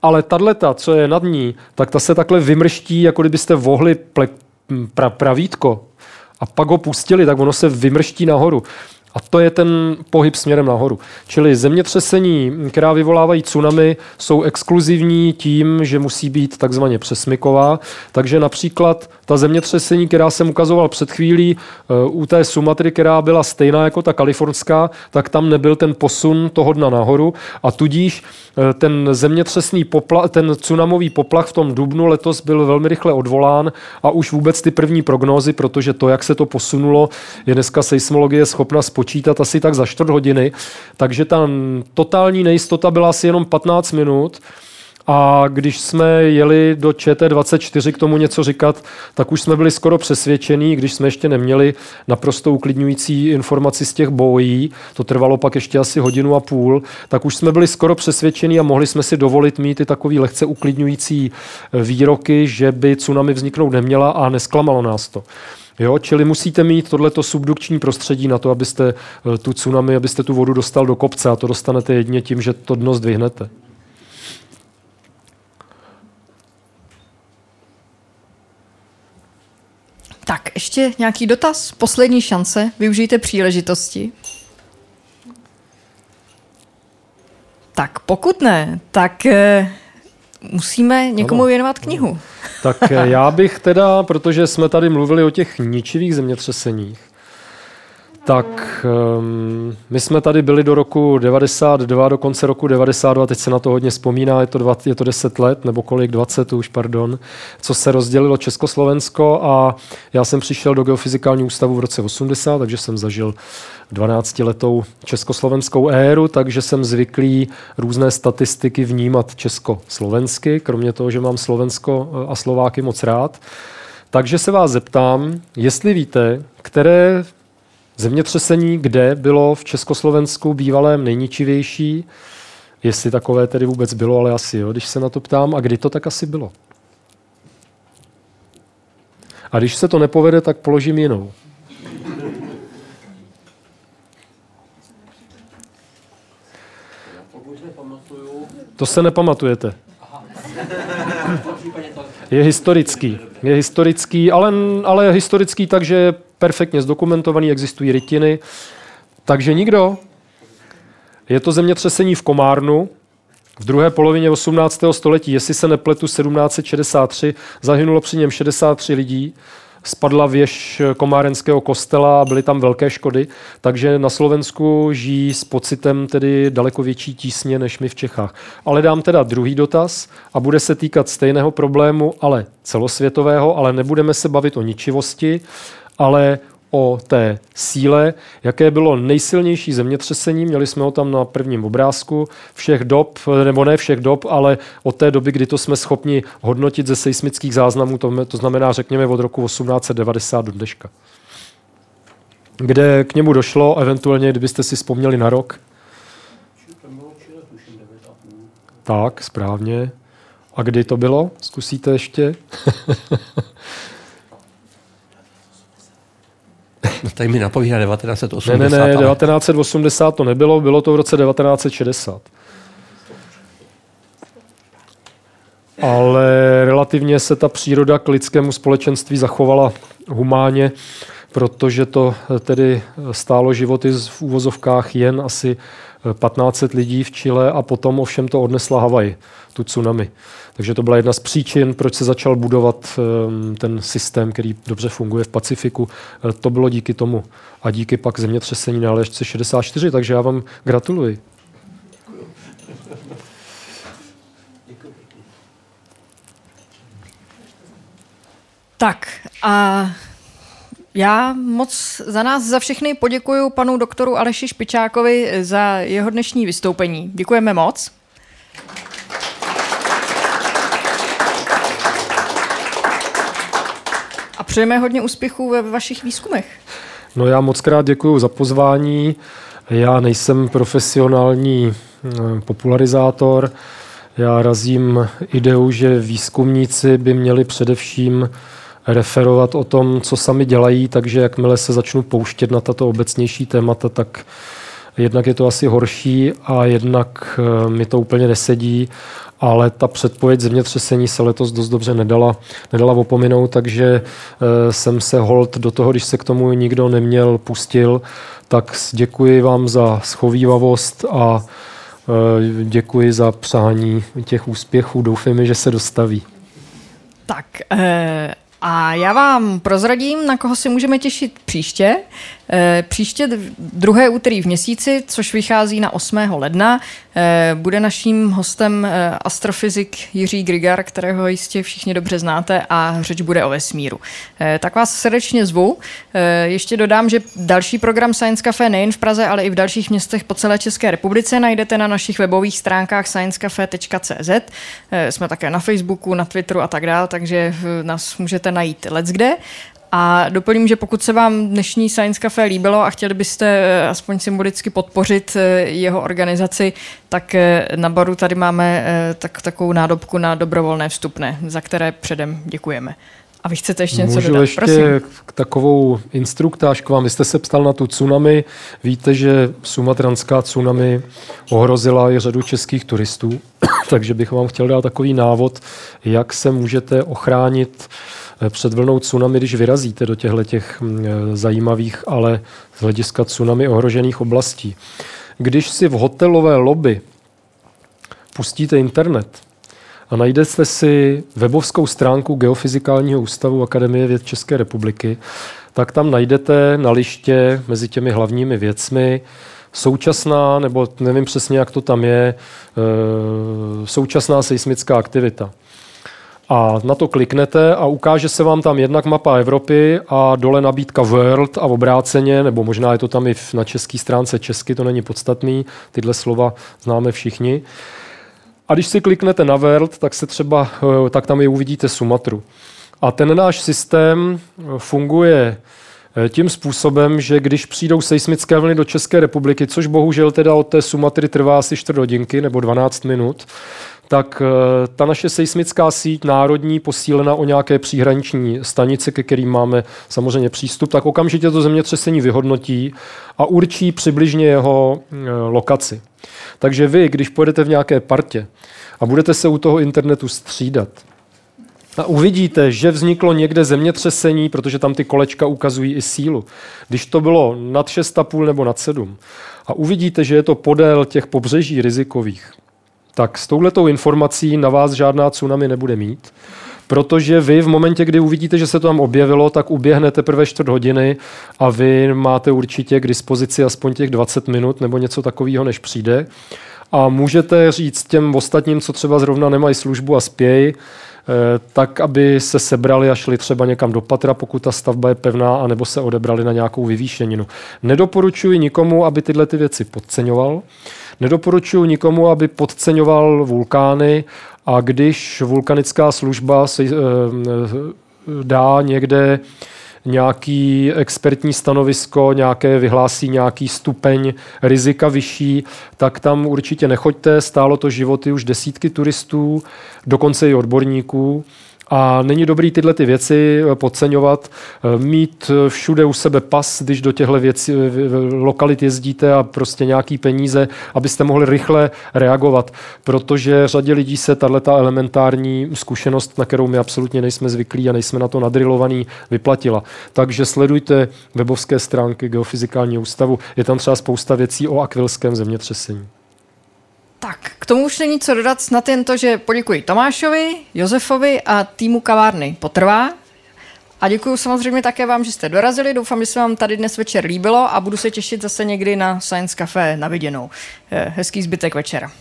Ale tahle, co je nad ní, tak ta se takhle vymrští, jako kdybyste vohli ple, pra, pravítko a pak ho pustili, tak ono se vymrští nahoru. A to je ten pohyb směrem nahoru. Čili zemětřesení, která vyvolávají tsunami, jsou exkluzivní tím, že musí být takzvaně přesmyková. Takže například ta zemětřesení, která jsem ukazoval před chvílí eh, u té Sumatry, která byla stejná jako ta kalifornská, tak tam nebyl ten posun toho dna nahoru a tudíž eh, ten zemětřesný poplach, ten tsunamový poplach v tom dubnu letos byl velmi rychle odvolán a už vůbec ty první prognózy, protože to, jak se to posunulo, je dneska seismologie schopna spočítat spočítat asi tak za čtvrt hodiny, takže ta totální nejistota byla asi jenom 15 minut. A když jsme jeli do ČT24 k tomu něco říkat, tak už jsme byli skoro přesvědčení, když jsme ještě neměli naprosto uklidňující informaci z těch bojí, to trvalo pak ještě asi hodinu a půl, tak už jsme byli skoro přesvědčení a mohli jsme si dovolit mít i takový lehce uklidňující výroky, že by tsunami vzniknout neměla a nesklamalo nás to. Jo, čili musíte mít tohleto subdukční prostředí na to, abyste eh, tu tsunami, abyste tu vodu dostal do kopce a to dostanete jedině tím, že to dno zdvihnete. Tak, ještě nějaký dotaz? Poslední šance. Využijte příležitosti. Tak pokud ne, tak e, musíme někomu ano. věnovat knihu. Tak eh, já bych teda, protože jsme tady mluvili o těch ničivých zemětřeseních, tak um, my jsme tady byli do roku 92, do konce roku 92, teď se na to hodně vzpomíná, je to, dva, je to 10 let, nebo kolik, 20 už, pardon, co se rozdělilo Československo a já jsem přišel do Geofyzikálního ústavu v roce 80, takže jsem zažil 12-letou československou éru, takže jsem zvyklý různé statistiky vnímat československy, kromě toho, že mám Slovensko a Slováky moc rád. Takže se vás zeptám, jestli víte, které zemětřesení, kde bylo v Československu bývalém nejničivější, jestli takové tedy vůbec bylo, ale asi jo, když se na to ptám, a kdy to tak asi bylo. A když se to nepovede, tak položím jinou. To se nepamatujete. Je historický. Je historický, ale, ale historický tak, že perfektně zdokumentovaný, existují rytiny. Takže nikdo. Je to zemětřesení v Komárnu, v druhé polovině 18. století, jestli se nepletu, 1763, zahynulo při něm 63 lidí spadla věž komárenského kostela a byly tam velké škody, takže na Slovensku žijí s pocitem tedy daleko větší tísně než my v Čechách. Ale dám teda druhý dotaz a bude se týkat stejného problému, ale celosvětového, ale nebudeme se bavit o ničivosti, ale o té síle, jaké bylo nejsilnější zemětřesení. Měli jsme ho tam na prvním obrázku všech dob, nebo ne všech dob, ale od té doby, kdy to jsme schopni hodnotit ze seismických záznamů, to, znamená, řekněme, od roku 1890 do dneška. Kde k němu došlo, eventuálně, kdybyste si vzpomněli na rok? Tak, správně. A kdy to bylo? Zkusíte ještě? No tady mi napovídá 1980. Ne, ne, ne, 1980 to nebylo, bylo to v roce 1960. Ale relativně se ta příroda k lidskému společenství zachovala humánně, protože to tedy stálo životy v úvozovkách jen asi 1500 lidí v Chile a potom ovšem to odnesla Havaj, tu tsunami. Takže to byla jedna z příčin, proč se začal budovat ehm, ten systém, který dobře funguje v Pacifiku. E, to bylo díky tomu. A díky pak zemětřesení na Aljašce 64, takže já vám gratuluji. Tak a já moc za nás, za všechny poděkuji panu doktoru Aleši Špičákovi za jeho dnešní vystoupení. Děkujeme moc. A přejeme hodně úspěchů ve vašich výzkumech. No já moc krát děkuji za pozvání. Já nejsem profesionální eh, popularizátor. Já razím ideu, že výzkumníci by měli především referovat o tom, co sami dělají, takže jakmile se začnu pouštět na tato obecnější témata, tak jednak je to asi horší a jednak eh, mi to úplně nesedí, ale ta předpověď zemětřesení se letos dost dobře nedala, nedala opominout, takže eh, jsem se hold do toho, když se k tomu nikdo neměl, pustil, tak děkuji vám za schovývavost a eh, děkuji za přání těch úspěchů. Doufejme, že se dostaví. Tak a já vám prozradím, na koho si můžeme těšit příště. Příště druhé úterý v měsíci, což vychází na 8. ledna, bude naším hostem astrofyzik Jiří Grigar, kterého jistě všichni dobře znáte a řeč bude o vesmíru. Tak vás srdečně zvu. Ještě dodám, že další program Science Café nejen v Praze, ale i v dalších městech po celé České republice najdete na našich webových stránkách sciencecafe.cz. Jsme také na Facebooku, na Twitteru a tak dále, takže nás můžete najít leckde. A doplním, že pokud se vám dnešní Science Café líbilo a chtěli byste eh, aspoň symbolicky podpořit eh, jeho organizaci, tak eh, na baru tady máme tak, takovou nádobku na dobrovolné vstupné, za které předem děkujeme. A vy chcete ještě něco Můžu dodat? ještě Prosím. takovou instruktáž k vám. Vy jste se ptal na tu tsunami. Víte, že sumatranská tsunami ohrozila i řadu českých turistů, takže bych vám chtěl dát takový návod, jak se můžete ochránit před vlnou tsunami, když vyrazíte do těchto těch zajímavých, ale z hlediska tsunami ohrožených oblastí. Když si v hotelové lobby pustíte internet, a najdete si webovskou stránku Geofyzikálního ústavu Akademie věd České republiky, tak tam najdete na liště mezi těmi hlavními věcmi současná, nebo nevím přesně, jak to tam je, eh, současná seismická aktivita. A na to kliknete a ukáže se vám tam jednak mapa Evropy a dole nabídka World a obráceně, nebo možná je to tam i na české stránce česky, to není podstatný, tyhle slova známe všichni. A když si kliknete na World, tak, se třeba, eh, tak tam i uvidíte Sumatru. A ten náš systém eh, funguje tím způsobem, že když přijdou seismické vlny do České republiky, což bohužel teda od té Sumatry trvá asi 4 hodinky nebo 12 minut, tak ta naše seismická síť národní, posílená o nějaké příhraniční stanice, ke kterým máme samozřejmě přístup, tak okamžitě to zemětřesení vyhodnotí a určí přibližně jeho lokaci. Takže vy, když pojedete v nějaké partě a budete se u toho internetu střídat, a uvidíte, že vzniklo někde zemětřesení, protože tam ty kolečka ukazují i sílu. Když to bylo nad 6,5 nebo nad 7 a uvidíte, že je to podél těch pobřeží rizikových, tak s touhletou informací na vás žádná tsunami nebude mít, protože vy v momentě, kdy uvidíte, že se to tam objevilo, tak uběhne teprve čtvrt hodiny a vy máte určitě k dispozici aspoň těch 20 minut nebo něco takového, než přijde. A můžete říct těm ostatním, co třeba zrovna nemají službu a spějí, tak, aby se sebrali a šli třeba někam do patra, pokud ta stavba je pevná, anebo se odebrali na nějakou vyvýšeninu. Nedoporučuji nikomu, aby tyhle ty věci podceňoval. Nedoporučuji nikomu, aby podceňoval vulkány a když vulkanická služba se, eh, dá někde nějaký expertní stanovisko, nějaké vyhlásí nějaký stupeň rizika vyšší, tak tam určitě nechoďte. Stálo to životy už desítky turistů, dokonce i odborníků. A není dobrý tyhle ty věci eh, podceňovat, eh, mít eh, všude u sebe pas, když do těchto věcí, lokalit jezdíte a prostě nějaký peníze, abyste mohli rychle reagovat, protože řadě lidí se tato elementární zkušenost, na kterou my absolutně nejsme zvyklí a nejsme na to nadrilovaný, vyplatila. Takže sledujte webovské stránky Geofyzikálního ústavu. Je tam třeba spousta věcí o akvilském zemětřesení. Tak, k tomu už není co dodat, snad jen to, že poděkuji Tomášovi, Josefovi a týmu kavárny Potrvá. A děkuji samozřejmě také vám, že jste dorazili. Doufám, že se vám tady dnes večer líbilo a budu se těšit zase někdy na Science Café na viděnou. Eh, hezký zbytek večera.